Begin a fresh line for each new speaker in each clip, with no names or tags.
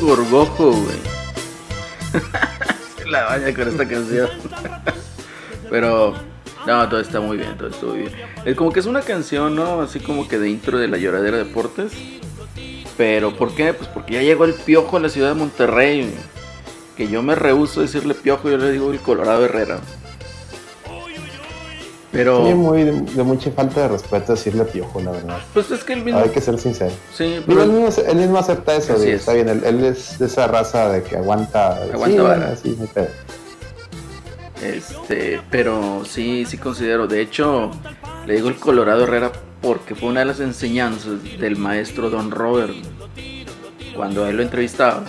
gorgojo,
güey. La baña con esta canción. Pero, no, todo está muy bien, todo muy bien. Es como que es una canción, ¿no? Así como que de intro de la lloradera deportes. Pero, ¿por qué? Pues porque ya llegó el piojo a la ciudad de Monterrey. Que yo me rehuso a decirle piojo, yo le digo el Colorado Herrera. Pero,
Sí, muy de, de mucha falta de respeto decirle piojo, la verdad.
pues es que el mismo.
Hay que ser sincero.
Sí, pero.
él, mismo, él mismo acepta eso,
Así
digo,
es.
está bien, él, él es de esa raza de que aguanta.
Aguanta
sí,
vara.
no.
Este, pero sí, sí considero. De hecho, le digo el Colorado Herrera porque fue una de las enseñanzas del maestro Don Robert. Cuando él lo entrevistaba,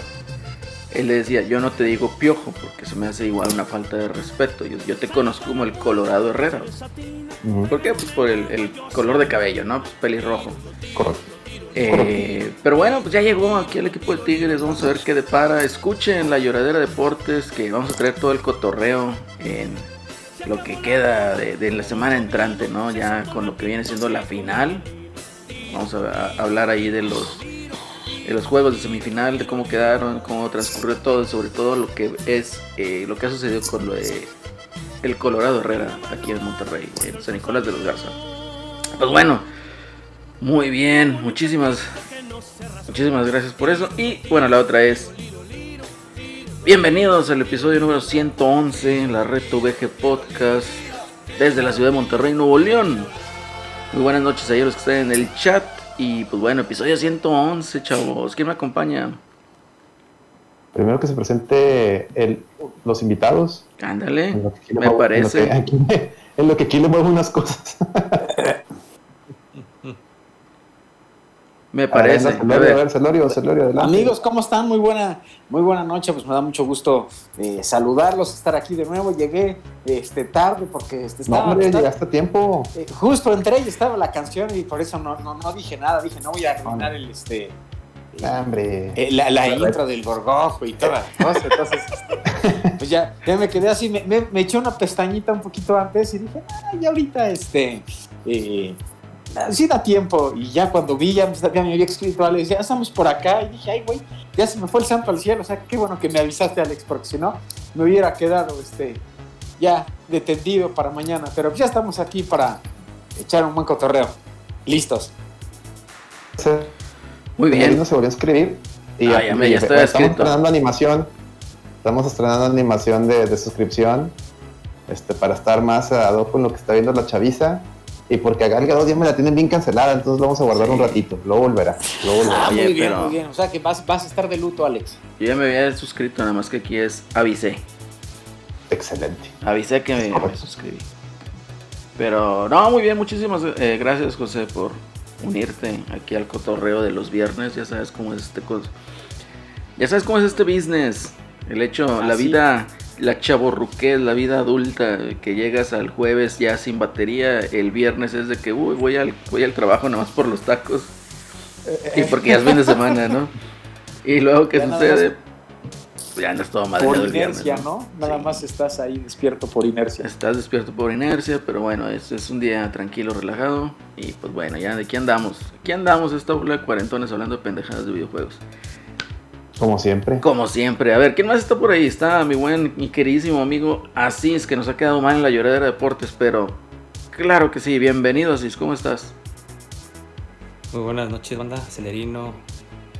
él le decía: Yo no te digo piojo porque se me hace igual una falta de respeto. Yo, yo te conozco como el Colorado Herrera. ¿Por qué? Pues por el, el color de cabello, ¿no? Pues pelirrojo.
Correcto.
Eh, pero bueno, pues ya llegó aquí el equipo de Tigres. Vamos a ver qué depara. Escuchen la lloradera Deportes, que vamos a traer todo el cotorreo en lo que queda de, de la semana entrante, ¿no? Ya con lo que viene siendo la final. Vamos a, a hablar ahí de los de los juegos de semifinal, de cómo quedaron, cómo transcurrió todo, y sobre todo lo que es eh, lo que ha sucedido con lo de el Colorado Herrera aquí en Monterrey, en San Nicolás de los Garza. Pues bueno, muy bien, muchísimas, muchísimas gracias por eso. Y bueno, la otra es, bienvenidos al episodio número 111, la Red VG Podcast, desde la ciudad de Monterrey, Nuevo León. Muy buenas noches a ellos que están en el chat. Y pues bueno, episodio 111, chavos. ¿Quién me acompaña?
Primero que se presente el, los invitados.
Ándale, me parece.
en lo que aquí le muevo unas cosas.
Me
ver,
parece. A
Celorio, a
ver,
Celorio, Celorio, adelante.
Amigos, ¿cómo están? Muy buena, muy buena noche. Pues me da mucho gusto eh, saludarlos, estar aquí de nuevo. Llegué este, tarde porque este,
No,
estaba,
hombre,
estaba-
llegaste a tiempo.
eh, justo entré y estaba la canción y por eso no, no, no dije nada. Dije, no voy a arruinar el, este,
Ah, hombre.
eh, la, la intro del gorgojo y toda la cosa. Entonces, este, pues ya, ya me quedé así. Me, me- me eché una pestañita un poquito antes y dije, ah, ya ahorita, este. Eh, Sí da tiempo, y ya cuando vi, ya, me- ya me había escrito Alex, ya estamos por acá, y dije, ay, güey, ya se me fue el santo al cielo, o sea, qué bueno que me avisaste, Alex, porque si no, me hubiera quedado, este, ya detendido para mañana, pero ya estamos aquí para echar un buen cotorreo. Listos.
muy bien.
no se volvió a escribir. Y
Ah, ya me- ya estoy
estamos estrenando animación. Estamos estrenando animación de, de suscripción. Este, para estar más ad hoc con lo que está viendo la chaviza. Y porque a Gal Gadot ya me la tienen bien cancelada, entonces lo vamos a guardar
Sí.
un ratito. Luego volverá. Luego volverá.
Ah,
Oye,
muy bien,
pero-
muy bien, o sea que vas, vas a estar de luto, Alex.
Yo ya me había suscrito, nada más que aquí es avisé.
Excelente.
Avisé que me, me suscribí. Pero no, muy bien, muchísimas eh, gracias José por unirte aquí al cotorreo de los viernes. Ya sabes cómo es este Ya sabes cómo es este business. El hecho, la vida, la chaborruquez, la vida adulta, que llegas al jueves ya sin batería, el viernes es de que uy, voy al, voy al trabajo nada más por los tacos. Y porque ya es fin de semana, ¿no? Y luego ¿qué
Ya
sucede? Pues ya andas todo madreado
Por
viernes,
inercia, ¿no? Nada
Sí.
más estás ahí despierto por inercia.
Estás despierto por inercia, pero bueno, es, es un día tranquilo, relajado. Y pues bueno, ya de aquí andamos. Aquí andamos esta bola de cuarentones hablando de pendejadas de videojuegos.
Como siempre.
Como siempre. A ver, ¿quién más está por ahí? Está mi buen y queridísimo amigo Asís, que nos ha quedado mal en la lloradera de deportes, pero claro que sí. Bienvenido, Asís. ¿Cómo estás?
Muy buenas noches, banda. Celerino,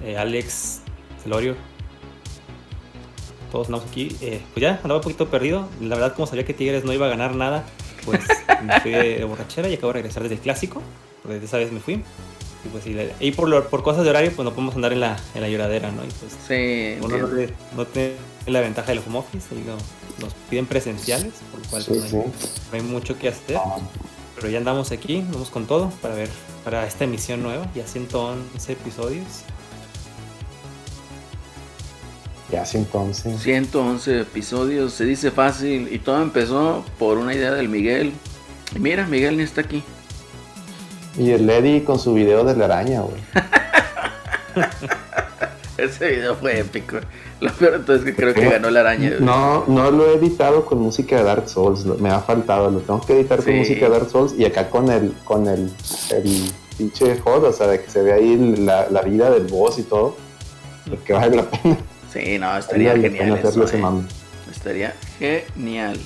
eh, Alex, Celorio. Todos andamos aquí. Eh, pues ya, andaba un poquito perdido. La verdad, como sabía que Tigres no iba a ganar nada, pues me fui de, borrachera y acabo de regresar desde el clásico. Porque desde esa vez me fui. Y pues y por, lo- por cosas de horario, pues no podemos andar en la, en la lloradera, ¿no? Y pues
Sí.
uno no, tiene- no tiene la ventaja del home office. Y no, nos piden presenciales, por lo cual
Sí,
no, hay,
sí.
no hay mucho que hacer.
Ah,
Pero ya andamos aquí, vamos con todo para ver, para esta emisión nueva, ya 111 episodios.
Ya sí, entonces.
111 episodios, se dice fácil y todo empezó por una idea del Miguel. Y mira, Miguel ni está aquí.
Y el Eddie con su video de la araña, güey.
Ese video fue épico. Lo peor entonces que creo que ganó la araña. güey.
No, no lo he editado con música de Dark Souls, lo- me ha faltado, lo tengo que editar con música de Dark Souls y acá con el, con el, el pinche HUD, o sea, de que se ve ahí la, la vida del boss y todo, porque vale la pena,
Sí, no, estaría genial. Eso, eh. Estaría genial.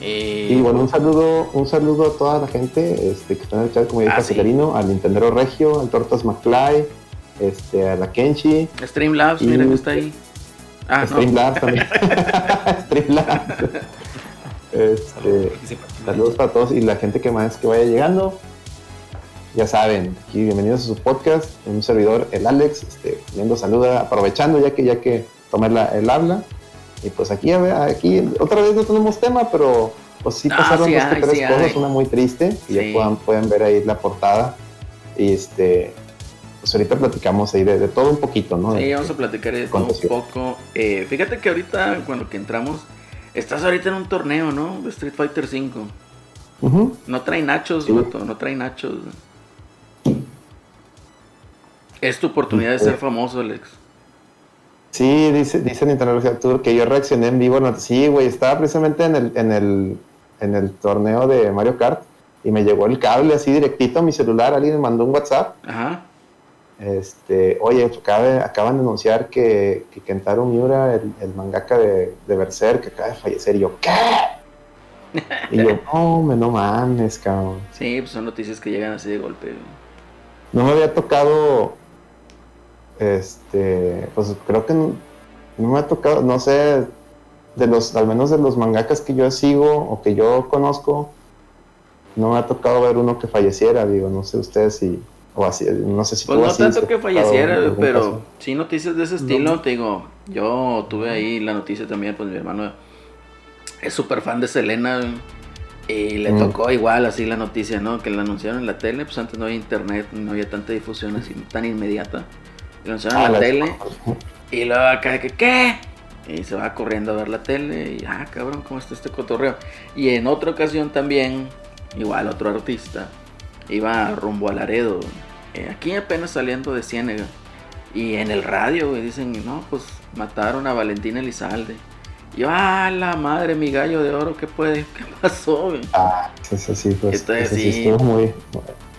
Eh,
Y bueno, un saludo, un saludo a toda la gente este, que está en el chat, como dijo
Ah, sí.
Al Nintendero Regio, al Tortas McFly, este, a la Kenchi,
Streamlabs,
y-
mira que está ahí. Ah, no.
Streamlabs también. Streamlabs. Este, Saludos para todos y la gente que más que vaya llegando. Ya saben, aquí bienvenidos a su podcast. Un servidor, el Alex, este, viendo saluda, aprovechando ya que ya que tomé la- el habla. Y pues aquí, aquí otra vez no tenemos tema, pero pues sí
Ah,
pasaron
sí
dos que tres
sí
cosas, una muy triste, y
Sí.
ya puedan, pueden ver ahí la portada. Y este, pues ahorita platicamos ahí de, de todo un poquito, ¿no?
Sí,
De-
vamos a platicar de todo un poco. Eh, fíjate que ahorita, cuando que entramos, estás ahorita en un torneo, ¿no? De Street Fighter 5.
Ujú.
No trae nachos, vato, no trae nachos. Es tu oportunidad de ser famoso, Alex.
Sí, dice, dice Nintendo Tour que yo reaccioné en vivo. No, sí, güey, estaba precisamente en el, en, el, en el torneo de Mario Kart y me llegó el cable así directito a mi celular. Alguien me mandó un WhatsApp.
Ajá.
Este, oye, acabe- acaban de anunciar que, que Kentaro Miura, el, el mangaka de, de Berserk, que acaba de fallecer. Y yo, ¿qué? Y yo, no, me no mames, cabrón.
Sí, pues son noticias que llegan así de golpe. güey.
No me había tocado, este, pues creo que no, no me ha tocado, no sé, de los, al menos de los mangakas que yo sigo o que yo conozco, no me ha tocado ver uno que falleciera, digo, no sé ustedes si, o así, no sé si
Pues
tú
no
así
tanto que falleciera, pero
caso.
sí noticias de ese estilo, te digo, yo tuve ahí la noticia también, pues mi hermano es súper fan de Selena y le
Mm.
tocó igual así la noticia, ¿no? Que la anunciaron en la tele, pues antes no había internet, no había tanta difusión así tan inmediata. Anunciaron en la tele y luego acá de que, ¿qué? Y se va corriendo a ver la tele y, ah, cabrón, ¿cómo está este cotorreo? Y en otra ocasión también, igual otro artista, iba rumbo a Laredo, eh, aquí apenas saliendo de Ciénega. Y en el radio, güey, dicen, no, pues mataron a Valentina Elizalde. Y yo, ah, la madre, mi gallo de oro, ¿qué puede? ¿Qué pasó, güey?
Ah, ese sí, pues,
Entonces,
ese sí
sí.
estuvo muy,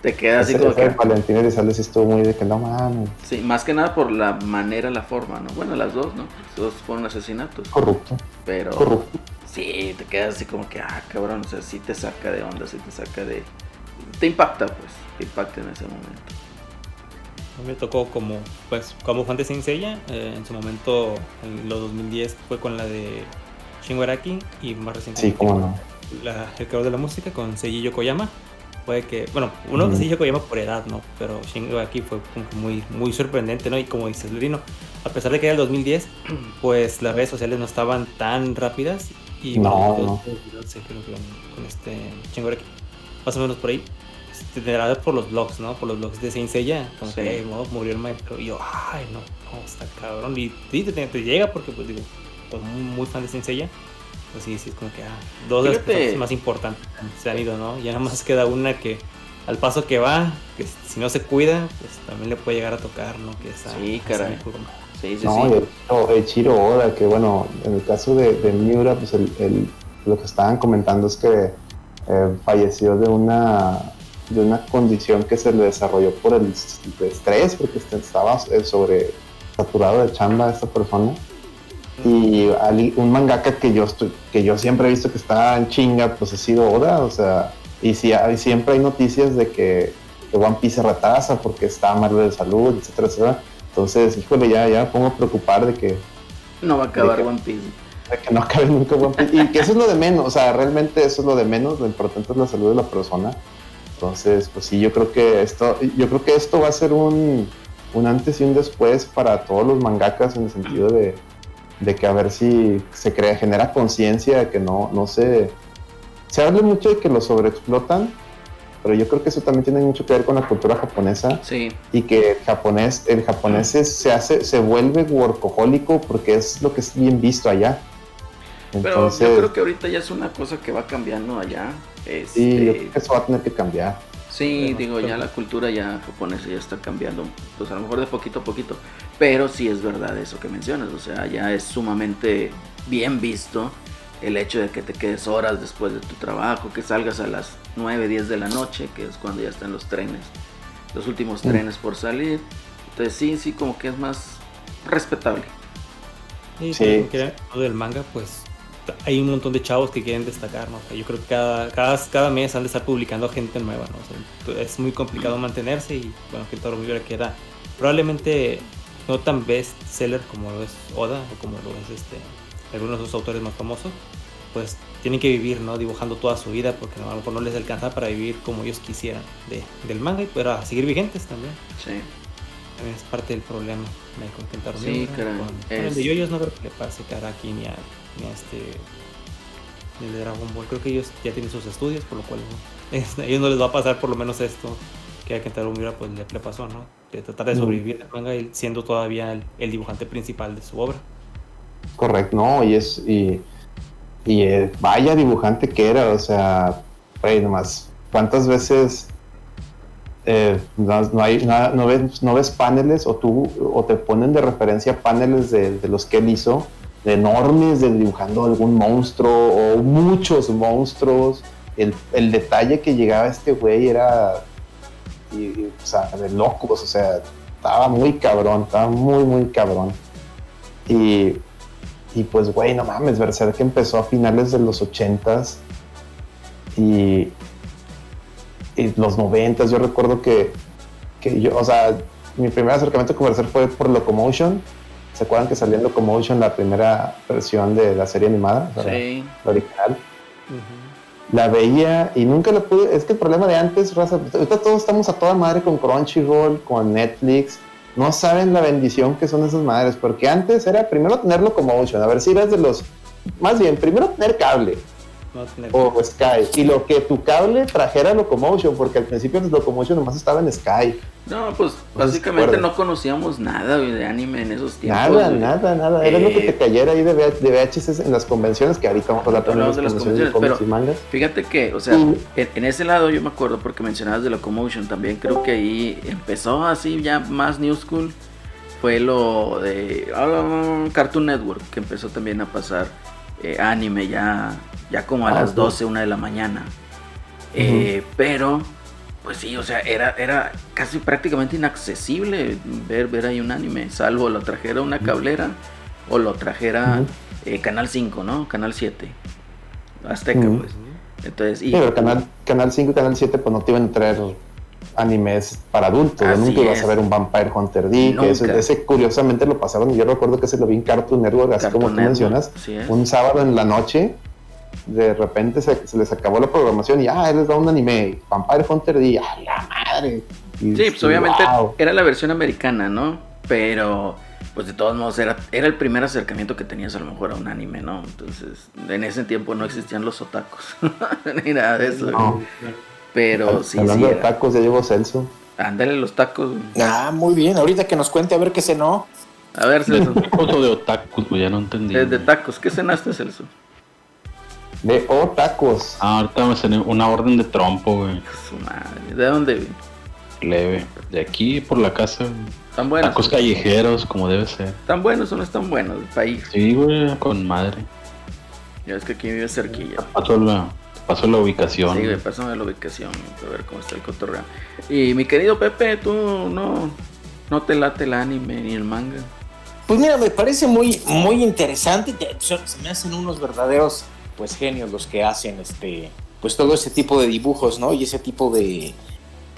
Te quedas así
ese,
como
ese
que...
de Valentín Elizalde sí estuvo muy de que no mames,
Sí, más que nada por la manera, la forma, ¿no? Bueno, las dos, ¿no? Los dos fueron asesinatos.
corrupto,
Pero
corrupto.
sí, te quedas así como que, ah, cabrón, o sea, sí te saca de onda, sí te saca de... Te impacta, pues, te impacta en ese momento.
A mí me tocó como, pues, como fan de Saint Seiya, eh, en su momento, en los 2010, fue con la de Shingo Araki y más
Sí,
recientemente
cómo no.
la- el creador de la música con Seiji Yokoyama. Que, bueno, uno de Seiji Yokoyama por edad, ¿no? Pero Shingo Araki fue muy, muy sorprendente, ¿no? Y como dices, Lurino, a pesar de que era el 2010, pues las redes sociales no estaban tan rápidas. Y
No,
bueno,
no.
los- sí, creo que con, este Shingo Araki, más o menos por ahí. Este, de verdad por los blogs, ¿no? Por los blogs de Saint Seiya, como
Sí.
que "Ey, mo- murió el maestro. Y yo, ay, no, no, está cabrón. Y sí, te, te llega porque, pues digo, pues, muy, muy fan de Saint Seiya. Pues sí, sí, es como que, ah, dos de las personas más importantes se han ido, ¿no? Ya nada más queda una que, al paso que va, que si no se cuida, pues también le puede llegar a tocar, ¿no? Que esa,
Sí,
esa
caray.
curva.
Sí, sí,
No,
sí.
y el, Chiro- el Chiro Oda, que bueno, en el caso de, de Miura, pues el, el- lo que estaban comentando es que eh, falleció de una, de una condición que se le desarrolló por el, el estrés, porque estaba sobre saturado de chamba esta persona. Y un mangaka que yo, estoy, que yo siempre he visto que está en chinga, pues ha sido Oda, o sea, y, si, hay- siempre hay noticias de que, que One Piece se retrasa porque está mal de salud, etcétera, etcétera. Entonces, híjole, ya, ya me pongo a preocupar de que,
No va a acabar
que-
One Piece.
de que no acabe nunca One Piece. Y que eso es lo de menos, o sea, realmente eso es lo de menos, lo importante es la salud de la persona. Entonces, pues sí, yo creo que esto, yo creo que esto va a ser un, un antes y un después para todos los mangakas en el sentido de, de que a ver si se crea, genera conciencia de que no, no se... Se habla mucho de que lo sobreexplotan, pero yo creo que eso también tiene mucho que ver con la cultura japonesa
Sí,
y que el japonés, el japonés es- se hace, se vuelve workahólico porque es lo que es bien visto allá.
pero yo creo que ahorita ya es una cosa que va cambiando allá. Este,
sí, yo creo que eso va a tener que cambiar.
Sí,
Pero-
digo, ya la cultura ya japonesa ya está cambiando, pues a lo mejor de poquito a poquito, pero sí es verdad eso que mencionas, o sea, ya es sumamente bien visto el hecho de que te quedes horas después de tu trabajo, que salgas a las 9, 10 de la noche, que es cuando ya están los trenes, los últimos
Mm.
trenes por salir, entonces sí, sí, como que es más respetable.
Y
Sí.
que lo del manga, pues hay un montón de chavos que quieren destacar, ¿no? O sea, yo creo que cada, cada, cada mes han de estar publicando gente nueva, ¿no? O sea, es muy complicado mantenerse y, bueno, que Toro Miura queda probablemente no tan best seller como lo es Oda o como lo es este, algunos de sus autores más famosos, pues tienen que vivir, ¿no? Dibujando toda su vida porque a lo mejor no les alcanza para vivir como ellos quisieran de, del manga y para seguir vigentes también.
Sí.
También es parte del problema me con Kentaro
Sí, caray,
con, con
es-
el de Yoyos no creo que le pase cara aquí ni a este el de Dragon Ball creo que ellos ya tienen sus estudios por lo cual ¿no? Es- a ellos no les va a pasar por lo menos esto que a Kentaro Miura pues le, le pasó no de tratar de
No.
sobrevivir al manga y siendo todavía el, el dibujante principal de su obra
Correcto, no, y es, y, y eh, vaya dibujante que era, o sea, güey, nomás, ¿cuántas veces eh, no, no hay, no, no ves, no ves paneles o tú, o te ponen de referencia paneles de, de los que él hizo, enormes, de dibujando algún monstruo o muchos monstruos, el, detalle que llegaba este güey era, o sea, de locos, o sea, estaba muy cabrón, estaba muy, muy cabrón. Y, y pues, güey, no mames, Berserk empezó a finales de los 80s y, y los 90 Yo recuerdo que, que yo, o sea, mi primer acercamiento Berserk fue por Locomotion. ¿Se acuerdan que salió en Locomotion la primera versión de la serie animada? O sea,
Sí,
La original. La veía y nunca la pude. Es que el problema de antes, raza, ahorita todos estamos a toda madre con Crunchyroll, con Netflix. No saben la bendición que son esas madres, porque antes era primero tener Locomotion, a ver si eras de los. Más bien, primero tener cable o Sky, y lo que tu cable trajera Locomotion, porque al principio de Locomotion nomás estaba en Sky.
no, pues
No
básicamente no conocíamos nada güey, de anime en esos tiempos.
Nada,
güey.
nada, nada. Era lo que
Eh,
te cayera ahí de, VHS en las convenciones, que ahorita vamos a hablar también de las convenciones de
convenciones,
y mangas.
Fíjate que, o sea, en, en ese lado yo me acuerdo porque mencionabas de Locomotion también, creo que ahí empezó así ya más New School, fue lo de ah, Cartoon Network, que empezó también a pasar eh, anime ya, ya como a
Ah,
las
sí.
12, una de la mañana. Eh, Pero, pues sí, o sea, era, era casi prácticamente inaccesible ver, ver ahí un anime, salvo lo trajera una cablera o lo trajera eh, Canal 5, ¿no? Canal 7. Azteca, pues. Entonces, y,
pero Canal, Canal 5 y Canal 7 pues no te iban a traer animes para adultos.
Así
nunca ibas a ver un Vampire Hunter D, que ese, curiosamente lo pasaban. Yo recuerdo que ese lo vi en Cartoon Network, así
Cartoon
como tú
Network,
mencionas. Un sábado en la noche, de repente se, se les acabó la programación y ah, él les da un anime, Vampire Hunter D, ¡a la madre! Y-
Sí, pues
y
obviamente
wow.
era la versión americana, ¿no? Pero, pues de todos modos, era, era el primer acercamiento que tenías a lo mejor a un anime, ¿no? Entonces, en ese tiempo no existían los otacos, ni nada de eso.
No.
Pero sí, sí,
Hablando de
era.
tacos, ya llegó Celso.
Ándale los tacos. güey.
Ah, muy bien. Ahorita que nos cuente a ver qué cenó.
A ver, Celso.
tacos o de otakus, güey, ya no entendí.
de, de tacos, ¿qué cenaste, Celso?
De O Tacos.
Ah, ahorita me cené una orden de trompo, güey.
Su madre, ¿de dónde? güey?
Leve. De aquí por la casa, güey.
¿Tan buenos?
Tacos callejeros, como debe ser.
¿Tan buenos o no están buenos? El país.
Sí, güey, con madre.
Ya es que aquí vive cerquilla.
Paso la, paso la ubicación.
Sí, güey, pásame la ubicación, a ver cómo está el cotorreo. Y mi querido Pepe, tú no, no te late el anime ni el manga.
Pues mira, me parece muy, muy interesante. Te- Se me hacen unos verdaderos, pues genios los que hacen este, pues todo ese tipo de dibujos, ¿no? Y ese tipo de,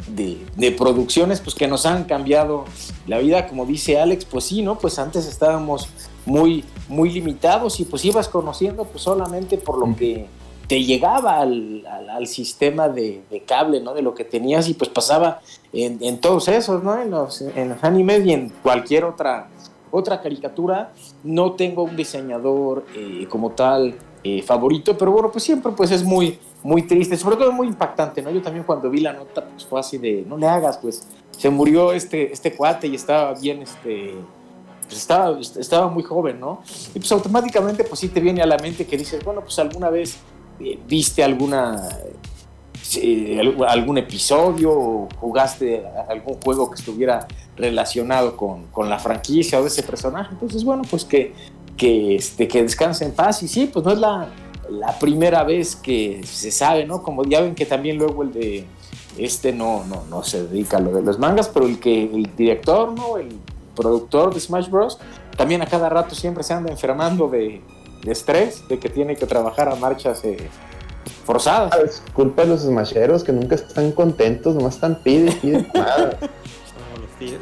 de, de producciones, pues que nos han cambiado la vida, como dice Alex, pues sí, ¿no? Pues antes estábamos muy, muy limitados y pues ibas conociendo pues solamente por lo que te llegaba al, al- al sistema de, de cable, ¿no? De lo que tenías y pues pasaba en, en todos esos, ¿no? En los, en los animes y en cualquier otra otra caricatura. No tengo un diseñador eh, como tal eh, favorito, pero bueno, pues siempre pues es muy, muy triste, sobre todo muy impactante, ¿no? Yo también cuando vi la nota, pues fue así de, no le hagas, pues se murió este, este cuate y estaba bien, este, pues estaba, estaba muy joven, ¿no? Y pues automáticamente pues sí te viene a la mente que dices, bueno, pues alguna vez eh, viste alguna eh, algún episodio o jugaste algún juego que estuviera relacionado con, con, la franquicia o de ese personaje. Entonces, bueno, pues que, que, este, que descanse en paz. Y sí, pues no es la, la primera vez que se sabe, ¿no? Como ya ven que también luego el de este no, no, no se dedica a lo de los mangas, pero el que el director, ¿no? El productor de Smash Bros. también a cada rato siempre se anda enfermando de, de estrés, de que tiene que trabajar a marchas eh, forzadas.
Ah, es culpa de los smasheros que nunca están contentos, nomás están pide, pide nada.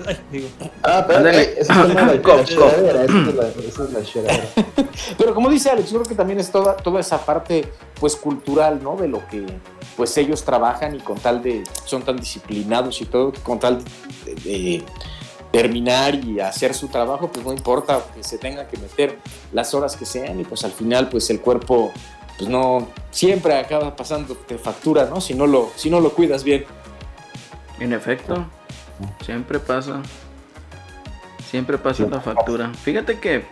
Ay, digo.
Ah, pero es la cheradera, esa es la- cheradera.
Pero como dice Alex, yo creo que también es toda, toda esa parte pues cultural, ¿no? De lo que pues ellos trabajan y con tal de, son tan disciplinados y todo, que con tal de, de terminar y hacer su trabajo, pues no importa que se tenga que meter las horas que sean y pues al final pues el cuerpo pues no, siempre acaba pasando de factura, ¿no? Si no lo, si no lo cuidas bien.
En efecto, siempre pasa. Siempre pasa la factura. Fíjate que,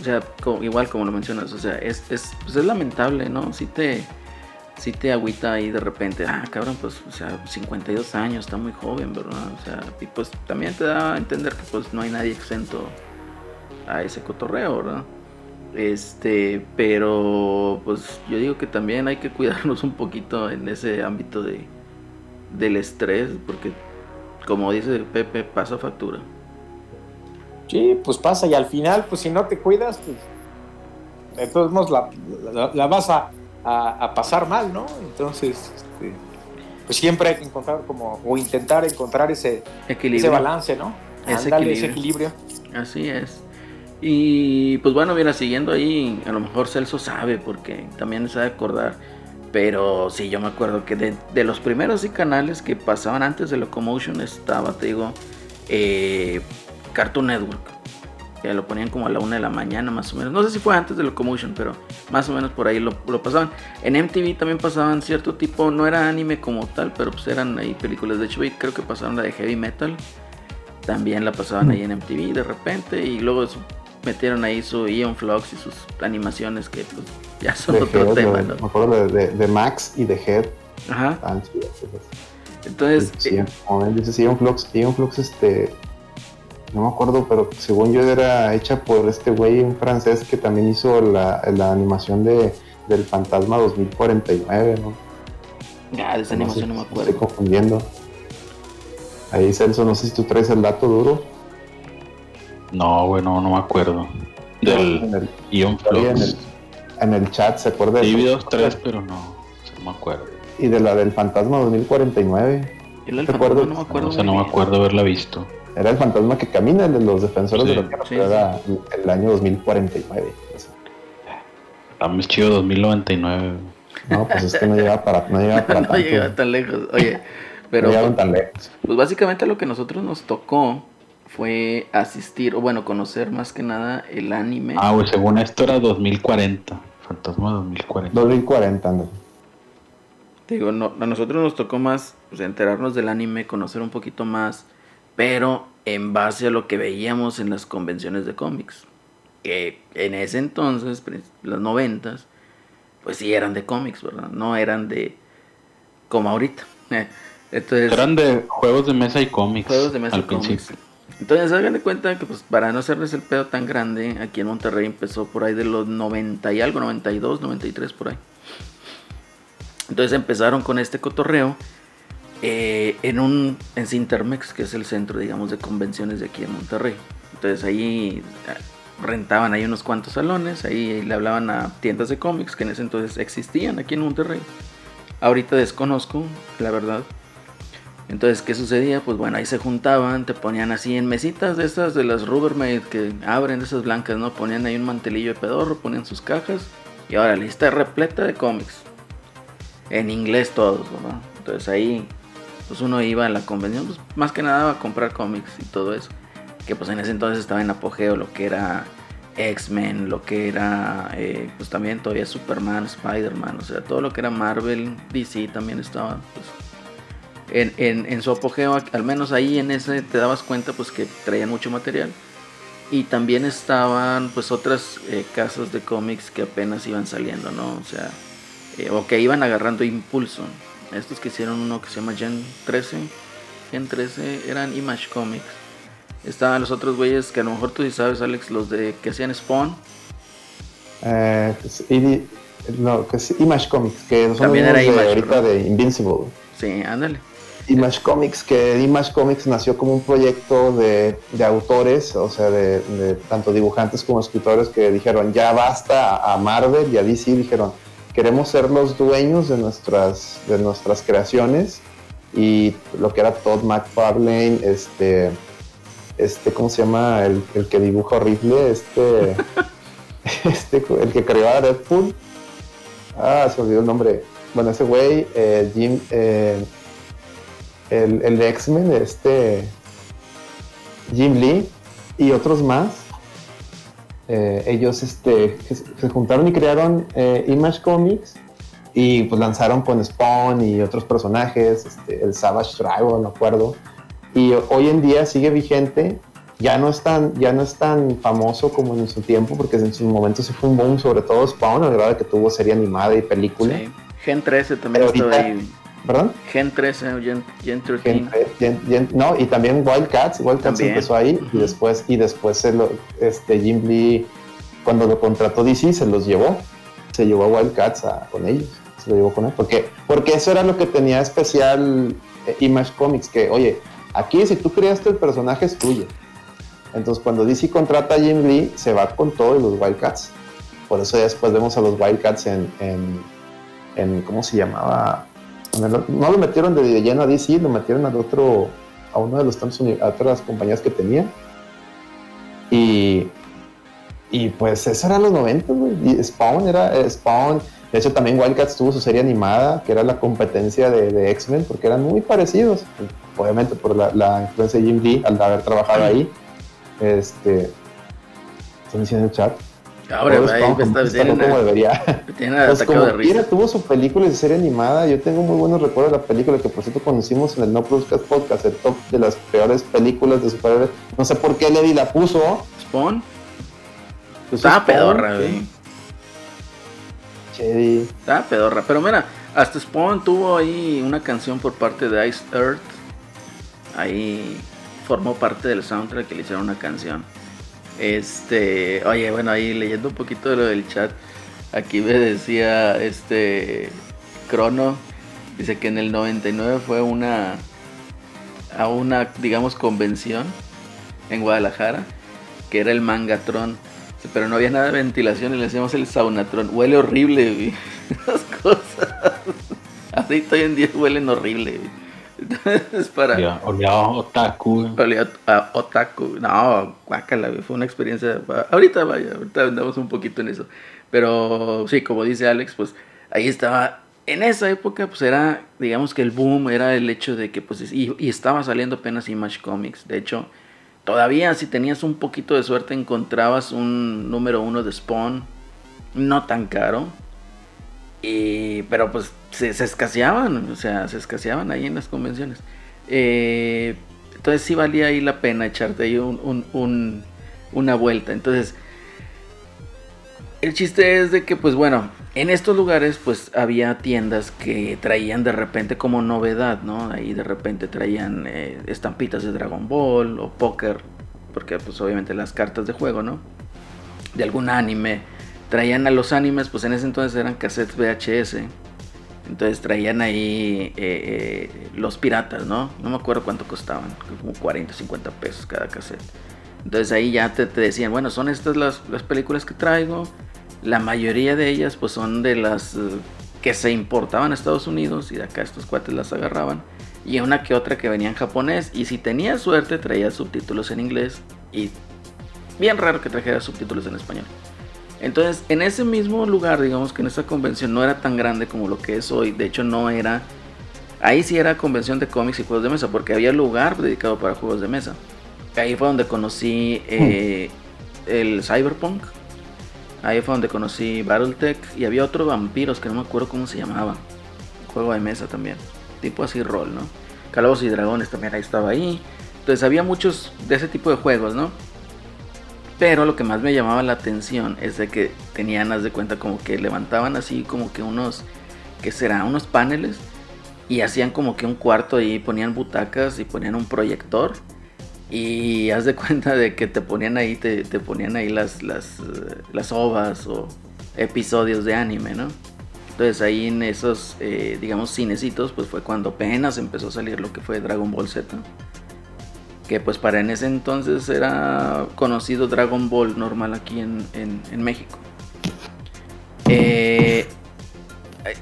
o sea, igual como lo mencionas, o sea, es, es, pues es lamentable, ¿no? Si te, si te agüita ahí de repente, ah, cabrón, pues, o sea, 52 años, está muy joven, ¿verdad? O sea, y pues también te da a entender que pues no hay nadie exento a ese cotorreo, ¿verdad? Este, pero pues yo digo que también hay que cuidarnos un poquito en ese ámbito de, del estrés, porque como dice Pepe, pasa factura.
Sí, pues pasa y al final, pues si no te cuidas, pues de todos modos la, la- la vas a, a- a pasar mal, ¿no? Entonces, este, pues siempre hay que encontrar como, o intentar encontrar ese, ese
Equilibrio.
balance, ¿no?
Ese
ese equilibrio.
Así es. Y pues bueno, mira, siguiendo ahí, a lo mejor Celso sabe, porque también de acordar. Pero sí, yo me acuerdo que de, de los primeros sí canales que pasaban antes de Locomotion estaba, te digo, eh, Cartoon Network. Que lo ponían como a la una de la mañana más o menos. No sé si fue antes de Locomotion, pero más o menos por ahí lo, lo pasaban. En MTV también pasaban cierto tipo, no era anime como tal, pero pues eran ahí películas. De hecho, creo que pasaron la de Heavy Metal. También la pasaban ahí en MTV de repente. Y luego metieron ahí su Ion Flux y sus animaciones que pues ya son
De
otro
Head,
tema, ¿no?
Me acuerdo de, de- de Max y de Head.
Ajá. Entonces,
Sí,
eh,
como ven, dice, sí, Ion Flux, Ion Flux, este, no me acuerdo, pero según yo era hecha por este güey, un francés que también hizo la, la animación de, del Fantasma 2049, ¿no?
ah, de esa
No
animación
sé,
no me
Estoy
acuerdo.
confundiendo. Ahí, Celso, no sé si tú traes el dato duro.
No, güey, no, no me acuerdo. Del
En el,
Ion
ahí en,
Flux.
el, en el chat, ¿se acuerda? de
Sí, vi
eso?
dos, tres, pero no, no me acuerdo.
Y de la del Fantasma 2049.
Yo el
¿Te acuerdas?
no me acuerdo.
O sea,
muy
no me acuerdo haberla visto.
Era el fantasma que camina, el de los defensores
Sí,
de la Tierra,
sí,
pero
sí.
era el año 2049.
Está más chido 2099. güey.
No, pues es que no llegaba para, no llegaba para
no
tanto.
llegaba tan lejos. Oye,
no
pero
llegaban tan lejos.
pues básicamente lo que a nosotros nos tocó fue asistir, o bueno, conocer más que nada el anime.
Ah, güey, según esto era 2040. Fantasma 2040.
2040, ándale.
Te digo, no, a nosotros nos tocó más pues, enterarnos del anime, conocer un poquito más, pero en base a lo que veíamos en las convenciones de cómics. Que en ese entonces, los noventas, pues sí eran de cómics, ¿verdad? No eran de como ahorita. Entonces,
Eran de juegos de mesa y cómics.
juegos de mesa
al
y cómics. Entonces, hagan de cuenta que pues para no hacerles el pedo tan grande, aquí en Monterrey empezó por ahí de los 90 y algo, 92, 93 por ahí. Entonces empezaron con este cotorreo eh, en un en Cintermex, que es el centro, digamos, de convenciones de aquí en Monterrey. Entonces ahí eh, rentaban ahí unos cuantos salones, ahí le hablaban a tiendas de cómics que en ese entonces existían aquí en Monterrey. Ahorita desconozco, la verdad. Entonces, ¿qué sucedía? Pues bueno, ahí se juntaban, te ponían así en mesitas de esas de las Rubbermaid que abren esas blancas, ¿no? Ponían ahí un mantelillo de pedorro, ponían sus cajas y ahora la lista repleta de cómics. En inglés todos, ¿verdad? Entonces ahí, pues uno iba a la convención, pues más que nada a comprar cómics y todo eso. que pues en ese entonces estaba en apogeo lo que era X-Men, lo que era eh, pues también todavía Superman, Spider-Man, o sea, todo lo que era Marvel, DC también estaba pues, en, en, en, su apogeo, al menos ahí en ese te dabas cuenta pues que traían mucho material. Y también estaban pues otras eh, casas de cómics que apenas iban saliendo, ¿no? O sea, eh, o que iban agarrando impulso. Estos que hicieron uno que se llama Gen 13. Gen 13 eran Image Comics. Estaban los otros güeyes que a lo mejor tú sí sabes, Alex, los de que hacían Spawn.
Eh, no, que es Image Comics, que son
También
los
era
de
Image,
ahorita
¿verdad?
de Invincible.
Sí, ándale.
Image Comics, que Image Comics nació como un proyecto de, de autores, o sea, de, tanto dibujantes como escritores que dijeron, ya basta a, Marvel y a DC, dijeron, queremos ser los dueños de nuestras, de nuestras creaciones. Y lo que era Todd McFarlane, este, este, ¿cómo se llama? El, el que dibuja horrible, este, este, el que creó a Deadpool. Ah, se olvidó el nombre. Bueno, ese güey, eh, Jim, eh, el, el de X-Men, este Jim Lee y otros más. eh, ellos este, se, se juntaron y crearon eh, Image Comics y pues lanzaron con Spawn y otros personajes, este, el Savage Dragon, no acuerdo. Y hoy en día sigue vigente. Ya no, es tan, ya no es tan famoso como en su tiempo, porque en su momento sí fue un boom, sobre todo Spawn, al grado de que tuvo serie animada y película.
Sí. Gen 13 también
ahorita-
ahí.
¿Verdad?
Gen 13 o Gen, Gen 13.
Gen- Gen- Gen- no, y también Wildcats, Wildcats
También.
empezó ahí y después, y después se lo, este, Jim Lee, cuando lo contrató DC, se los llevó, se llevó a Wildcats a- con ellos, se lo llevó con él, porque, porque eso era lo que tenía especial eh, Image Comics, que oye, aquí si tú creaste el personaje es tuyo. Entonces cuando DC contrata a Jim Lee, se va con todos los Wildcats. Por eso ya después vemos a los Wildcats en, en, en ¿cómo se llamaba? No lo metieron de lleno a DC, lo metieron al otro, a uno de los tantos a otras compañías que tenía. Y, y pues eso era los 90, güey. Spawn era eh, Spawn. De hecho, también Wildcats tuvo su serie animada, que era la competencia de, X-Men, porque eran muy parecidos. Obviamente por la, influencia de Jim Lee al haber trabajado ahí. Este. Están diciendo en el chat.
Ahora,
Spawn
me está,
está
tiene
como
una-
debería.
tiene
Pues
atacado de
como quiera,
risa.
tuvo su película y su serie animada. Yo tengo muy buenos recuerdos de la película que por cierto conocimos en el No Podcast Podcast, el top de las peores películas de superhéroes. No sé por qué Levi la puso.
Spawn.
Pues
Estaba
es
pedorra, güey.
Chevy.
Estaba pedorra. Pero mira, hasta Spawn tuvo ahí una canción por parte de Ice Earth. Ahí formó parte del soundtrack que le hicieron una canción. Este, oye, bueno, ahí leyendo un poquito de lo del chat, aquí me decía este Crono, dice que en el 99 fue una a una, digamos, convención en Guadalajara, que era el Mangatron, pero no había nada de ventilación y le decíamos el Saunatron. Huele horrible. Esas cosas. Así hoy en día huelen horrible, güey. Entonces, para...
Olía, olía a otaku.
Olía a otaku. No, guácala, fue una experiencia. Ahorita vaya, ahorita andamos un poquito en eso. Pero sí, como dice Alex, pues ahí estaba. En esa época, pues era, digamos que el boom era el hecho de que, pues, y, y estaba saliendo apenas Image Comics. De hecho, todavía si tenías un poquito de suerte, encontrabas un número uno de Spawn, no tan caro. Y, pero pues se, se escaseaban, o sea, se escaseaban ahí en las convenciones. Eh, entonces sí valía ahí la pena echarte ahí un- una vuelta. Entonces, el chiste es de que, pues bueno, en estos lugares pues había tiendas que traían de repente como novedad, ¿no? Ahí de repente traían eh, estampitas de Dragon Ball o póker, porque pues obviamente las cartas de juego, ¿no? De algún anime. Traían a los animes, pues en ese entonces eran cassettes VHS. Entonces traían ahí eh, eh, los piratas, ¿no? No me acuerdo cuánto costaban, como 40, 50 pesos cada cassette. Entonces ahí ya te, te decían, bueno, son estas las, las películas que traigo. La mayoría de ellas pues son de las eh, que se importaban a Estados Unidos y de acá estos cuates las agarraban. Y una que otra que venía en japonés. Y si tenías suerte traía subtítulos en inglés. Y bien raro que trajera subtítulos en español. Entonces, en ese mismo lugar, digamos que en esa convención no era tan grande como lo que es hoy. De hecho, no era. Ahí sí era convención de cómics y juegos de mesa, porque había lugar dedicado para juegos de mesa. Ahí fue donde conocí eh, el Cyberpunk. Ahí fue donde conocí Battletech. Y había otros vampiros que no me acuerdo cómo se llamaba. Juego de mesa también. Tipo así rol, ¿no? Calabozos y Dragones también ahí estaba ahí. Entonces había muchos de ese tipo de juegos, ¿no? Pero lo que más me llamaba la atención es de que tenían, haz de cuenta, como que levantaban así como que unos, ¿qué será? Unos paneles y hacían como que un cuarto ahí, ponían butacas y ponían un proyector y haz de cuenta de que te ponían ahí, te, ponían ahí las, las, eh, las ovas o episodios de anime, ¿no? Entonces ahí en esos, eh, digamos, cinecitos, pues fue cuando apenas empezó a salir lo que fue Dragon Ball Z. Que pues para en ese entonces era conocido Dragon Ball normal aquí en, en, México. Eh,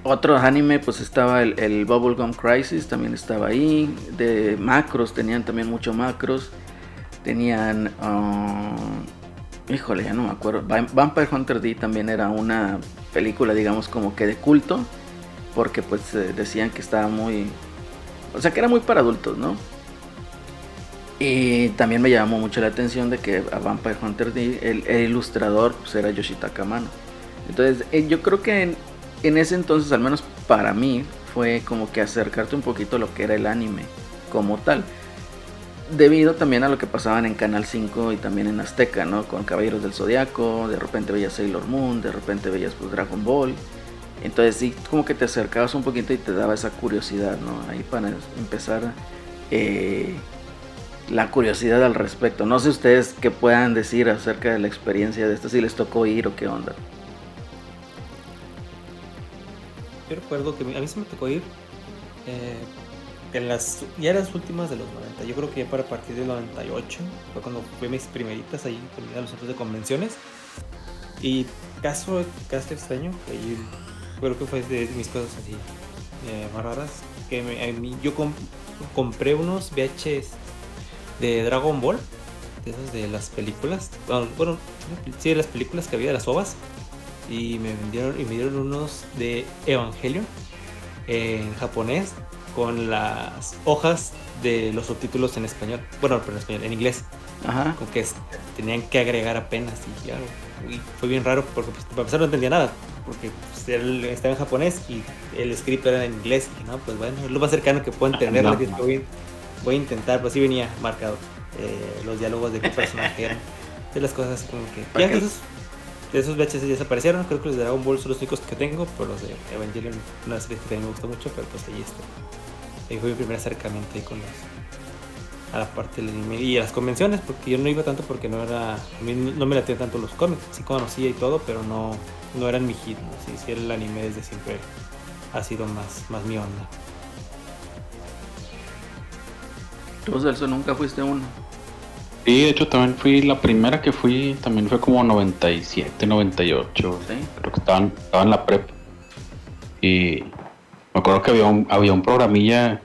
otro anime, pues estaba el, el, Bubblegum Crisis, también estaba ahí. De macros, tenían también mucho macros. Tenían. Uh, híjole, ya no me acuerdo. Vampire Hunter D también era una película, digamos, como que de culto. Porque pues eh, decían que estaba muy. O sea, que era muy para adultos, ¿no? Y también me llamó mucho la atención de que a Vampire Hunter D, el, ilustrador, pues era Yoshitaka Mano. Entonces, eh, yo creo que en, en ese entonces, al menos para mí, fue como que acercarte un poquito a lo que era el anime como tal. Debido también a lo que pasaban en Canal 5 y también en Azteca, ¿no? Con Caballeros del Zodiaco, de repente veías Sailor Moon, de repente veías pues, Dragon Ball. Entonces sí, como que te acercabas un poquito y te daba esa curiosidad, ¿no? Ahí para empezar eh, la curiosidad al respecto. No sé ustedes qué puedan decir acerca de la experiencia de esto, si les tocó ir o qué onda.
yo recuerdo que a mí se me tocó ir eh, en las ya las últimas de los 90 yo creo que ya para partir del 98 fue cuando fui mis primeritas ahí a los centros de convenciones y caso caso extraño ahí creo que fue de mis cosas así eh, más raras que me, a mí, yo comp compré unos VHS de Dragon Ball de esos de las películas bueno, bueno sí de las películas que había de las ovas y me vendieron y me dieron unos de Evangelion en japonés con las hojas de los subtítulos en español. Bueno, pero en español, en inglés.
Ajá.
Con que tenían que agregar apenas y ya. Y fue bien raro porque pues, para empezar no entendía nada. Porque pues, él estaba en japonés y el script era en inglés. Y no, pues bueno, es lo más cercano que puedo entender. No, no. Voy, a intentar, pues sí venía marcado eh, los diálogos de qué personaje eran. De las cosas como que. Ya, esos, esos VHS ya desaparecieron. Creo que los de Dragon Ball son los únicos que tengo. Pero los de Evangelion, una serie que también me gustó mucho. Pero pues ahí está. Ahí fue mi primer acercamiento ahí con los, a la parte del anime y a las convenciones. Porque yo no iba tanto porque no era. A mí no me latían tanto los cómics. Sí conocía y todo, pero no, no eran mi hit. ¿no? Sí, sí, el anime desde siempre ha sido más, más mi onda.
¿Tú, Celso, nunca fuiste uno?
Sí, de hecho también fui, la primera que fui también fue como 97, 98.
¿Sí?
Creo que estaba, estaba en la prep. Y me acuerdo que había un, había un programilla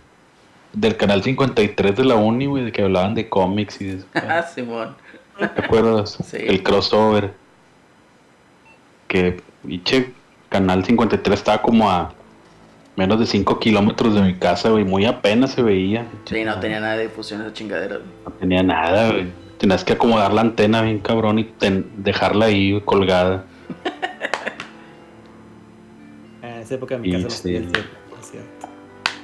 del canal 53 de la Uni, güey, de que hablaban de cómics y de eso.
Ah, Simón.
¿Te acuerdas?
Sí.
El crossover. Que, che, canal 53 estaba como a menos de 5 kilómetros de mi casa, güey. Muy apenas se veía.
Sí, no tenía nada de difusión esa chingadera. güey.
No tenía nada, güey. Tenías que acomodar la antena bien cabrón y ten- dejarla ahí colgada.
En esa época en mi
Y
casa no
sí.
el 7, por cierto.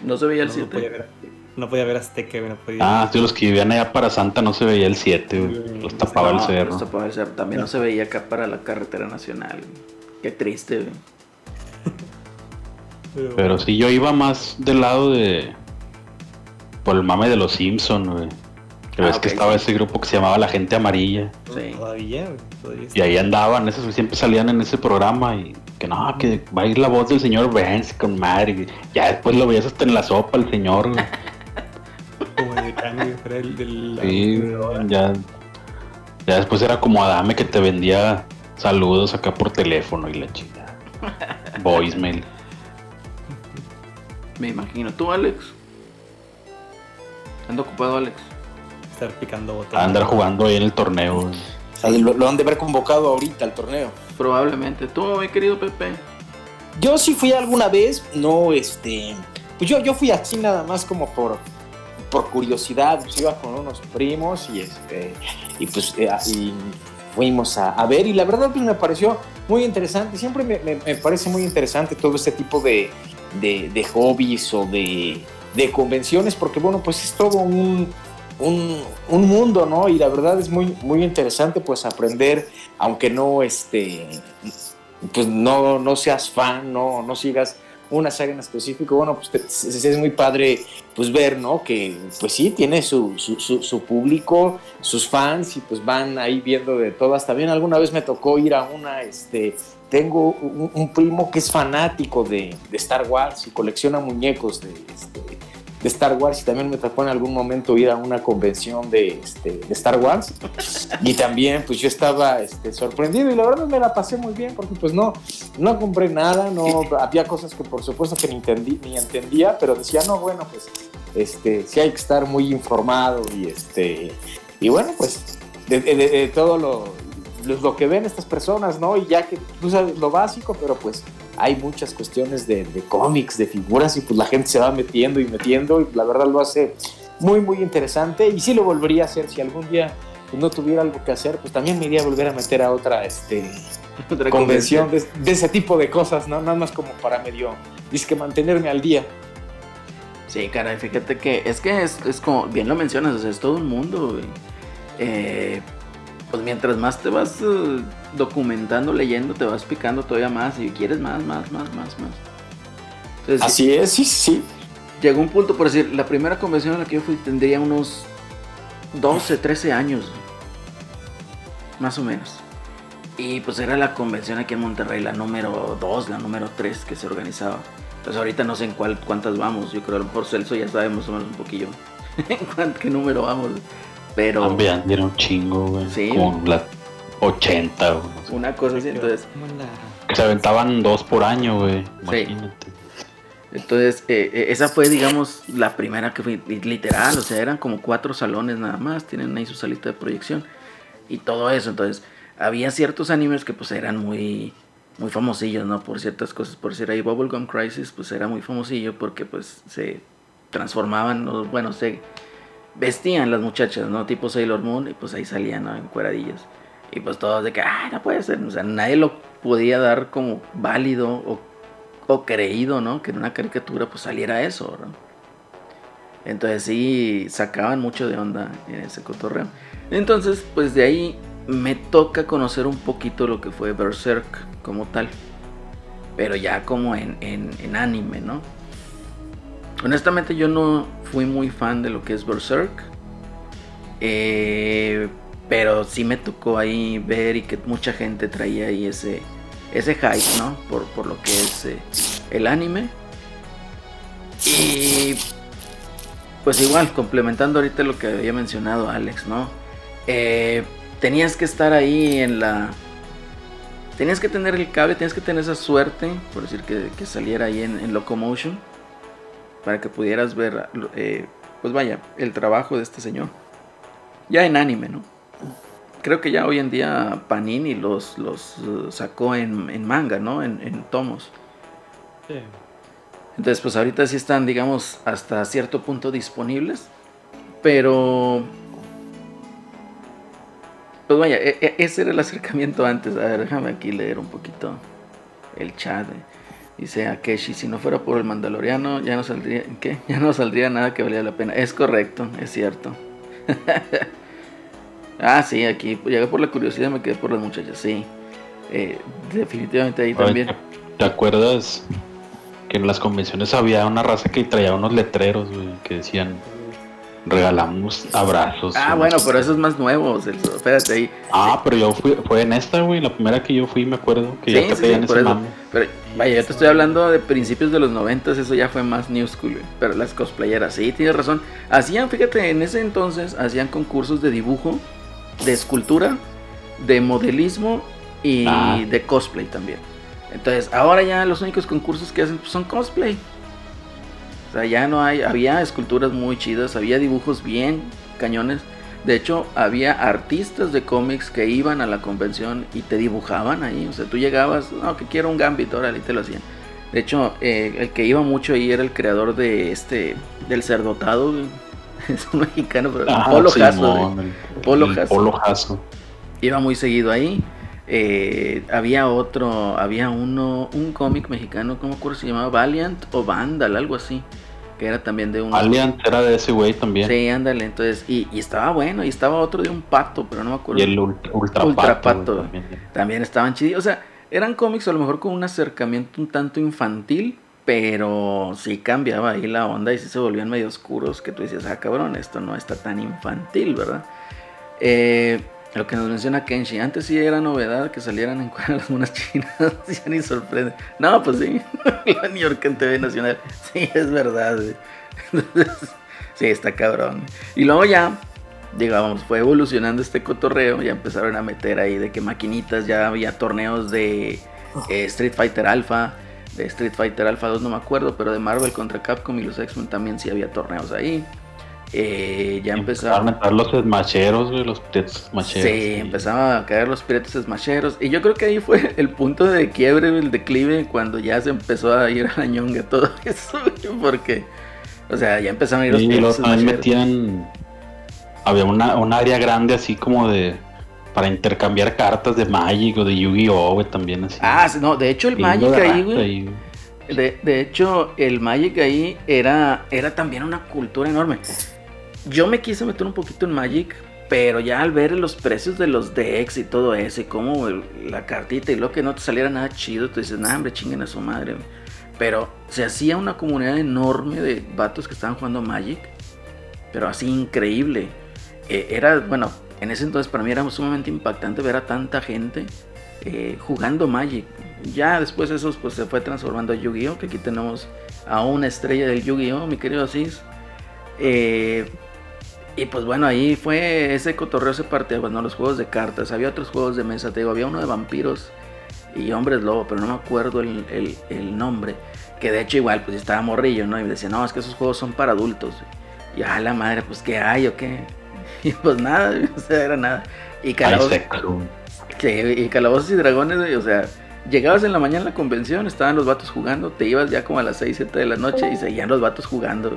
No se veía el
No, no podía
7.
ver, no podía ver Azteca, güey, no podía.
Ah, sí, los que vivían allá para Santa no se veía el 7, güey. Los tapaba el cerro.
También no se veía acá para la carretera nacional. güey. Qué triste, güey.
Pero,
Pero sí, yo iba más del lado de. Por el mame de los Simpsons, güey. Que
Ah,
ves que estaba ese grupo que se llamaba La Gente Amarilla.
Sí.
Todavía, güey, todavía
Y ahí andaban, esos siempre salían en ese programa. Y que no, que va a ir la voz del señor Vance con madre. y Ya después lo veías hasta en la sopa el señor, güey.
como de cambio, era el del.
Sí, ya. Ya después era como Adame que te vendía saludos acá por teléfono y la chica. Voicemail.
Me imagino. ¿Tú, Alex? ¿Anda ocupado, Alex?
Estar picando botones.
A andar jugando ahí en el torneo.
sea, lo, lo han de haber convocado ahorita al torneo.
Probablemente. ¿Tú, mi querido Pepe?
Yo sí fui alguna vez, no este. Pues yo, yo fui así nada más como por. por curiosidad, pues iba con unos primos y, este, y pues eh, y fuimos a, ver y la verdad pues me pareció muy interesante, siempre me, me, parece muy interesante todo este tipo de, hobbies o de, de, convenciones porque bueno pues es todo un, un, un, mundo, ¿no? Y la verdad es muy, muy interesante pues aprender, aunque no, este, pues no, no seas fan, no, no sigas una saga en específico, bueno, pues es, muy padre pues ver, ¿no? Que pues sí, tiene su, su, público, sus fans y pues van ahí viendo de todas. También alguna vez me tocó ir a una, este, tengo un, primo que es fanático de, de, Star Wars y colecciona muñecos de, este, de Star Wars y también me tocó en algún momento ir a una convención de, este, de Star Wars. Y también pues yo estaba este, sorprendido y la verdad me la pasé muy bien porque pues no, no compré nada, no había cosas que por supuesto que ni, entendí, ni entendía, pero decía, no, bueno, pues este, sí hay que estar muy informado y este y bueno, pues de todo lo, lo que ven estas personas, ¿no? Y ya que tú sabes lo básico, pero pues hay muchas cuestiones de, cómics, de figuras, y pues la gente se va metiendo y metiendo, y la verdad lo hace muy, muy interesante. Y sí lo volvería a hacer si algún día no tuviera algo que hacer, pues también me iría a volver a meter a otra, este, convención de, ese tipo de cosas, ¿no? Nada más como para medio, es que mantenerme al día.
Sí, caray, fíjate que es que es, es como, bien lo mencionas, es todo un mundo, eh, pues mientras más te vas eh, documentando, leyendo, te vas picando todavía más y quieres más, más, más, más, más.
Así es, sí, sí.
Llegó un punto, por decir, la primera convención a la que yo fui tendría unos 12, 13 años, más o menos. Y pues era la convención aquí en Monterrey, la número 2, la número 3 que se organizaba. Pues ahorita no sé en cuál, cuántas vamos, yo creo a lo mejor Celso ya sabemos un poquillo en qué número vamos. Pero.
También era un chingo, güey. Sí. Como las 80, güey.
Una cosa así, entonces.
Que se aventaban dos por año, güey. Imagínate. Sí.
Entonces, eh, eh, esa fue, digamos, la primera que fue literal, o sea, eran como cuatro salones nada más, tienen ahí su salita de proyección y todo eso. Entonces, había ciertos animes que pues eran muy, muy famosillos, ¿no? Por ciertas cosas, por decir ahí Bubblegum Crisis, pues era muy famosillo porque pues se transformaban, bueno, se vestían las muchachas, ¿no? Tipo Sailor Moon, y pues ahí salían, ¿no? En cueradillas. Y pues todos de que, ay, no puede ser. O sea, nadie lo podía dar como válido o, o creído, ¿no? Que en una caricatura pues saliera eso, ¿no? Entonces sí, sacaban mucho de onda en ese cotorreo. Entonces, pues de ahí me toca conocer un poquito lo que fue Berserk como tal. Pero ya como en, en anime, ¿no? Honestamente yo no fui muy fan de lo que es Berserk. Eh, pero sí me tocó ahí ver y que mucha gente traía ahí ese, ese hype, ¿no? Por, lo que es eh, el anime. Y pues igual, complementando ahorita lo que había mencionado Alex, ¿no? Eh, tenías que estar ahí en la... Tenías que tener el cable, tenías que tener esa suerte, por decir que, saliera ahí en Locomotion para que pudieras ver, eh, pues vaya, el trabajo de este señor. Ya en anime, ¿no? Creo que ya hoy en día Panini los, los uh, sacó en, manga, ¿no? En, tomos. Sí. Entonces, pues ahorita sí están, digamos, hasta cierto punto disponibles. Pero... Pues vaya, e, e, ese era el acercamiento antes. A ver, déjame aquí leer un poquito el chat. Dice Akeshi, si no fuera por el Mandaloriano, ya no saldría, ¿qué? Ya no saldría nada que valía la pena. Es correcto, es cierto. ah, sí, aquí llegué por la curiosidad, me quedé por las muchachas, sí. Eh, definitivamente ahí también.
¿Te acuerdas que en las convenciones había una raza que traía unos letreros, que decían regalamos abrazos.
Ah, bueno, pero eso es más nuevo, Espérate ahí.
Ah, pero yo fui, fue en esta, güey, la primera que yo fui, me acuerdo, que ya te pedían ese
Pero, vaya, yo te estoy hablando de principios de los noventas, eso ya fue más new school, Pero las cosplayeras, sí, tienes razón. Hacían, fíjate, en ese entonces hacían concursos de dibujo, de escultura, de modelismo y ah. de cosplay también. Entonces, ahora ya los únicos concursos que hacen pues, son cosplay. Sea, ya no hay, había esculturas muy chidas, había dibujos bien cañones. De hecho, había artistas de cómics que iban a la convención y te dibujaban ahí. O sea, tú llegabas, no, que quiero un Gambit, órale, y te lo hacían. De hecho, eh, el que iba mucho ahí era el creador de este, del Cerdotado, es un mexicano, pero
Ah,
Polo
sí,
Jasso,
no,
güey.
el-
Polo
el
Jasso.
Polo Jasso.
iba muy seguido ahí. Eh, había otro, había uno, un cómic mexicano, ¿cómo acuerdo? Se llamaba Valiant o Vandal, algo así. Que era también de un.
Valiant era de ese güey también.
Sí, ándale, entonces, y, y estaba bueno, y estaba otro de un pato, pero no me acuerdo.
Y el ultra, ultra,
Ultra
Pato,
Pato.
güey, también.
También estaban chidos, o sea, eran cómics a lo mejor con un acercamiento un tanto infantil, pero sí cambiaba ahí la onda y sí se volvían medio oscuros, que tú dices, ah, cabrón, esto no está tan infantil, ¿verdad? Eh, lo que nos menciona Kenshi, antes sí era novedad que salieran en cuadras las monas chinas, ya ni sorprende. No, pues sí, la New York en TV Nacional, sí, es verdad. Entonces, sí, está cabrón. Y luego ya, digamos, fue evolucionando este cotorreo, ya empezaron a meter ahí de que maquinitas, ya había torneos de eh, Street Fighter Alpha, de Street Fighter Alpha 2 no me acuerdo, pero de Marvel contra Capcom y los X-Men también sí había torneos ahí. Eh, ya
empezaron... a los smasheros, güey, los pets smasheros.
Sí, empezaban a caer los piratas smasheros. Y yo creo que ahí fue el punto de quiebre, el declive, cuando ya se empezó a ir a la ñonga todo eso. güey, Porque, o sea, ya empezaron a ir los
Sí, también
smasheros.
metían. Había una, un área grande así como de. Para intercambiar cartas de Magic o de Yu-Gi-Oh! güey, también así.
Ah, sí, no, de hecho el Magic güey.
ahí, güey.
De, de hecho, el Magic ahí era, era también una cultura enorme. Yo me quise meter un poquito en Magic, pero ya al ver los precios de los decks y todo eso, y como la cartita y lo que no te saliera nada chido, tú dices, nah, hombre, chinguen a su madre. güey". Pero se hacía una comunidad enorme de vatos que estaban jugando Magic, pero así increíble. Eh, era, bueno, en ese entonces para mí era sumamente impactante ver a tanta gente eh, jugando Magic. Ya después eso pues, se fue transformando a Yu-Gi-Oh! Que aquí tenemos a una estrella del Yu-Gi-Oh! Mi querido Asís. Eh, y pues bueno, ahí fue ese cotorreo se partió, bueno, los juegos de cartas. Había otros juegos de mesa, te digo, había uno de vampiros y hombres lobo, pero no me acuerdo el, el- el nombre. Que de hecho igual, pues estaba morrillo, ¿no? Y me decía, no, es que esos juegos son para adultos. Y a la madre, pues ¿qué hay o qué? Y pues nada, o sea, era nada. Y calabozos. Sí, y calabozos y dragones, o sea, llegabas en la mañana a la convención, estaban los vatos jugando, te ibas ya como a las 6, 7 de la noche y seguían los vatos jugando.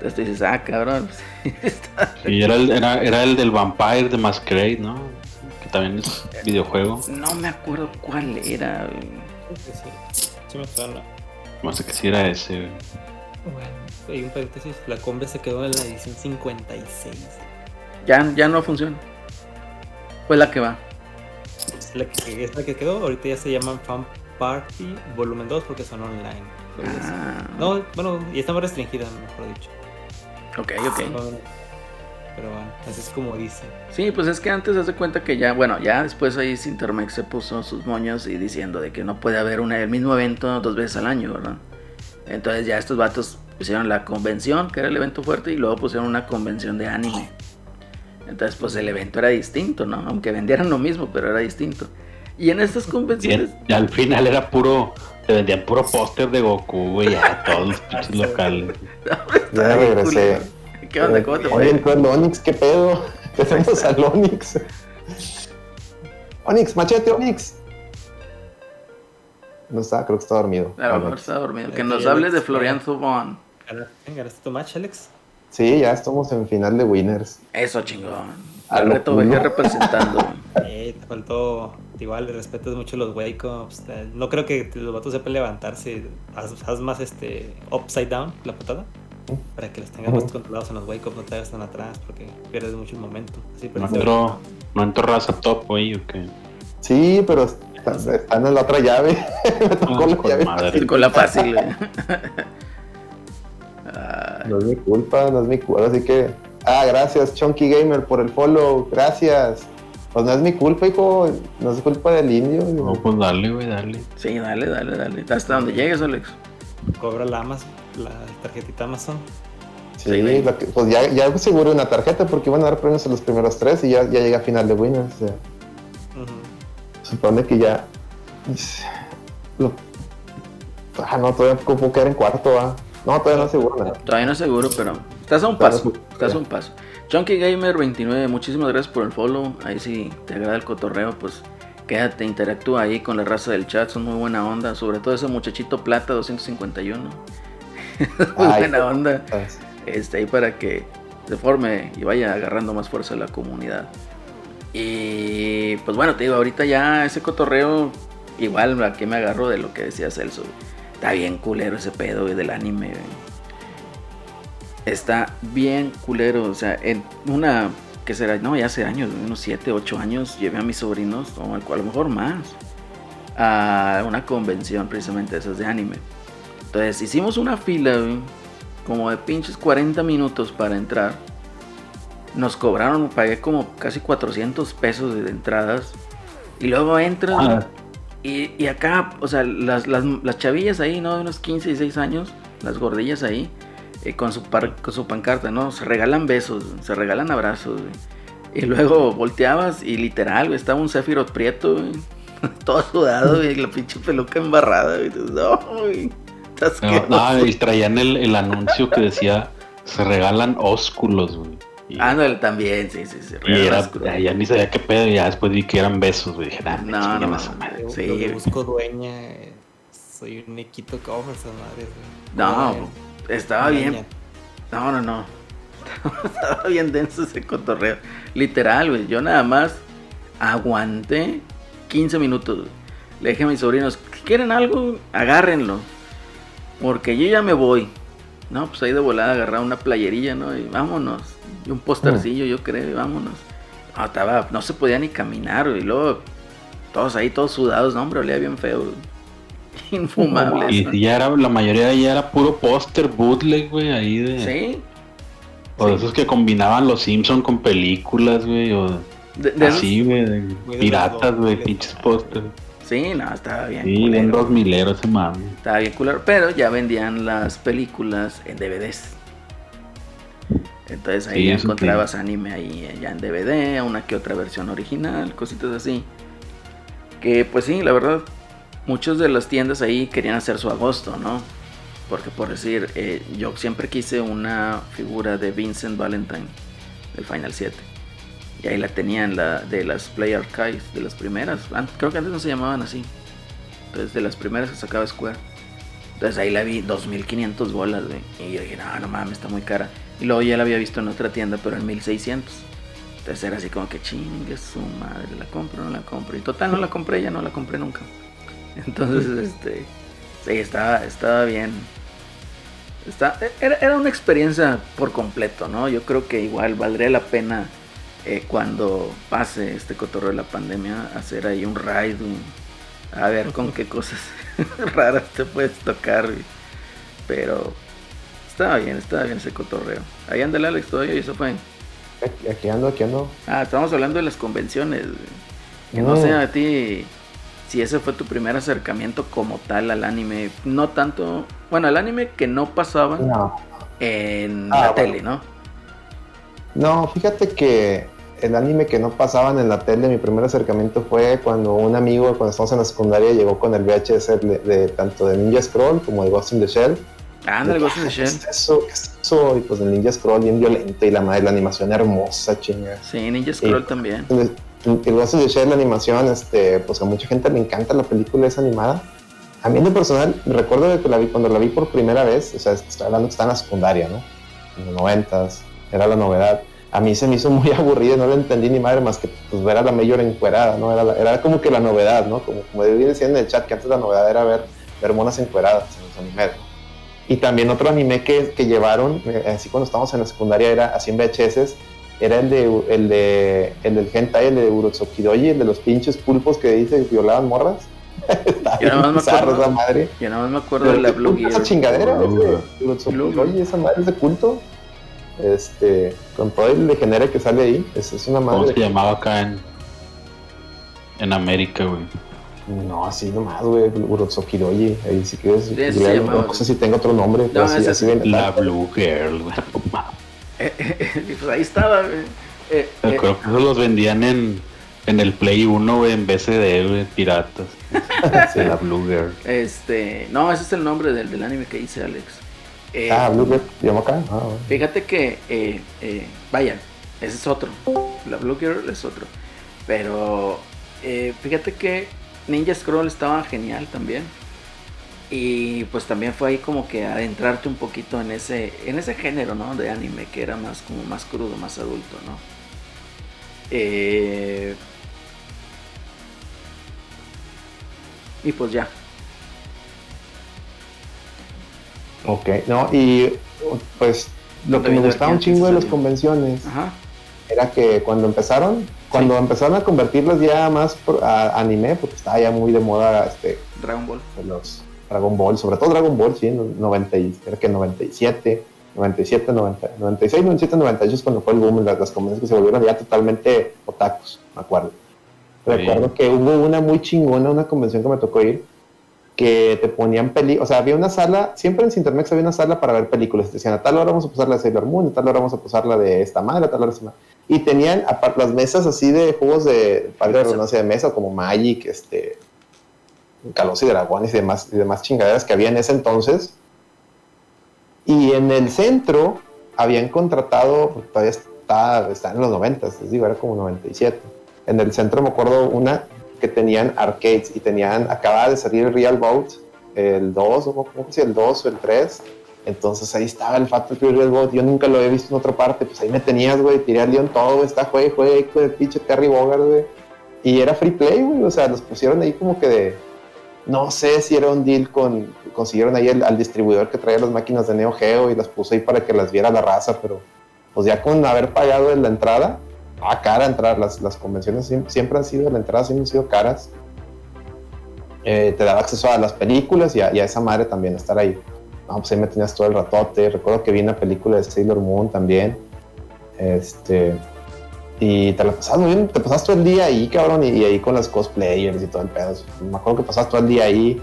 Entonces dices, ah, cabrón, pues, está-
Y era el, era, era el del Vampire de Masquerade, ¿no? Que también es videojuego.
no me acuerdo cuál era.
Sí, sí me suena.
No sé qué si era ese.
Bueno, hay un paréntesis. La Combe se quedó en la edición 56.
Ya, ya no funciona. Pues la que va.
Es la que, es la que quedó. Ahorita ya se llaman Fan Party Volumen 2 porque son online. Sí.
Ah,
No, bueno, y está más restringida, mejor dicho.
Ok, ok.
Pero bueno, así es como dice.
Sí, pues es que antes hace cuenta que ya, bueno, ya después ahí Sintermex se puso sus moños y diciendo de que no puede haber una, el mismo evento dos veces al año, ¿verdad? Entonces ya estos vatos pusieron la convención, que era el evento fuerte, y luego pusieron una convención de anime. Entonces pues el evento era distinto, ¿no? Aunque vendieran lo mismo, pero era distinto. Y en estas convenciones...
Y al final era puro. Te vendían puro póster de Goku, güey, a todos los pinches locales.
Ya regresé.
¿Qué onda? ¿Cómo te
Oye,
fue?
entró el Onix, ¿qué pedo? Tenemos al Onix. Onix, machete, Onix. No está, creo que está dormido.
A lo mejor está dormido. Que
te
nos hables de. Florian Zubón.
¿Ganaste, ¿Ganaste tu match, Alex?
Sí, ya estamos en final de Winners.
Eso, chingón.
A
Al reto. VG representando.
Eh, te faltó. Igual le respetas mucho los wake ups. eh, No creo que los vatos sepan levantarse. Haz, haz más este upside down la patada. Para que los tengas más controlados en los wake ups. No te hagas tan atrás porque pierdes mucho el momento. Así
No entró, no entró raza top, güey, o qué.
Sí, pero está- están en la otra llave. Me tocó
Ah,
la
con
llave.
madre.
Con la fácil.
No es mi culpa, no es mi culpa. Así que. Ah, gracias, Chunky Gamer, por el follow. Gracias. Pues no es mi culpa, hijo. No es culpa del indio.
No, pues dale, güey, dale.
sí, dale, dale, dale. Hasta donde llegues, Alex.
Cobra la Amazon, la tarjetita Amazon.
Sí,
Sí,
que- pues ya, ya aseguré una tarjeta porque iban a dar premios a los primeros tres y ya, ya llega a final de Winners. o sea,
Ujú.
supone que ya. lo- ah, no, todavía puedo quedar en cuarto, ah. No, todavía no aseguro nada.
Todavía no es seguro, pero estás a un paso. Estás a un paso. Chunky Gamer 29, muchísimas gracias por el follow. Ahí si te agrada el cotorreo, pues quédate, interactúa ahí con la raza del chat. Son muy buena onda. Sobre todo ese muchachito plata 251. muy
Ay,
buena onda.
Pues,
Este, ahí para que se forme y vaya agarrando más fuerza la comunidad. Y pues bueno, te digo, ahorita ya ese cotorreo, igual a que me agarro de lo que decía Celso. Está bien culero ese pedo del anime. güey. Está bien culero. O sea, en una, que será? No, ya hace años, unos 7, 8 años, llevé a mis sobrinos, o a lo mejor más, a una convención precisamente de esas de anime. Entonces hicimos una fila, como de pinches 40 minutos para entrar. Nos cobraron, pagué como casi 400 pesos de entradas. Y luego entras,
Ah,
y, y acá, o sea, las, las, las chavillas ahí, ¿no? De unos 15 y 6 años, las gordillas ahí, eh, con, su par- con su pancarta, ¿no? Se regalan besos, se regalan abrazos, güey. Y luego volteabas y literal, güey, estaba un Sephiroth prieto, güey. Todo sudado, güey, la pinche peluca embarrada, güey. No, güey. Estás
no, no, y traían el, el anuncio que decía se regalan ósculos, güey. Y,
Ándale, también, sí, sí, sí.
y era, ya, ya ni sabía qué pedo, y ya después vi que eran besos, güey. Dije, nah, me
No, no, no,
madre.
Yo,
Sí,
yo busco dueña. Soy un equito como esas madres, güey.
No,
Dueña,
estaba bien. No, no, no. Estaba bien denso ese cotorreo. Literal, güey. Yo nada más aguanté 15 minutos. Le dije a mis sobrinos, quieren algo, agárrenlo. Porque yo ya me voy. No, pues ahí de volada agarrar una playerilla, ¿no? Y vámonos. Y un postercillo, yo creo, y vámonos. No, estaba, no se podía ni caminar, güey. Y luego, todos ahí, todos sudados. No, hombre, olía bien feo, güey. Infumable.
Y ya era, la mayoría ya era puro póster bootleg, güey, ahí de...
Sí.
O de esos que combinaban los Simpson con películas, güey, o
De- de esos-
así, güey, de
Güey, de
piratas, güey,
dos,
pinches pósters.
Sí, no, estaba bien.
Sí, un
culero.
dos milero ese mami.
Estaba bien culero, pero ya vendían las películas en DVDs. Entonces ahí
Sí,
ya
eso
encontrabas anime ahí ya en DVD, una que otra versión original, cositas así. Que pues sí, la verdad, muchos de las tiendas ahí querían hacer su agosto, ¿no? Porque por decir, eh, yo siempre quise una figura de Vincent Valentine del Final 7. Y ahí la tenían la de las Play Archives, de las primeras. Creo que antes no se llamaban así. Entonces de las primeras que sacaba Square. Entonces ahí la vi 2500 bolas, güey. Y yo dije, no, no mames, está muy cara. Y luego ya la había visto en otra tienda, pero en 1600. Entonces era así como que chingue su madre, la compro, no la compro. Y total, no la compré, ya no la compré nunca. Entonces, este. Sí, estaba, estaba bien. Está, era, era una experiencia por completo, ¿no? Yo creo que igual valdría la pena eh, cuando pase este cotorreo de la pandemia hacer ahí un raid, a ver con qué cosas raras te puedes tocar, pero estaba bien, estaba bien ese cotorreo. Ahí anda el Alex todavía y eso fue.
Aquí, aquí ando, aquí ando.
Ah, estamos hablando de las convenciones. Que no
Mm.
sé a ti si ese fue tu primer acercamiento como tal al anime. No tanto, bueno, al anime que no pasaba
No,
en
Ah,
la
bueno.
tele, ¿no?
no, fíjate que el anime que no pasaban en la tele, mi primer acercamiento fue cuando un amigo, cuando estábamos en la secundaria, llegó con el VHS de, de tanto de Ninja Scroll como de Ghost in the Shell.
Ándale, Ghost in the
¿Qué
Shell.
es eso? ¿Qué es eso? Y pues el Ninja Scroll bien violento y la la animación hermosa, chinga.
Sí, Ninja Scroll también.
El, el, Ghost Shell, la animación, este, pues a mucha gente le encanta la película esa animada. A mí en lo personal, recuerdo que la vi, cuando la vi por primera vez, o sea, estoy hablando que estaba en la secundaria, ¿no? En los noventas, era la novedad. A mí se me hizo muy aburrido, no lo entendí ni madre más que pues ver a la mayor encuerada, ¿no? Era, la- era como que la novedad, ¿no? Como, como diciendo en el chat, que antes la novedad era ver, ver monas encueradas en los animes, ¿no? Y también otro anime que, que llevaron, eh, así cuando estábamos en la secundaria, era así en VHS, era el de el de el del hentai, el de Urotsukidoji, el de los pinches pulpos que dice que violaban morras. Está
Yo nada más me acuerdo.
esa madre.
Yo nada más me acuerdo de la Blue
Esa chingadera,
Gear.
Urotsukidoji, esa madre es de culto. Este, con todo el degenere que sale ahí, es, es una
¿Cómo
madre.
se llamaba acá en, en América, güey?
No, así nomás, güey, Urotsukidoji. Ahí si quieres,
Sí,
no sé si tengo otro nombre, pero así, así viene.
La Blue Girl, güey.
Y pues ahí estaba, güey. Eh, eh,
Creo que esos los vendían en, en el Play 1, güey, en BCD, güey, piratas.
Sí.
La Blue Girl.
este, no, ese es el nombre del, del anime que dice Alex. Eh,
Ah, llamo acá. Ah, bueno.
Fíjate que, eh, eh, vaya, ese es otro. La Blue Girl es otro. Pero eh, fíjate que Ninja Scroll estaba genial también. Y pues también fue ahí como que adentrarte un poquito en ese, en ese género, ¿no? De anime, que era más como más crudo, más adulto, ¿no? Eh, y pues ya.
Ok, no, y pues lo que me gustaba un chingo de las convenciones
Ajá.
era que cuando empezaron, cuando empezaron a convertirlos ya más por- a anime, porque estaba ya muy de moda este,
Dragon Ball.
los Dragon Ball, sobre todo Dragon Ball, sí, en el 90, y- creo que 97, 97, 90, 96, 97, 98 es cuando fue el boom, las, las que se volvieron ya totalmente otakus, me acuerdo. Recuerdo que hubo una muy chingona, una convención que me tocó ir, que te ponían peli, o sea, había una sala, siempre en Cintermex había una sala para ver películas, te decían a tal hora vamos a pasar la de Sailor Moon, a tal hora vamos a pasar la de esta madre, a tal hora esta. Y tenían aparte las mesas así de juegos de, de redundancia de mesa, como Magic, este, Calos y Dragones y demás, y demás chingaderas que había en ese entonces. Y en el centro habían contratado, porque todavía está, está en los 90, les digo, era como 97. En el centro me acuerdo una que tenían arcades y tenían, acababa de salir el Real Boat, el 2, o cómo se el 2 o el 3. Entonces ahí estaba el Fury Real Boat, yo nunca lo había visto en otra parte, pues ahí me tenías, güey, tiré al León todo, está juegue, juegue, el pinche Terry Bogard, güey. Y era free play, güey, o sea, los pusieron ahí como que de, no sé si era un deal con, consiguieron ahí al distribuidor que traía las máquinas de Neo Geo y las puso ahí para que las viera la raza, pero pues ya con haber pagado en la entrada, a cara entrar, las, las convenciones siempre, han sido, la entrada siempre han sido caras. Eh, te daba acceso a las películas y a, y a esa madre también estar ahí. No, pues ahí me tenías todo el ratote. Recuerdo que vi una película de Sailor Moon también. Este. Y te la pasabas muy bien, te pasabas todo el día ahí, cabrón, y, y ahí con las cosplayers y todo el pedo. Me acuerdo que pasabas todo el día ahí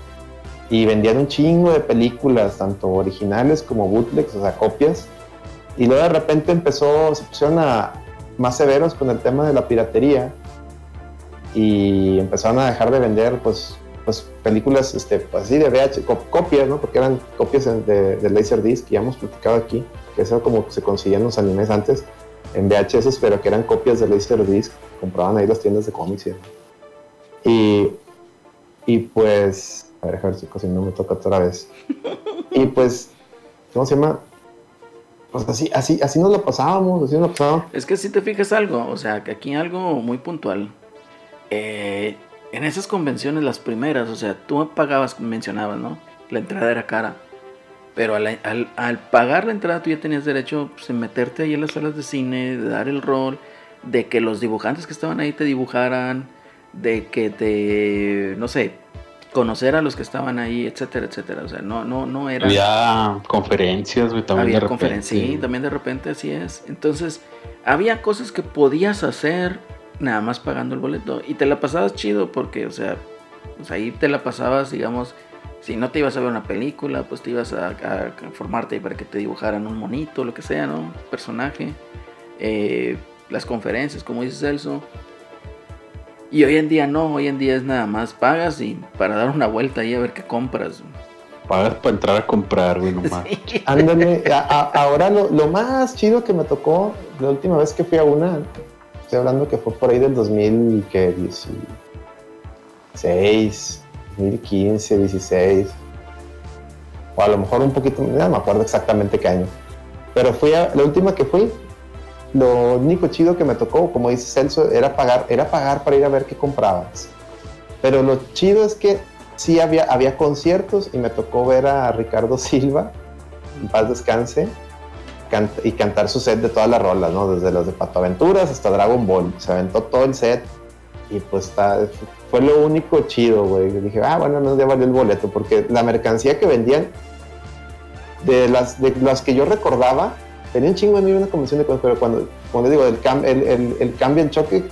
y vendían un chingo de películas, tanto originales como bootlegs, o sea, copias. Y luego de repente empezó, se pusieron a más severos con el tema de la piratería y empezaron a dejar de vender, pues, pues películas, este, pues así de VH, co- copias, ¿no? Porque eran copias de, de Laserdisc, ya hemos platicado aquí, que eso como se conseguían los animes antes en VHS, pero que eran copias de Laserdisc, compraban ahí las tiendas de cómics y. Y, y pues, a ver, a ver si no me toca otra vez. Y pues, ¿cómo se llama? Pues así, así, así nos lo pasábamos, así nos lo pasábamos.
Es que si te fijas algo, o sea, que aquí algo muy puntual. Eh, en esas convenciones, las primeras, o sea, tú pagabas, mencionabas, ¿no? La entrada era cara. Pero al, al- al pagar la entrada tú ya tenías derecho pues, en meterte ahí en las salas de cine, de dar el rol, de que los dibujantes que estaban ahí te dibujaran, de que te, no sé, conocer a los que estaban ahí, etcétera, etcétera. O sea, no, no, no era...
Había conferencias, güey, también
había
de
conferencias, sí, también de repente así es. Entonces, había cosas que podías hacer nada más pagando el boleto y te la pasabas chido porque, o sea, pues ahí te la pasabas, digamos, si no te ibas a ver una película, pues te ibas a, a- formarte para que te dibujaran un monito, lo que sea, ¿no? Personaje. Eh, las conferencias, como dice Celso. Y hoy en día no, hoy en día es nada más pagas y para dar una vuelta ahí a ver qué compras.
Pagas para entrar a comprar, güey, nomás.
Ándale, a- a- ahora lo, lo más chido que me tocó, la última vez que fui a una, estoy hablando que fue por ahí del 2016, 2015, 16, o a lo mejor un poquito, no me acuerdo exactamente qué año, pero fui a, la última que fui, lo único chido que me tocó, como dice Celso, era pagar, era pagar para ir a ver qué comprabas. Pero lo chido es que sí había, había conciertos y me tocó ver a Ricardo Silva, en paz descanse, can- y cantar su set de todas las rolas, ¿no? Desde los de Pato Aventuras hasta Dragon Ball. Se aventó todo el set y pues está, fue lo único chido, güey. Dije, ah, bueno, no ya valió el boleto, porque la mercancía que vendían, de las, de las que yo recordaba, tenía un chingo de mí una convención de cosas, pero cuando, cuando digo, el, cam- el, el, el cambio en choque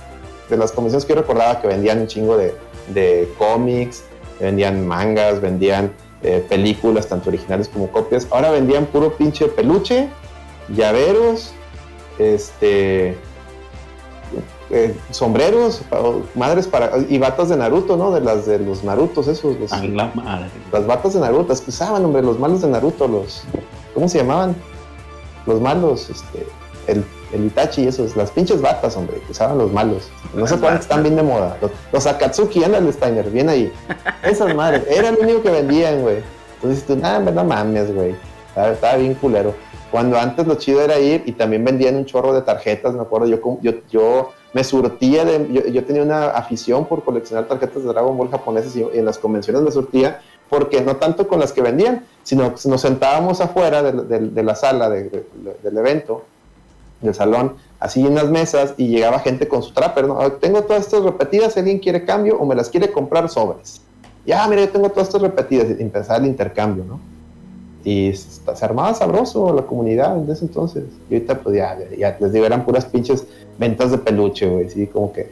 de las convenciones que yo recordaba que vendían un chingo de, de cómics, vendían mangas, vendían eh, películas, tanto originales como copias. Ahora vendían puro pinche peluche, llaveros, este, eh, sombreros, madres para y batas de Naruto, ¿no? De las de los Narutos, esos, los-
A la madre.
las batas de Naruto, es que usaban, hombre, los malos de Naruto, los, ¿cómo se llamaban? Los malos, este, el, el Itachi y esos, las pinches batas, hombre, que usaban los malos. No sé cuáles están bien de moda. Los, los Akatsuki, ándale, Steiner, bien ahí. Esas madres, era lo único que vendían, güey. Entonces tú, nada, no mames, güey. Estaba bien culero. Cuando antes lo chido era ir y también vendían un chorro de tarjetas, me acuerdo, yo, me surtía de, yo, tenía una afición por coleccionar tarjetas de Dragon Ball japonesas y, en las convenciones me surtía, porque no tanto con las que vendían, sino que nos sentábamos afuera de, la sala de- de- del evento, del salón, así en las mesas y llegaba gente con su trapper, ¿no? "Ah, Tengo todas estas repetidas, alguien quiere cambio o me las quiere comprar sobres. Ya, mira, yo tengo todas estas repetidas y empezar el intercambio, ¿no? Y se armaba sabroso la comunidad en ese entonces. Y ahorita, pues ya, ya les digo, eran puras pinches ventas de peluche, güey. Sí, como que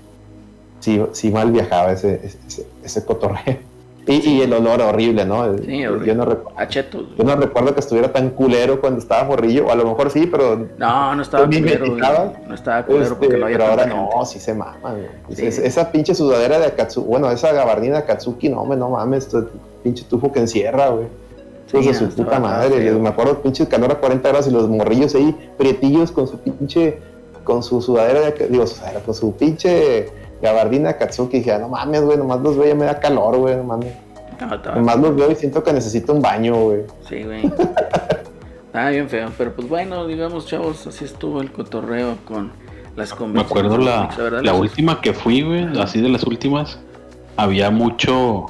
sí, sí mal viajaba ese, ese, ese cotorreo. Y, y el olor horrible, ¿no?
Sí,
yo,
horrible.
no recu-
A chetos.
yo no recuerdo que estuviera tan culero cuando estaba morrillo, o a lo mejor sí, pero
No, no estaba culero. No estaba culero
Este,
porque no había
pero ahora
tanta
no,
gente.
sí se mama, güey.
Sí.
Es- esa pinche sudadera de Akatsuki, bueno, esa gabardina de Akatsuki, no, hombre, no mames, esto, pinche tufo que encierra, güey. De
no,
su puta madre,
feo.
me acuerdo pinche calor a 40 grados y los morrillos ahí, prietillos con su pinche, con su sudadera de, digo, sudadera, con su pinche gabardina de Akatsuki, dije, ah, no mames, güey, nomás los veo y me da calor, güey, no mames.
No,
Nomás los veo y siento que necesito un baño, güey.
Sí, güey. Estaba bien feo, pero pues bueno, digamos, chavos, así estuvo el cotorreo con las
Me acuerdo
de
la, la
las-
última que fui, güey, así de las últimas, había mucho,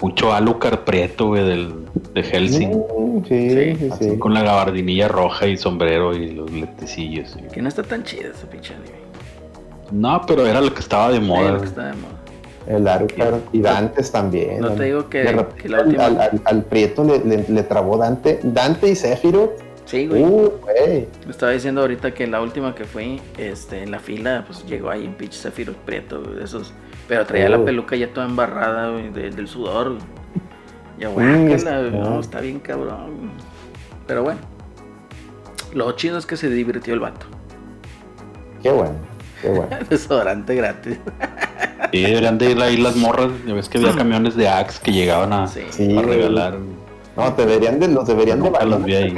mucho Alucard Prieto, güey, del, de Helsing,
Mm, sí,
Sí,
sí,
así
sí.
con la gabardinilla roja y sombrero y los letecillos. y-
Que no está tan chida esa pinche anime.
No, pero era lo que estaba de
Sí,
moda.
lo que
güey.
está de moda.
El Arucar y Dantes también.
no te digo que-
De repente
que la última-
Al, al- al Prieto le, le- le trabó Dante. Dante y Sephiroth.
Sí, güey.
Uh, güey.
Me estaba diciendo ahorita que la última que fui, este, en la fila, pues llegó ahí un pinche Zafiro Prieto, güey, de esos. Pero traía la
Oh.
peluca ya toda embarrada, güey, de- del sudor. güey. Ya,
Mm,
güey, no, está bien cabrón. güey. Pero bueno, lo chido es que se divirtió el vato.
Qué bueno. Qué bueno.
Desodorante gratis.
Sí, deberían de ir ahí las morras. Ya ves que había camiones de Axe que llegaban a,
Sí.
Regalar.
No, deberían de, los deberían de
los vi ahí.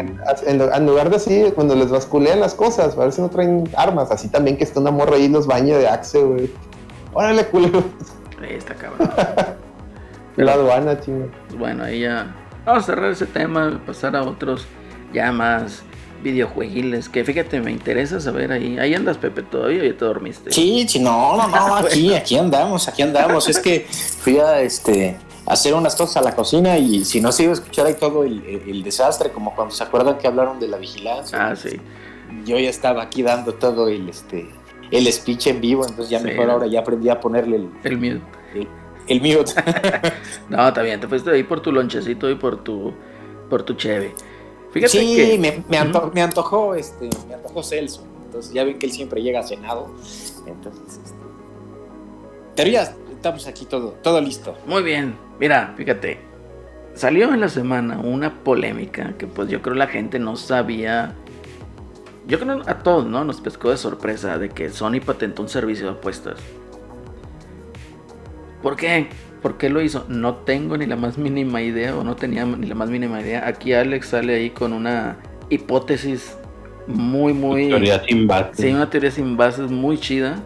En, lo- en lugar de así, cuando les basculean las cosas, a ver si no traen armas. Así también que está una morra ahí y los baña de Axe, güey. Órale, culero.
Ahí está cabrón.
La aduana, chingo.
Pues bueno, ahí ya. Vamos a cerrar ese tema, pasar a otros ya más videojueguiles. Que fíjate, me interesa saber ahí. Ahí andas, Pepe, todavía o ya te dormiste.
Sí, sí, no, no, no, aquí, aquí andamos, aquí andamos. Es que fui a este hacer unas cosas a la cocina y si no se iba a escuchar ahí todo el, el- el desastre, como cuando se acuerdan que hablaron de la vigilancia.
Ah, sí.
Yo ya estaba aquí dando todo el este el speech en vivo, entonces ya
Sí.
mejor ahora ya aprendí a ponerle el,
El mute.
el mute.
No, está bien, te fuiste ahí por tu lonchecito y por tu por tu cheve. Fíjate
sí,
que
me, me, anto- me antojó este, me antojó Celso. Entonces ya ven que él siempre llega cenado. Entonces, este, pero ya estamos aquí todo, todo listo.
muy bien. Mira, fíjate. Salió en la semana una polémica que pues yo creo la gente no sabía. Yo creo a todos, ¿no? Nos pescó de sorpresa de que Sony patentó un servicio de apuestas. ¿Por qué? ¿Por qué lo hizo? No tengo ni la más mínima idea o no tenía ni la más mínima idea. Aquí Alex sale ahí con una hipótesis muy, muy...
Teoría sin base.
Sí, una teoría sin bases muy chida.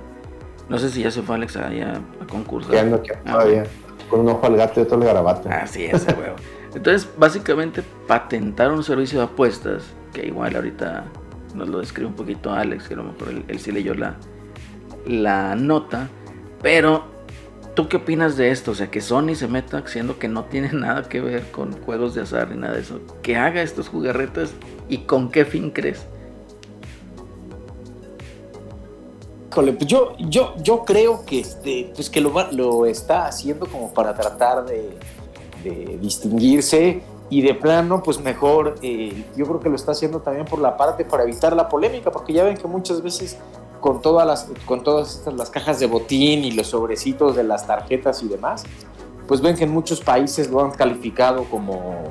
No sé si ya se fue Alex allá a concurso.
Que ando aquí
Ah,
todavía. Con un ojo al gato y otro al garabato.
Así es, huevo. Entonces, básicamente patentaron un servicio de apuestas, que igual ahorita nos lo describe un poquito Alex, que a lo mejor él, sí leyó la, la nota. Pero, ¿tú qué opinas de esto? O sea, que Sony se meta siendo que no tiene nada que ver con juegos de azar ni nada de eso. Que haga estos jugarretas y con qué fin crees.
Pues yo, yo, yo creo que, este, pues que lo, lo está haciendo como para tratar de distinguirse y de plano, pues mejor, eh, yo creo que lo está haciendo también por la parte para evitar la polémica, porque ya ven que muchas veces con todas las, con todas estas, las cajas de botín y los sobrecitos de las tarjetas y demás, pues ven que en muchos países lo han calificado como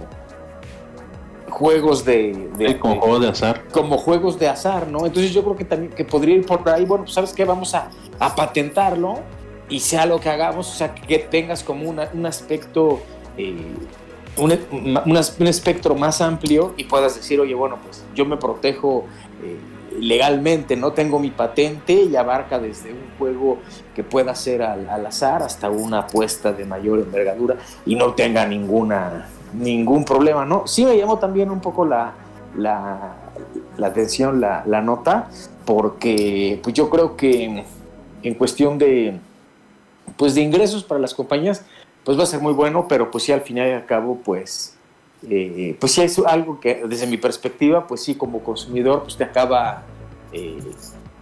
juegos de, de-
Sí, con
de-
juegos de azar.
como juegos de azar, ¿no? Entonces yo creo que también que podría ir por ahí, bueno, pues sabes qué, vamos a, a patentarlo y sea lo que hagamos, o sea, que tengas como una- un aspecto, eh, un, un espectro más amplio y puedas decir, oye, bueno, pues yo me protejo eh, legalmente, no tengo mi patente y abarca desde un juego que pueda ser al, al azar hasta una apuesta de mayor envergadura y no tenga ninguna ningún problema, ¿no? Sí me llamó también un poco la, la, la atención la, la, nota, porque pues yo creo que en cuestión de, pues de ingresos para las compañías, pues va a ser muy bueno, pero pues sí al final y al cabo, pues, eh, pues sí es algo que desde mi perspectiva, pues sí como consumidor, pues te acaba, eh,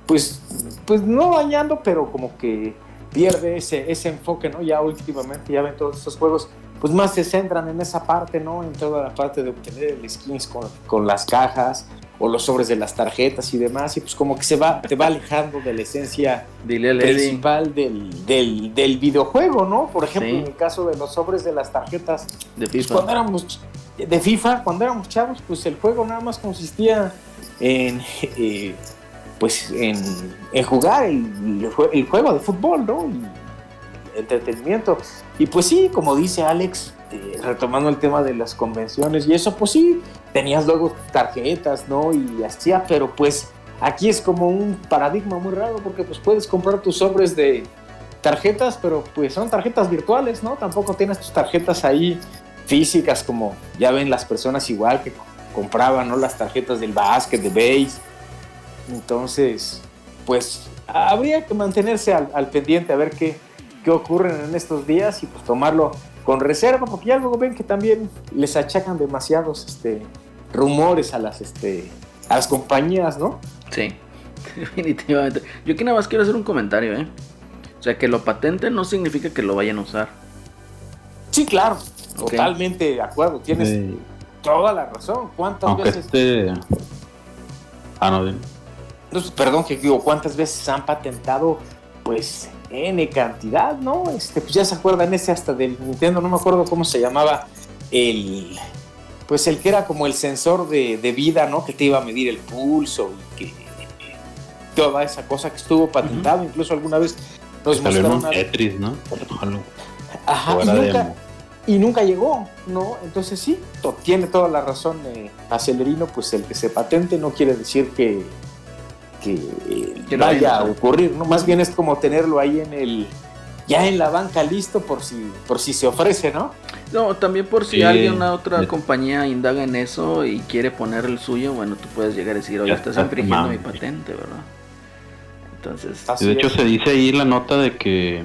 pues, pues no dañando, pero como que pierde ese, ese enfoque, ¿no? Ya últimamente, ya ven todos estos juegos, pues más se centran en esa parte, ¿no? En toda la parte de obtener el skins con, con las cajas o los sobres de las tarjetas y demás, y pues como que se va, te va alejando de la esencia
Dile
principal del, del, del, videojuego, ¿no? Por ejemplo,
Sí.
en el caso de los sobres de las tarjetas
de
pues
FIFA.
cuando éramos de FIFA, cuando éramos chavos, pues el juego nada más consistía en eh, pues en, en jugar el, el jue- el juego de fútbol, ¿no? Y entretenimiento. Y pues sí, como dice Alex, eh, retomando el tema de las convenciones y eso, pues sí, tenías luego tarjetas, ¿no? Y hacía, pero pues aquí es como un paradigma muy raro porque pues puedes comprar tus sobres de tarjetas, pero pues son tarjetas virtuales, ¿no? Tampoco tienes tus tarjetas ahí físicas como ya ven las personas igual que compraban, ¿no? Las tarjetas del básquet, de base. Entonces, pues habría que mantenerse al, al pendiente a ver qué, ocurren en estos días y pues tomarlo con reserva, porque ya luego ven que también les achacan demasiados este, rumores a las, este, a las compañías, ¿no?
Sí, definitivamente. Yo aquí nada más quiero hacer un comentario, ¿eh? O sea, que lo patenten no significa que lo vayan a usar.
Sí, claro, totalmente de acuerdo, tienes
Sí.
toda la razón. ¿Cuántas
Aunque
veces,
este. Ah, no, bien.
perdón que digo, cuántas veces han patentado, pues, N cantidad, ¿no? Este, pues ya se acuerdan ese hasta del Nintendo, no me acuerdo cómo se llamaba, el, pues el que era como el sensor de, de vida, ¿no? Que te iba a medir el pulso y que toda esa cosa que estuvo patentado, incluso alguna vez nos mostraron
un Tetris, ¿no?
Ajá, y nunca, y nunca llegó, ¿no? Entonces sí, tiene toda la razón eh, Acelerino, pues el que se patente no quiere decir que, que, eh,
Que
vaya
a
ocurrir, ¿no? Más bien es como tenerlo ahí en el, ya en la banca listo por si, por si se ofrece, ¿no?
No, también por si
Sí.
alguien, una otra
Sí.
compañía indaga en eso y quiere poner el suyo, bueno, tú puedes llegar a decir, oye,
Ya
estás
está
infringiendo mi patente, ¿verdad? Entonces,
de hecho
es.
se dice ahí la nota de que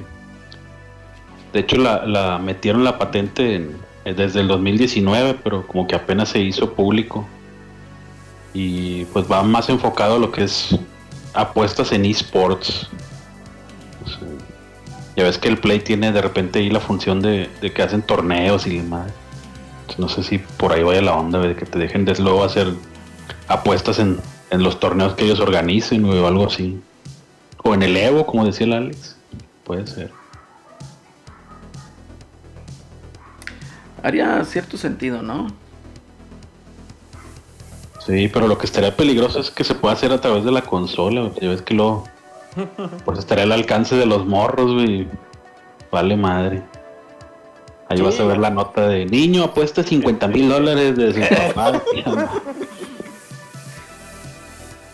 de hecho la, la metieron la patente en- eh, desde el 2019 pero como que apenas se hizo público y pues va más enfocado a lo que es apuestas en esports ya ves que el play tiene de repente ahí la función de, de que hacen torneos y demás no sé si por ahí vaya la onda de que te dejen desde luego hacer apuestas en, en los torneos que ellos organicen o algo así o en el Evo, como decía el Alex. Puede ser.
haría cierto sentido, ¿no?
Sí, pero lo que estaría peligroso es que se pueda hacer a través de la consola. Ya ves que luego. Pues estaría al alcance de los morros, güey. Vale madre. Ahí
Sí,
vas a ver la nota de niño apuesta 50 mil dólares de.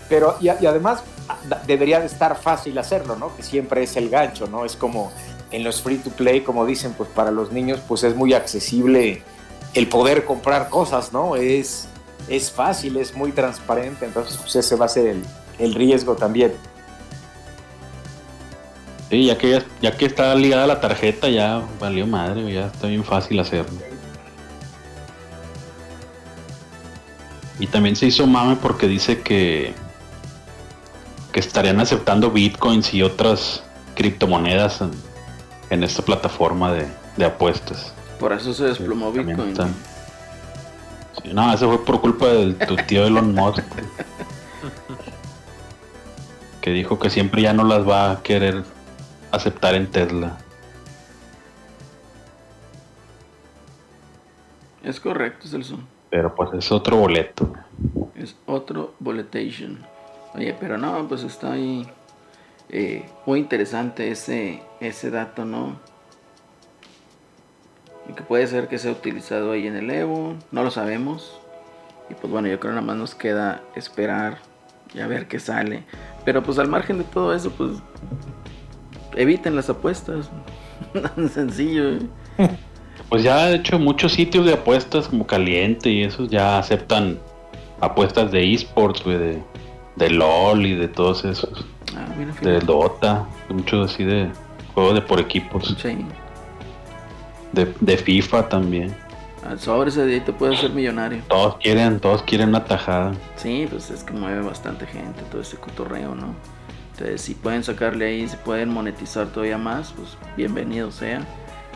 Pero, y, y además da- debería de estar fácil hacerlo, ¿no? Que siempre es el gancho, ¿no? Es como en los free to play, como dicen, pues para los niños, pues es muy accesible el poder comprar cosas, ¿no? Es, es fácil, es muy transparente, entonces pues ese va a ser el, el riesgo también.
Sí, ya que, ya que está ligada la tarjeta, ya valió madre, ya está bien fácil hacerlo. Y también se hizo mame porque dice que, que estarían aceptando bitcoins y otras criptomonedas en, en esta plataforma de, de apuestas.
Por eso se desplomó Bitcoin.
No, eso fue por culpa de tu tío Elon Musk. que dijo que siempre ya no las va a querer aceptar en Tesla.
Es correcto, Celso.
Pero pues es otro boleto.
Es otro boletation. Oye, pero no, pues está ahí eh, muy interesante ese, ese dato, ¿no? Y que puede ser que sea utilizado ahí en el Evo, no lo sabemos. Y pues bueno, yo creo nada más nos queda esperar y a ver qué sale. Pero pues al margen de todo eso, pues eviten las apuestas. Tan sencillo. ¿eh?
Pues ya de hecho muchos sitios de apuestas como Caliente y esos ya aceptan apuestas de esports, güey, de, de LOL y de todos esos.
Ah, mira.
De Dota, muchos así de juegos de por equipos.
Sí.
De, de FIFA también.
Al sobre ese día te puedes hacer millonario.
Todos quieren, todos quieren una tajada.
Sí, pues es que mueve bastante gente todo ese cotorreo, ¿no? Entonces, si pueden sacarle ahí, si pueden monetizar todavía más, pues bienvenido sea.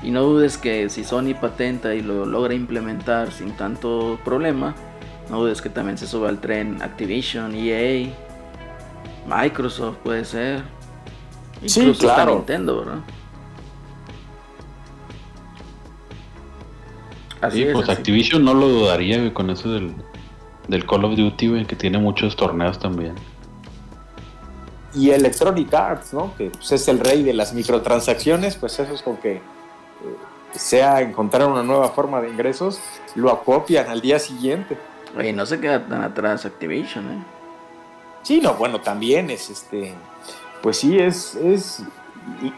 Y no dudes que si Sony patenta y lo logra implementar sin tanto problema, no dudes que también se suba al tren Activision, EA, Microsoft puede ser.
Sí,
Incluso hasta
claro.
Nintendo, ¿verdad? Así
Sí,
es,
pues
así.
Activision no lo dudaría, güey, con eso del, del Call of Duty, güey, que tiene muchos torneos también.
Y Electronic Arts, ¿no? Que pues, es el rey de las microtransacciones, pues eso es con que eh, sea encontrar una nueva forma de ingresos, lo acopian al día siguiente.
Oye, no se queda tan atrás Activision, ¿eh?
Sí, no, bueno, también es este, pues sí, es, es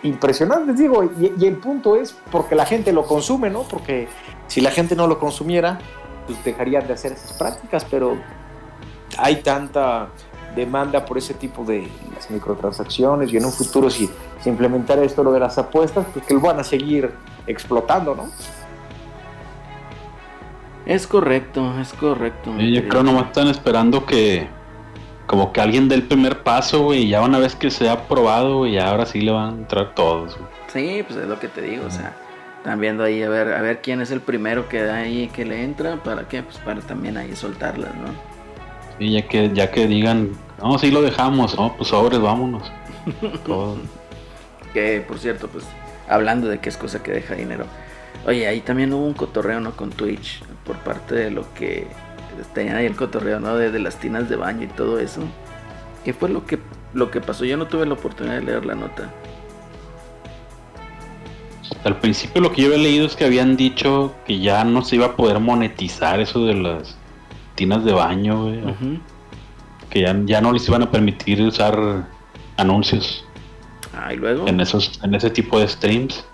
impresionante, digo, y, y el punto es porque la gente lo consume, ¿no? Porque si la gente no lo consumiera, pues dejarían de hacer esas prácticas, pero hay tanta demanda por ese tipo de las microtransacciones y en un futuro si se implementara esto lo de las apuestas, pues que lo van a seguir explotando, ¿no?
Es correcto, es correcto.
Sí, yo creo nomás están esperando que como que alguien dé el primer paso, güey, y ya una vez que se ha aprobado, güey, ya ahora sí le van a entrar todos.
Sí, pues es lo que te digo, o sea, están viendo ahí a ver, a ver quién es el primero que da ahí que le entra, para qué, pues para también ahí soltarlas, ¿no?
Y ya que, ya que digan, no, sí lo dejamos, no, pues sobres, vámonos. Todo.
Que por cierto, pues hablando de que es cosa que deja dinero. Oye, ahí también hubo un cotorreo, ¿no? Con Twitch, por parte de lo que tenían ahí el cotorreo, ¿no? De, de las tinas de baño y todo eso. ¿Qué fue lo que, lo que pasó? Yo no tuve la oportunidad de leer la nota.
Al principio lo que yo había leído es que habían dicho que ya no se iba a poder monetizar eso de las tinas de baño, güey. Que ya, ya no les iban a permitir usar anuncios
Ah, y luego.
en esos, en ese tipo de streams.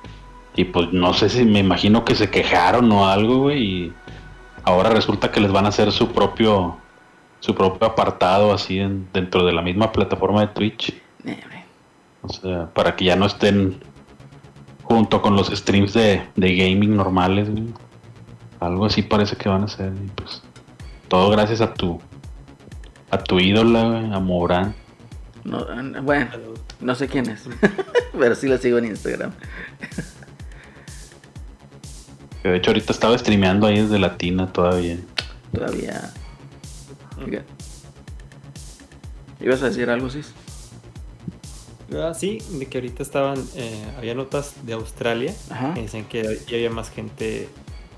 Y pues no sé si me imagino que se quejaron o algo, güey. Y ahora resulta que les van a hacer su propio su propio apartado así en- dentro de la misma plataforma de Twitch.
Eh.
O sea, para que ya no estén junto con los streams de, de gaming normales, güey. Algo así parece que van a y pues todo gracias a tu a tu ídola, güey, a Morán.
No, bueno, no sé quién es, pero sí la sigo en Instagram.
De hecho ahorita estaba streameando ahí desde Latina todavía.
Todavía. Oiga. ¿Ibas a decir algo, Sis?
Ah, sí, de que ahorita estaban, eh, había notas de Australia
Ajá.
que dicen que ya había más gente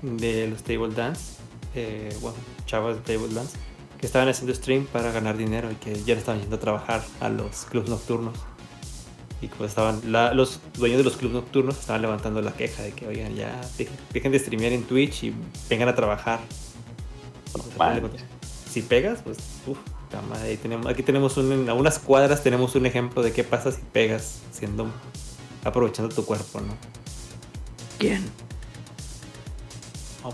de los table dance, eh, bueno, chavas de table dance, que estaban haciendo stream para ganar dinero y que ya no estaban yendo a trabajar a los clubs nocturnos. Y como estaban, la- los dueños de los clubs nocturnos estaban levantando la queja de que, oigan, ya dejen, dejen de streamear en Twitch y vengan a trabajar. Entonces, Si pegas, pues, uff, ahí tenemos, aquí tenemos un, a unas cuadras tenemos un ejemplo de qué pasa si pegas siendo, aprovechando tu cuerpo, ¿no?
¿Quién?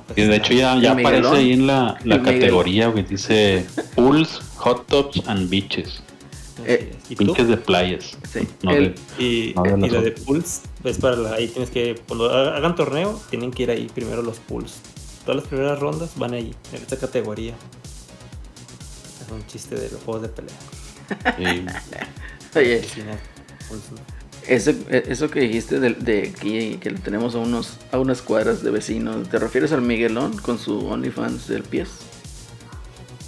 Pues,
Y de hecho ya, ya
¿El Miguelón?
aparece ahí en la, categoría, que dice pools, hot tubs and beaches.
eh.
Pinches de playas.
Sí.
No
El-
de-
Y,
No, de
y la de pools, es para la- ahí tienes que, cuando hagan torneo, tienen que ir ahí primero los pools. Todas las primeras rondas van ahí, en esta categoría. Un chiste de los juegos de pelea.
Oye,
¿no?
eso, eso que dijiste de, de aquí, que lo tenemos a, unos, a unas cuadras de vecinos, ¿te refieres al Miguelón con su OnlyFans del pies?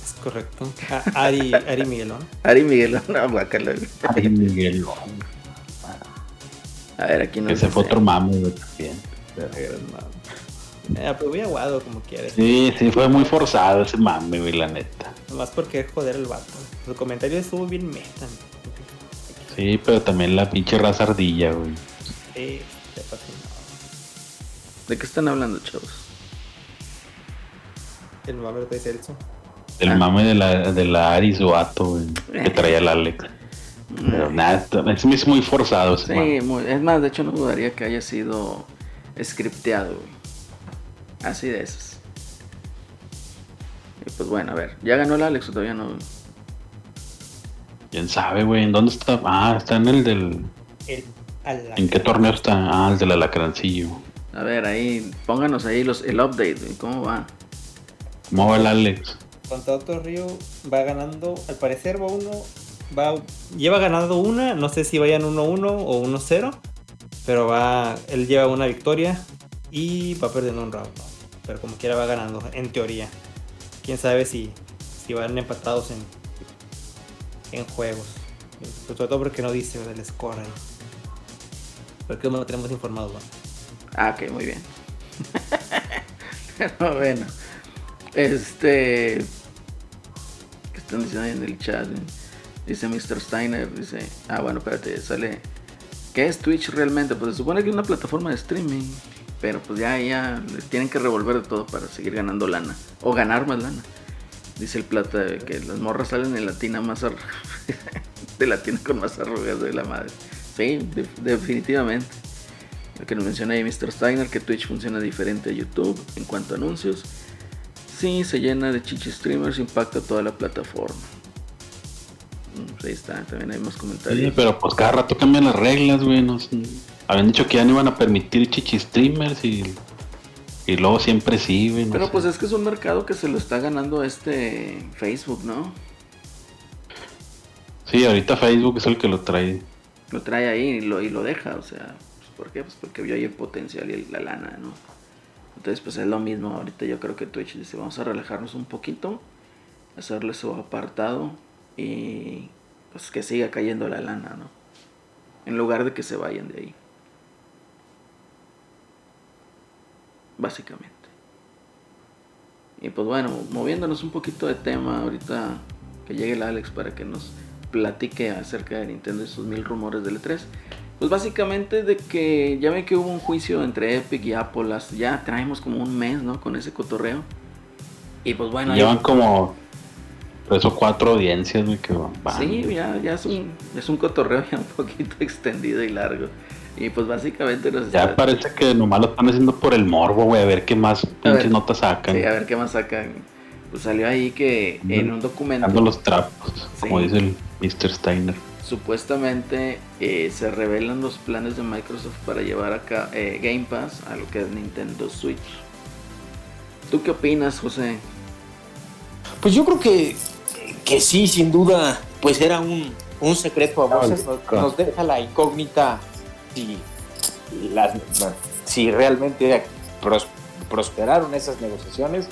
Es correcto. A- Ari, Ari Miguelón.
Ari Miguelón, no, guácala.
Ay, Miguel.
A ver, aquí no
Ese fue otro mame, güey, también.
Eh, muy aguado como quieres.
Sí, sí, fue muy forzado ese mame, güey, la neta.
Nomás porque joder el vato. Su comentario estuvo bien meta.
Sí, pero también la pinche raza ardilla, güey.
Sí, te fascinó.
¿De qué están hablando, chavos?
El mame de Celso.
El
Ah.
mame de la, de la Aris Vato, güey, que traía el Alex. Pero nada, es muy forzado ese
Sí, muy- es más, de hecho no dudaría que haya sido scripteado, güey. Así de esas. Y pues bueno, a ver, ¿ya ganó el Alex o todavía no?
¿Quién sabe, güey? ¿En dónde está? Ah, está en el del...
El.
¿En qué torneo está? Ah, el del alacrancillo.
A ver, ahí, pónganos ahí los, el update, ¿cómo va?
¿Cómo va el Alex?
Contra otro río va ganando, al parecer va uno, va, lleva ganado una, no sé si vayan 1-1 o 1-0, pero va, él lleva una victoria y va perdiendo un round, ¿no? Pero como quiera va ganando, en teoría. Quién sabe si, si van empatados en, en juegos, sobre todo porque no dice el score ahí. Porque no lo tenemos informado, ¿no?
Ah, ok, muy bien. Pero bueno. Este. ¿Qué están diciendo ahí en el chat? Dice Mr. Steiner. Dice. Ah, bueno, espérate, sale. ¿Qué es Twitch realmente? Pues se supone que es una plataforma de streaming. Pero pues ya, ya tienen que revolver de todo para seguir ganando lana. O ganar más lana. Dice el plata que las morras salen en latina más ar- de latina con más arrugas de la madre. Sí, de- definitivamente. Lo que nos menciona ahí Mr. Steiner, que Twitch funciona diferente a YouTube en cuanto a anuncios. Sí, se llena de chichi streamers, impacta toda la plataforma. Mm, pues ahí está, también hay más
Sí,
comentarios.
pero pues cada rato cambian las reglas, güey. No. Habían dicho que ya no iban a permitir chichi streamers y, y luego siempre sí, güey. no
Pero
sé.
pues es que es un mercado que se lo está ganando este Facebook, ¿no?
Sí, ahorita Facebook es el que lo trae.
Lo trae ahí y lo, y lo deja, o sea, pues, ¿por qué? Pues porque vio ahí el potencial y la lana, ¿no? Entonces pues es lo mismo, ahorita yo creo que Twitch dice, vamos a relajarnos un poquito, hacerle su apartado y pues que siga cayendo la lana, ¿no? En lugar de que se vayan de ahí. Básicamente. Y pues bueno, moviéndonos un poquito de tema, ahorita que llegue el Alex para que nos platique acerca de Nintendo y sus mil rumores del E3. Pues básicamente de que ya ve que hubo un juicio entre Epic y Apple, ya traemos como un mes, ¿no? Con ese cotorreo. Y pues bueno, ahí-
Llevan como tres o cuatro audiencias, güey, que van.
Sí, ya, ya es, un, es un cotorreo ya un poquito extendido y largo. Y pues básicamente nos
Ya
está-
parece que nomás lo están haciendo por el morbo, güey, a ver qué más pinches notas sacan.
Sí, a ver qué más sacan. Pues salió ahí que en un documento
Dando los trapos, como dice el Mr. Steiner.
supuestamente eh, se revelan los planes de Microsoft para llevar acá eh, Game Pass a lo que es Nintendo Switch. ¿Tú qué opinas, José?
Pues yo creo que, que sí, sin duda, pues era un, un secreto a voces. Nos deja la incógnita si, las- si realmente pros- prosperaron esas negociaciones,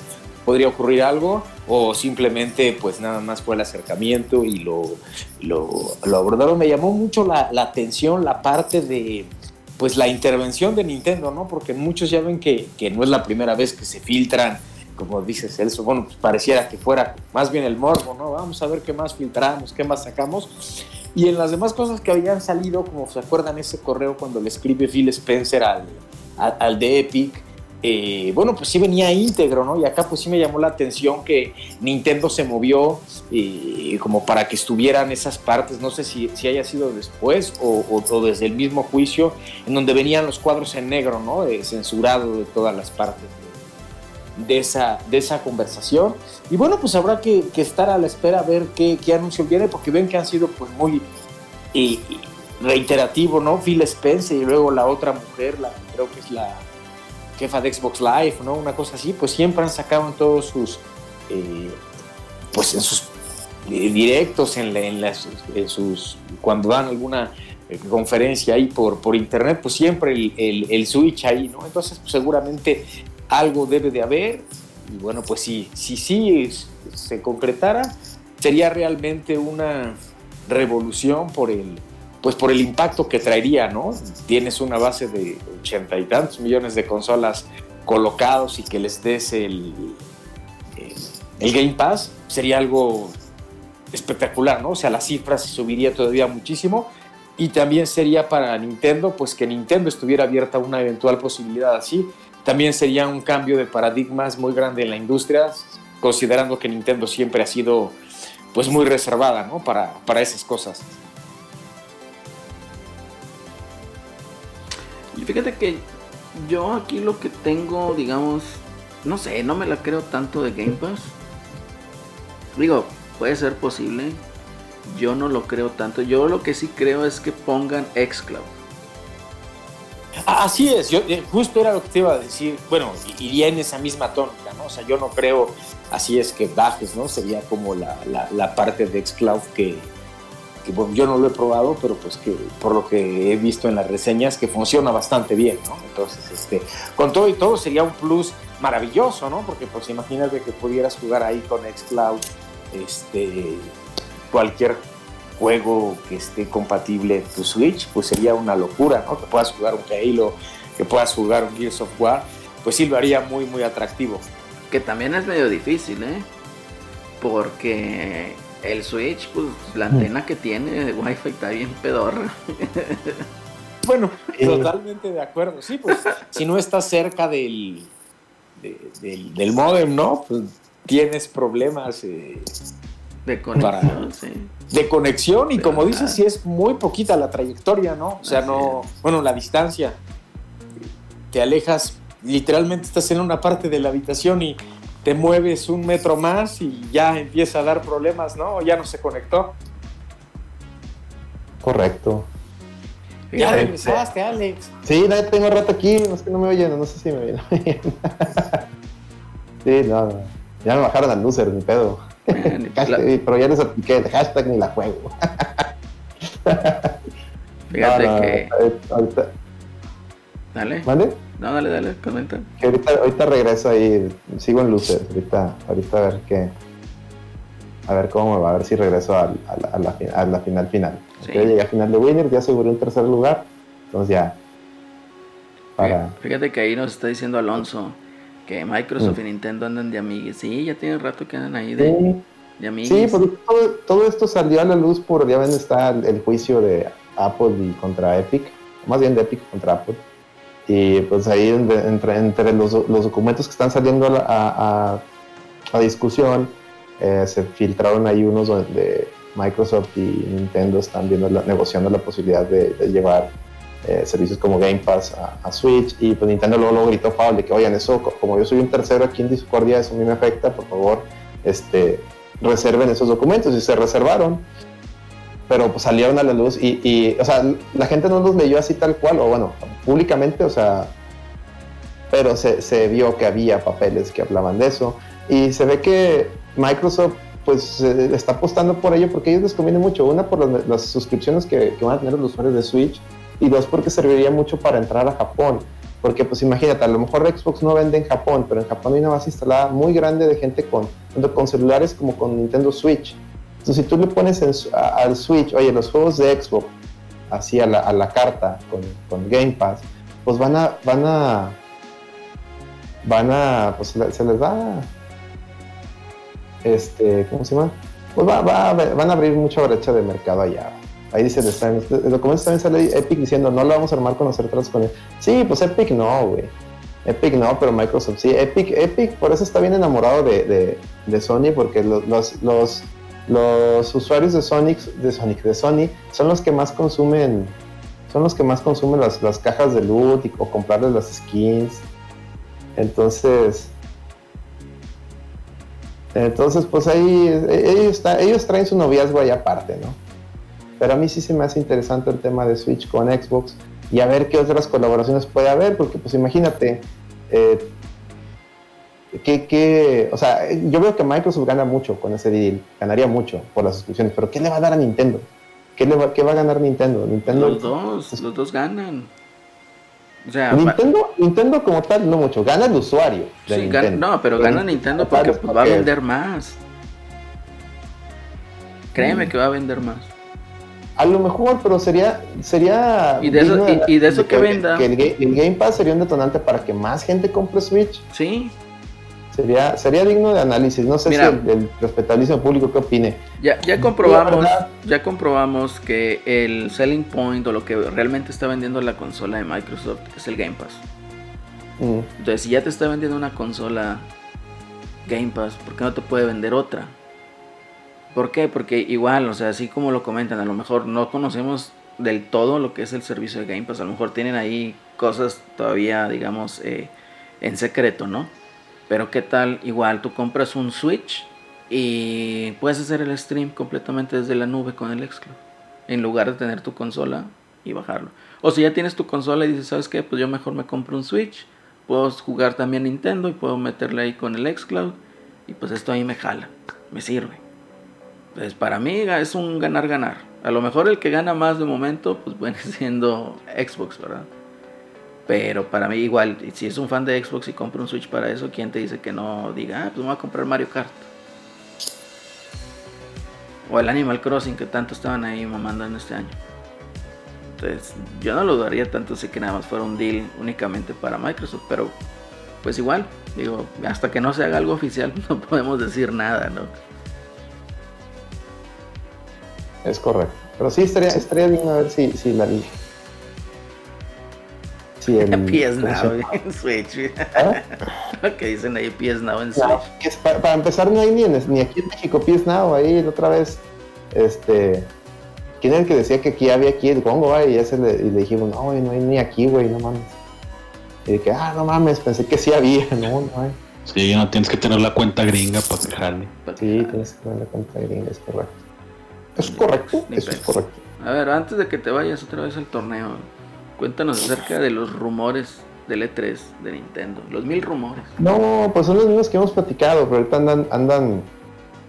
podría ocurrir algo, o simplemente pues nada más fue el acercamiento y lo, lo, lo abordaron. Me llamó mucho la, la atención la parte de pues la intervención de Nintendo, ¿no? Porque muchos ya ven que, que no es la primera vez que se filtran como dice Celso, bueno, pues pareciera que fuera más bien el morbo, ¿no? Vamos a ver qué más filtramos, qué más sacamos. Y en las demás cosas que habían salido, como se acuerdan ese correo cuando le escribe Phil Spencer al, al, al de Epic, eh, bueno, pues sí venía íntegro, ¿no? Y acá pues sí me llamó la atención que Nintendo se movió eh, como para que estuvieran esas partes, no sé si, si haya sido después o, o- o desde el mismo juicio, en donde venían los cuadros en negro, ¿no? De censurado de todas las partes de, esa, de esa conversación. Y bueno, pues habrá que, estar a la espera a ver qué, qué anuncio viene, porque ven que han sido pues muy eh, reiterativo, ¿no? Phil Spencer y luego la otra mujer, la creo que es la jefa de Xbox Live, ¿no? Una cosa así, pues siempre han sacado en todos sus, eh, pues en sus directos, en, en las, sus, cuando dan alguna eh, conferencia ahí por, por internet, pues siempre el, el, el switch ahí, ¿no? Entonces, pues seguramente algo debe de haber, y bueno, pues si sí si, se concretara, sería realmente una revolución por el, pues por el impacto que traería, ¿no? Tienes una base de ochenta y tantos millones de consolas colocados y que les des el, el, el Game Pass, sería algo espectacular, ¿no? O sea, la cifra se subiría todavía muchísimo y también sería para Nintendo, pues que Nintendo estuviera abierta a una eventual posibilidad así. También sería un cambio de paradigmas muy grande en la industria, considerando que Nintendo siempre ha sido pues muy reservada, ¿no? Para, para esas cosas.
Y fíjate que yo aquí lo que tengo, digamos, no sé, no me la creo tanto de Game Pass. Digo, puede ser posible. Yo no lo creo tanto. Yo lo que sí creo es que pongan xCloud.
Así es, yo eh, justo era lo que te iba a decir. Bueno, iría en esa misma tónica, ¿no? O sea, yo no creo, así es que bajes, ¿no? Sería como la, la, parte de Xcloud que, que, bueno, yo no lo he probado, pero pues que por lo que he visto en las reseñas, que funciona bastante bien, ¿no? Entonces, este, con todo y todo sería un plus maravilloso, ¿no? Porque pues imagínate que pudieras jugar ahí con Xcloud, este, cualquier juego que esté compatible en tu Switch, pues sería una locura, ¿no? Que puedas jugar un Halo, que puedas jugar un Gears of War, pues sí lo haría muy, muy atractivo.
Que también es medio difícil, ¿eh? Porque el Switch, pues la antena que tiene de Wi-Fi está bien pedorra.
Bueno,
Eh.
totalmente de acuerdo. Sí, pues si no estás cerca del, de- del, del modem, ¿no? Pues tienes problemas eh,
De conexión, sí.
de conexión y como dices,
ah.
sí es muy poquita la trayectoria, ¿no? O sea,
Así
no, bueno, la distancia. Te alejas, literalmente estás en una parte de la habitación y te mueves un metro más y ya empieza a dar problemas, ¿no? O ya no se conectó.
Correcto.
Ya regresaste, Alex.
Sí, no, tengo rato aquí, no es que no me oyen, no sé si me oyen. sí, no, no. Ya me bajaron al loser, ni pedo.
Man,
Hashtag-
la-
pero ya les apliqué el hashtag ni la juego.
fíjate
No, no,
que.
ahorita-
Dale,
¿Mande?
no, dale, dale, comenta.
Que ahorita, ahorita regreso ahí, sigo en luces, ahorita, ahorita a ver qué. A ver cómo me va, a ver si regreso a, la, a la fi- a la final final.
Sí.
Yo llegué a final de Winner, ya aseguré un tercer lugar, entonces ya. Para.
Fíjate que ahí nos está diciendo Alonso que Microsoft y Nintendo andan de amigues. Sí, ya tiene rato que andan ahí de,
Sí,
de amigues.
Sí, porque todo, todo esto salió a la luz por, ya ven, está el, juicio de Apple y contra Epic, más bien de Epic contra Apple. Y pues ahí entre, entre, los, los documentos que están saliendo a, a- a- a discusión, eh, se filtraron ahí unos donde Microsoft y Nintendo están viendo la- negociando la posibilidad de, de llevar eh, servicios como Game Pass a, a Switch y pues Nintendo luego, luego gritó Pablo de que oigan eso co- como yo soy un tercero aquí en Discordia eso a mí me afecta por favor este reserven esos documentos y se reservaron. Pero pues salieron a la luz y, y, o sea la gente no los leyó así tal cual o bueno públicamente o sea pero se, se vio que había papeles que hablaban de eso. Y se ve que Microsoft pues eh, está apostando por ello porque a ellos les conviene mucho. Una por las, las suscripciones que, que van a tener los usuarios de Switch y dos porque serviría mucho para entrar a Japón porque pues imagínate, a lo mejor Xbox no vende en Japón, pero en Japón hay una base instalada muy grande de gente con, tanto con celulares como con Nintendo Switch. Entonces si tú le pones al Switch, oye, los juegos de Xbox, así a la, carta con, Game Pass, pues van a, van a, van a, pues se les va, este, ¿cómo se llama? Pues va, va van a abrir mucha brecha de mercado allá. Ahí dice, está en este- el documento también sale Epic diciendo, no lo vamos a armar con los con él. Sí, pues Epic no, güey. Epic no, pero Microsoft sí. Epic, Epic por eso está bien enamorado de, de- Sony, porque lo- los, los, los usuarios de Sonic, de Sonic, de Sony, son los que más consumen, son los que más consumen las, las cajas de loot o comprarles las skins. Entonces, entonces pues ahí ellos, ellos traen su noviazgo ahí aparte, ¿no? Pero a mí sí se me hace interesante el tema de Switch con Xbox y a ver qué otras colaboraciones puede haber, porque pues imagínate, eh, que, que- o sea, yo veo que Microsoft gana mucho con ese deal, ganaría mucho por las suscripciones, pero ¿qué le va a dar a Nintendo? ¿Qué, le va, qué va a ganar Nintendo? Nintendo,
Los dos, los dos ganan. O sea,
Nintendo, Nintendo como tal no mucho, gana el usuario. de
sí, gan-
Nintendo.
no, pero gana Nintendo porque va a vender más. Créeme que va a vender más.
A lo mejor, pero sería, sería
Y de eso-
digno
y- y de eso que venda.
Que el, ga- el Game Pass sería un detonante para que más gente compre Switch.
Sí,
Sería, sería digno de análisis. No sé
Mira.
si el, el respetabilísimo público qué opine.
ya, ya comprobamos, ya comprobamos que el selling point o lo que realmente está vendiendo la consola de Microsoft es el Game Pass.
Mm,
Entonces, si ya te está vendiendo una consola Game Pass, ¿por qué no te puede vender otra? ¿Por qué? Porque igual, o sea, así como lo comentan, a lo mejor no conocemos del todo lo que es el servicio de Game Pass. A lo mejor tienen ahí cosas todavía, digamos, eh, en secreto, ¿no? Pero qué tal, igual tú compras un Switch y puedes hacer el stream completamente desde la nube con el Xcloud. En lugar de tener tu consola y bajarlo. O si ya tienes tu consola y dices, ¿sabes qué? Pues yo mejor me compro un Switch. Puedo jugar también Nintendo y puedo meterle ahí con el Xcloud. Y pues esto ahí me jala, me sirve. Entonces para mí es un ganar-ganar. A lo mejor el que gana más de momento, pues viene siendo Xbox, ¿verdad? Pero para mí igual, si es un fan de Xbox y compra un Switch para eso, ¿quién te dice que no diga, ah, pues voy a comprar Mario Kart? O el Animal Crossing que tanto estaban ahí mamando en este año. Entonces, yo no lo dudaría tanto si que nada más fuera un deal únicamente para Microsoft, pero pues igual, digo, hasta que no se haga algo oficial no podemos decir nada, ¿no?
Es correcto. Pero sí estaría, estaría bien a ver si, si la
Sí, el, PS Now en Switch. ¿Ah? que dicen ahí PS Now en Switch.
para, empezar, no hay ni, ni aquí en México PS Now. Ahí otra vez, este. ¿Quién era el que decía que aquí había aquí el Congo, Y, ya se le, y le dijimos, no, güey, no hay ni aquí, güey, no mames. Y dije, ah, no mames, pensé que sí había, no, no hay.
Sí, no tienes que tener la cuenta gringa para que
Sí, tienes que tener la cuenta gringa, es correcto. ¿Es correcto? Eso es correcto.
A ver, antes de que te vayas otra vez al torneo, Cuéntanos acerca de los rumores del E3 de Nintendo, los mil rumores.
No, pues son los mismos que hemos platicado, pero ahorita andan, andan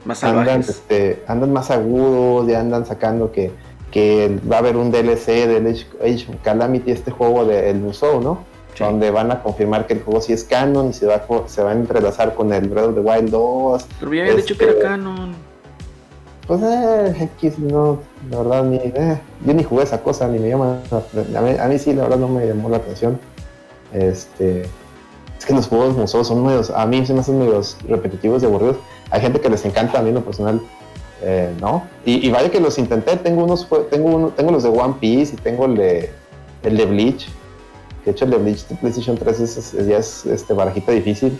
más
andan, este, andan más agudos, ya andan sacando que, que va a haber un DLC del Age, of Calamity, este juego del de Musou, ¿no? Donde van a confirmar que el juego sí es canon y se va, se va a entrelazar con el Breath of the Wild 2.
Pero ya había dicho que era este, canon.
Pues eh, X, no, la verdad, ni, eh, yo ni jugué esa cosa, ni me llama. A mí, a mí, sí, la verdad, no me llamó la atención. Este. Es que los juegos museos son medios, a mí se me hacen medios repetitivos y aburridos. Hay gente que les encanta, a mí en lo personal, eh, ¿no? Y, vaya que los intenté, tengo unos, tengo uno, tengo los de One Piece y tengo el de, el de Bleach. De hecho, el de Bleach de PlayStation 3 es, ya es este, barajita difícil.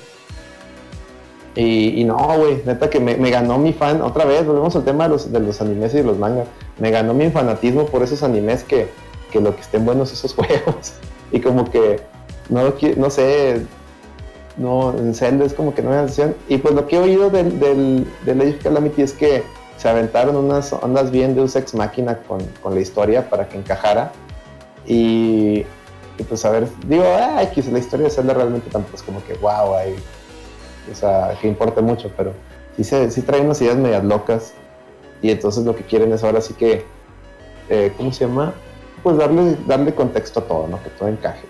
Y, no, güey, neta que me, ganó mi fan, otra vez, volvemos al tema de los, de los animes y de los mangas, me ganó mi fanatismo por esos animes que, que lo que estén buenos esos juegos. y como que, no, no sé, no, en Zelda es como que no me atención. Y pues lo que he oído del, del, del of Calamity es que se aventaron unas ondas bien de un sex máquina con, con la historia para que encajara. Y, pues a ver, digo, ay, que la historia de Zelda realmente tampoco es como que wow, hay o sea, que importa mucho, pero sí, se, sí trae unas ideas medias locas y entonces lo que quieren es ahora sí que, eh, ¿cómo se llama? Pues darle, darle contexto a todo, ¿no? Que todo encaje.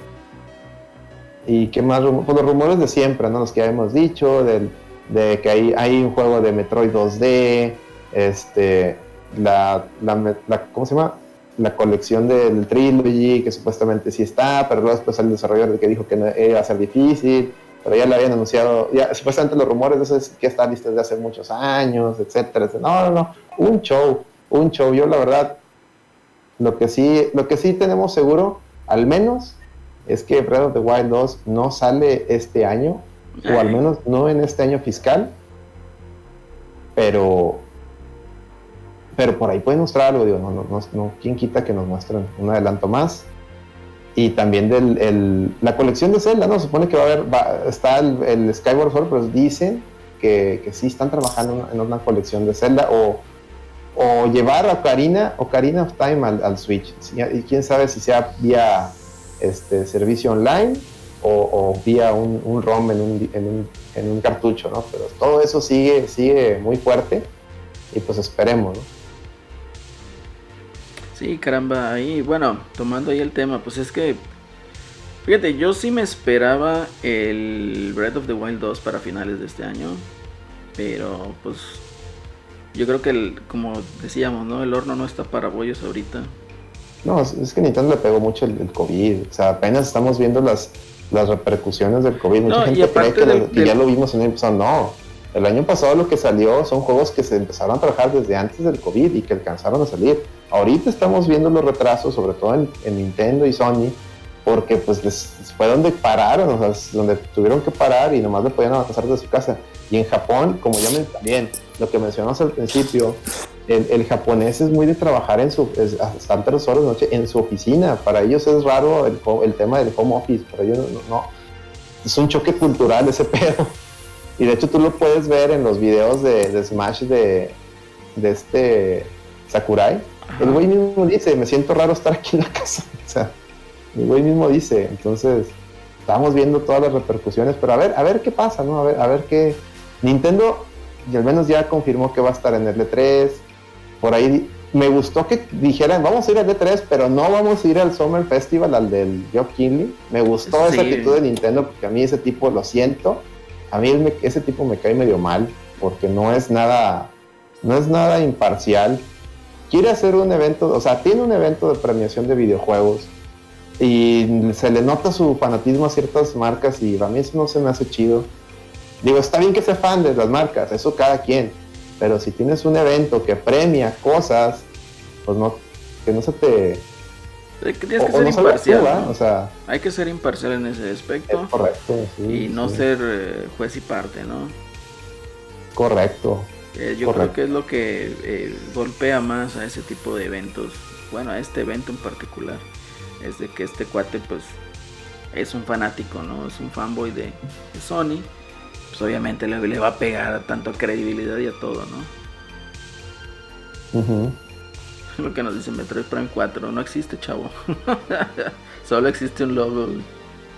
¿Y qué más? Pues los rumores de siempre, ¿no? Los que ya hemos dicho, del, de que hay, hay un juego de Metroid 2D, este, la, ¿cómo se llama? La colección del Trilogy, que supuestamente sí está, pero luego después el desarrollador que dijo que no, iba a ser difícil pero ya le habían anunciado, ya supuestamente los rumores de eso es que está listo desde hace muchos años, etcétera, No, no, no, un show, un show. Yo la verdad, lo que sí, lo que sí tenemos seguro, al menos, es que Breath of the Wild 2 no sale este año, o al menos no en este año fiscal, pero pero por ahí pueden mostrar algo, digo, no, no, no, no, ¿quién quita que nos muestren un adelanto más? Y también del, la colección de Zelda, ¿no? Supone que va a haber, está el, Skyward Sword, pero dicen que, que, sí están trabajando en una colección de Zelda o, o llevar a Ocarina, Ocarina of Time al, Switch. Y quién sabe si sea vía este, servicio online o, vía un, un ROM en un, en, un, en un, cartucho, ¿no? Pero todo eso sigue, sigue muy fuerte y pues esperemos, ¿no?
Sí, caramba, ahí, bueno, tomando ahí el tema, pues es que, fíjate, yo sí me esperaba el Breath of the Wild 2 para finales de este año, pero pues yo creo que, el, como decíamos, ¿no? El horno no está para bollos ahorita.
No, es, que Nintendo le pegó mucho el, COVID, o sea, apenas estamos viendo las, las repercusiones del COVID. Mucha gente cree que, ya lo vimos en el pasado, no. El año pasado lo que salió son juegos que se empezaron a trabajar desde antes del COVID y que alcanzaron a salir. Ahorita estamos viendo los retrasos, sobre todo en, Nintendo y Sony, porque pues les, fue donde pararon, o sea, donde tuvieron que parar y nomás le podían avanzar de su casa. Y en Japón, como ya me también, lo que mencionamos al principio, el, japonés es muy de trabajar en su, hasta tres horas de noche en su oficina. Para ellos es raro el, el tema del home office, para ellos no, no, es un choque cultural ese pedo. Y de hecho tú lo puedes ver en los videos de, de Smash de, de este Sakurai. El güey mismo dice, me siento raro estar aquí en la casa. O sea, el güey mismo dice, entonces estamos viendo todas las repercusiones, pero a ver, a ver qué pasa, ¿no? A ver, a ver qué. Nintendo, y al menos ya confirmó que va a estar en el E3. Por ahí me gustó que dijeran, vamos a ir al E3, pero no vamos a ir al Summer Festival, al del Geoff Kinley. Me gustó
Sí.
esa actitud de Nintendo, porque a mí ese tipo lo siento. A mí me- ese tipo me cae medio mal, porque no es nada, no es nada imparcial. Quiere hacer un evento, o sea, tiene un evento de premiación de videojuegos y se le nota su fanatismo a ciertas marcas y a mí eso no se me hace chido. Digo, está bien que sea fan de las marcas, eso cada quien, pero si tienes un evento que premia cosas, pues no, que no se te...
Que Tienes que
o
ser
no salgas tú,
imparcial. ¿no?
O sea,
Hay que ser imparcial en ese
es
aspecto
correcto. sí,
y no
sí,
ser eh, juez y parte, ¿no?
Correcto.
Eh, yo
Correcto.
creo que es lo que eh, golpea más a ese tipo de eventos. Bueno, a este evento en particular. Es de que este cuate, pues, es un fanático, ¿no? Es un fanboy de, de Sony. Pues obviamente le, le va a pegar tanto a credibilidad y a todo, ¿no?
Ujú.
Lo que nos dice Metroid Prime 4. No existe, chavo. Solo existe un logo.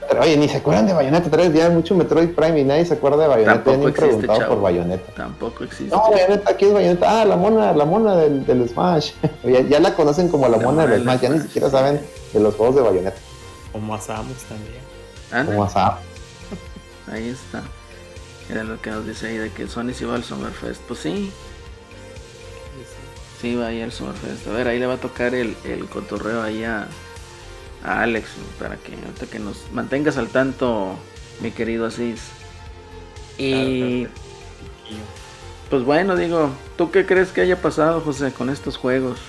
Pero oye, ni se acuerdan de Bayonetta 3, ya hay mucho Metroid Prime y nadie se acuerda de Bayonetta, ya
Tampoco
ni han
existe,
preguntado
chavo.
por Bayonetta.
Tampoco existe.
No, Bayonetta, aquí es Bayonetta. Ah, la mona, la mona del, del Smash. ya, ya la conocen como la,
La
mona
mona
del
del
Smash, ya ni
Smash,
siquiera saben de los juegos de Bayonetta.
Como a Samus también.
Anda.
Como.
Ahí está. Era lo que nos dice ahí de que Sony se va al Summerfest. Pues sí, sí va ahí al Summerfest. A ver, ahí le va a tocar el, el cotorreo ahí a, a Alex para que ahorita que nos mantengas al tanto, mi querido Asís. Y pues bueno, digo, ¿tú qué crees que haya pasado, José, con estos juegos?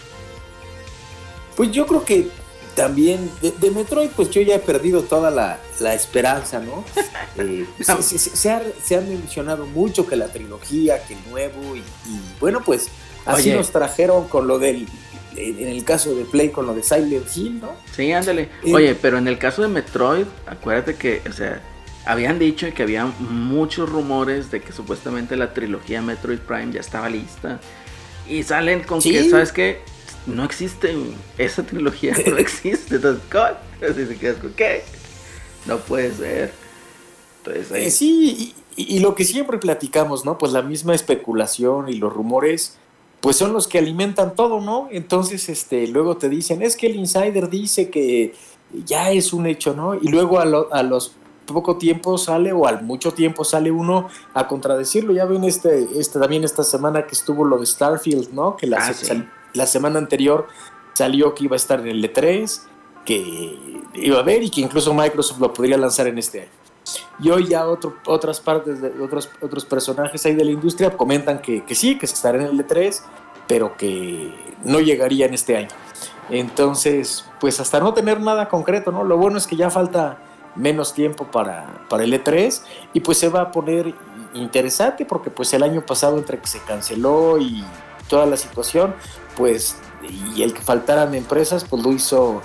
Pues yo creo que también de, de Metroid, pues yo ya he perdido toda la, la esperanza, ¿no? Eh, se, se- se- se ha, se ha mencionado mucho que la trilogía, que el nuevo, y, y bueno, pues así
Oye.
nos trajeron con lo del, en el caso de Play, con lo de Silent Hill, ¿no?
Sí, ándale.
Eh,
Oye, pero en el caso de Metroid, acuérdate que, o sea, habían dicho que había muchos rumores de que supuestamente la trilogía Metroid Prime ya estaba lista. Y salen con
Sí.
que, ¿sabes qué? No existe esa trilogía, no existe. Entonces. Así se quedas con, ¿qué? No puede ser. Entonces, ahí,
Eh, sí, y lo que siempre platicamos, ¿no? Pues la misma especulación y los rumores, pues son los que alimentan todo, ¿no? Entonces, este, luego te dicen, es que el insider dice que ya es un hecho, ¿no? Y luego a, lo- a los poco tiempo sale o al mucho tiempo sale uno a contradecirlo. Ya ven este, este también esta semana que estuvo lo de Starfield, ¿no? Que la,
Ah,
se-
sí.
sal- la semana anterior salió que iba a estar en el E3, que iba a haber y que incluso Microsoft lo podría lanzar en este año. Y hoy ya otro, otras partes de otros, otros personajes ahí de la industria comentan que, que sí, que se estará en el E3, pero que no llegaría en este año. Entonces, pues hasta no tener nada concreto, ¿no? Lo bueno es que ya falta menos tiempo para, para el E3 y pues se va a poner interesante porque pues el año pasado entre que se canceló y toda la situación, pues y el que faltaran empresas, pues lo hizo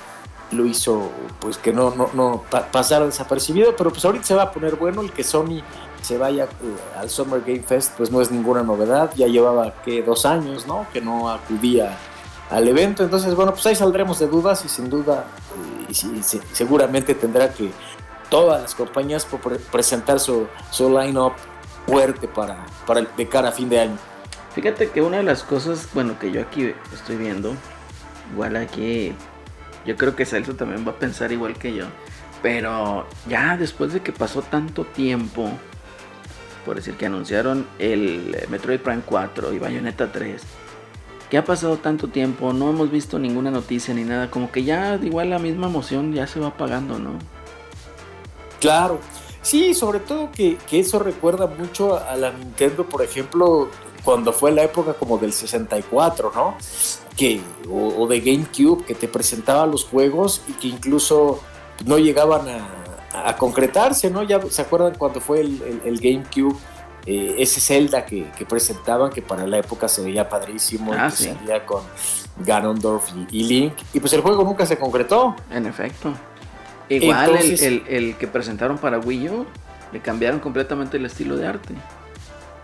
lo hizo pues que no no no pa- pasara desapercibido, pero pues ahorita se va a poner bueno el que Sony se vaya eh, al Summer Game Fest, pues no es ninguna novedad, ya llevaba que dos años, ¿no? Que no acudía al evento, entonces bueno, pues ahí saldremos de dudas y sin duda y seguramente tendrá que todas las compañías presentar su, su line-up fuerte para, para el, de cara a fin de año.
Fíjate que una de las cosas, bueno, que yo aquí estoy viendo, igual aquí, yo creo que Celso también va a pensar igual que yo, pero ya después de que pasó tanto tiempo, por decir que anunciaron el eh, Metroid Prime 4 y Bayonetta 3, que ha pasado tanto tiempo, no hemos visto ninguna noticia ni nada, como que ya igual la misma emoción ya se va apagando, ¿no?
Claro, sí, sobre todo que, que eso recuerda mucho a la Nintendo, por ejemplo, cuando fue la época como del 64, ¿no? Que, o, o de GameCube, que te presentaba los juegos y que incluso no llegaban a, a concretarse, ¿no? Ya se acuerdan cuando fue el, el- el GameCube, eh, ese Zelda que, que presentaban, que para la época se veía padrísimo,
Ah,
y que
sí.
salía con Ganondorf y, y Link, y pues el juego nunca se concretó.
En efecto. Igual
Entonces-
el, el que presentaron para Wii U, Le cambiaron completamente el estilo de arte.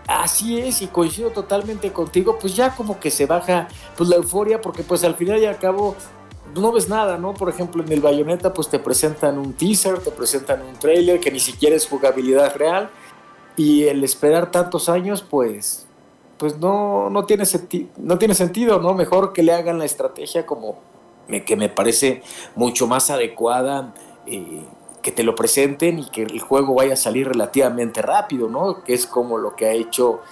Así es, y coincido totalmente contigo, pues ya como que se baja pues la euforia, porque pues al final y al cabo no ves nada, ¿no? Por ejemplo, en el Bayonetta pues te presentan un teaser, te presentan un trailer que ni siquiera es jugabilidad real, y el esperar tantos años pues pues no, no, tiene, senti no tiene sentido, ¿no? Mejor que le hagan la estrategia como que me parece mucho más adecuada, eh, que te lo presenten y que el juego vaya a salir relativamente rápido, ¿no? Que es como lo que ha hecho,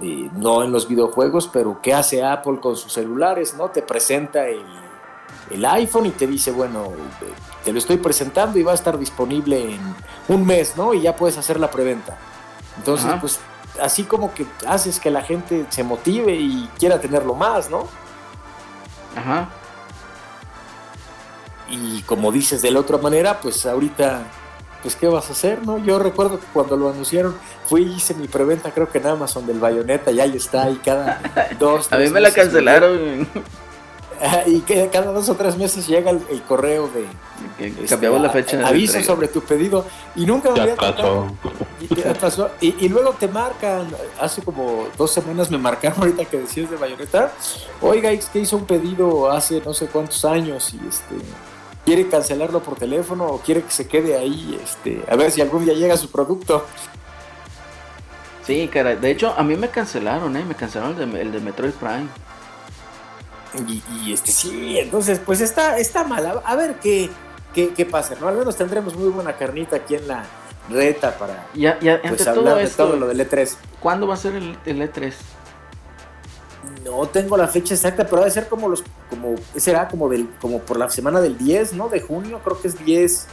eh, no en los videojuegos, pero que hace Apple con sus celulares, ¿no? Te presenta el, el iPhone y te dice, bueno, te lo estoy presentando y va a estar disponible en un mes, ¿no? Y ya puedes hacer la preventa. Entonces,
Ajá.
pues así como que haces que la gente se motive y quiera tenerlo más, ¿no?
Ajá.
Y como dices de la otra manera, pues ahorita, pues ¿qué vas a hacer, no? Yo recuerdo que cuando lo anunciaron, fui y hice mi preventa, creo que en Amazon del Bayonetta, y ahí está, y cada dos,
A mí me la cancelaron.
y que cada dos o tres meses llega el, el correo de este,
Cambiamos la fecha. de
aviso
entrega.
sobre tu pedido y nunca me
Ya
había
atrasó.
Y, y pasó. Y- y luego te marcan, hace como dos semanas me marcaron ahorita que decías de Bayonetta, oiga, es que hizo un pedido hace no sé cuántos años y este quiere cancelarlo por teléfono o quiere que se quede ahí, este, a ver si algún día llega su producto.
Sí, cara. De hecho, a mí me cancelaron, ¿eh? Me cancelaron el de, el de Metroid Prime.
Y, y, este sí, entonces pues está, está mal. A, ver qué, qué, qué pasa, ¿no? Al menos tendremos muy buena carnita aquí en la reta para
Ya, ya,
pues, hablar
todo
de todo lo del E E3.
¿cuándo va a ser el, el E E3?
No tengo la fecha exacta, pero debe ser como los, como, será como del, como por la semana del 10, ¿no? De junio, creo que es 10,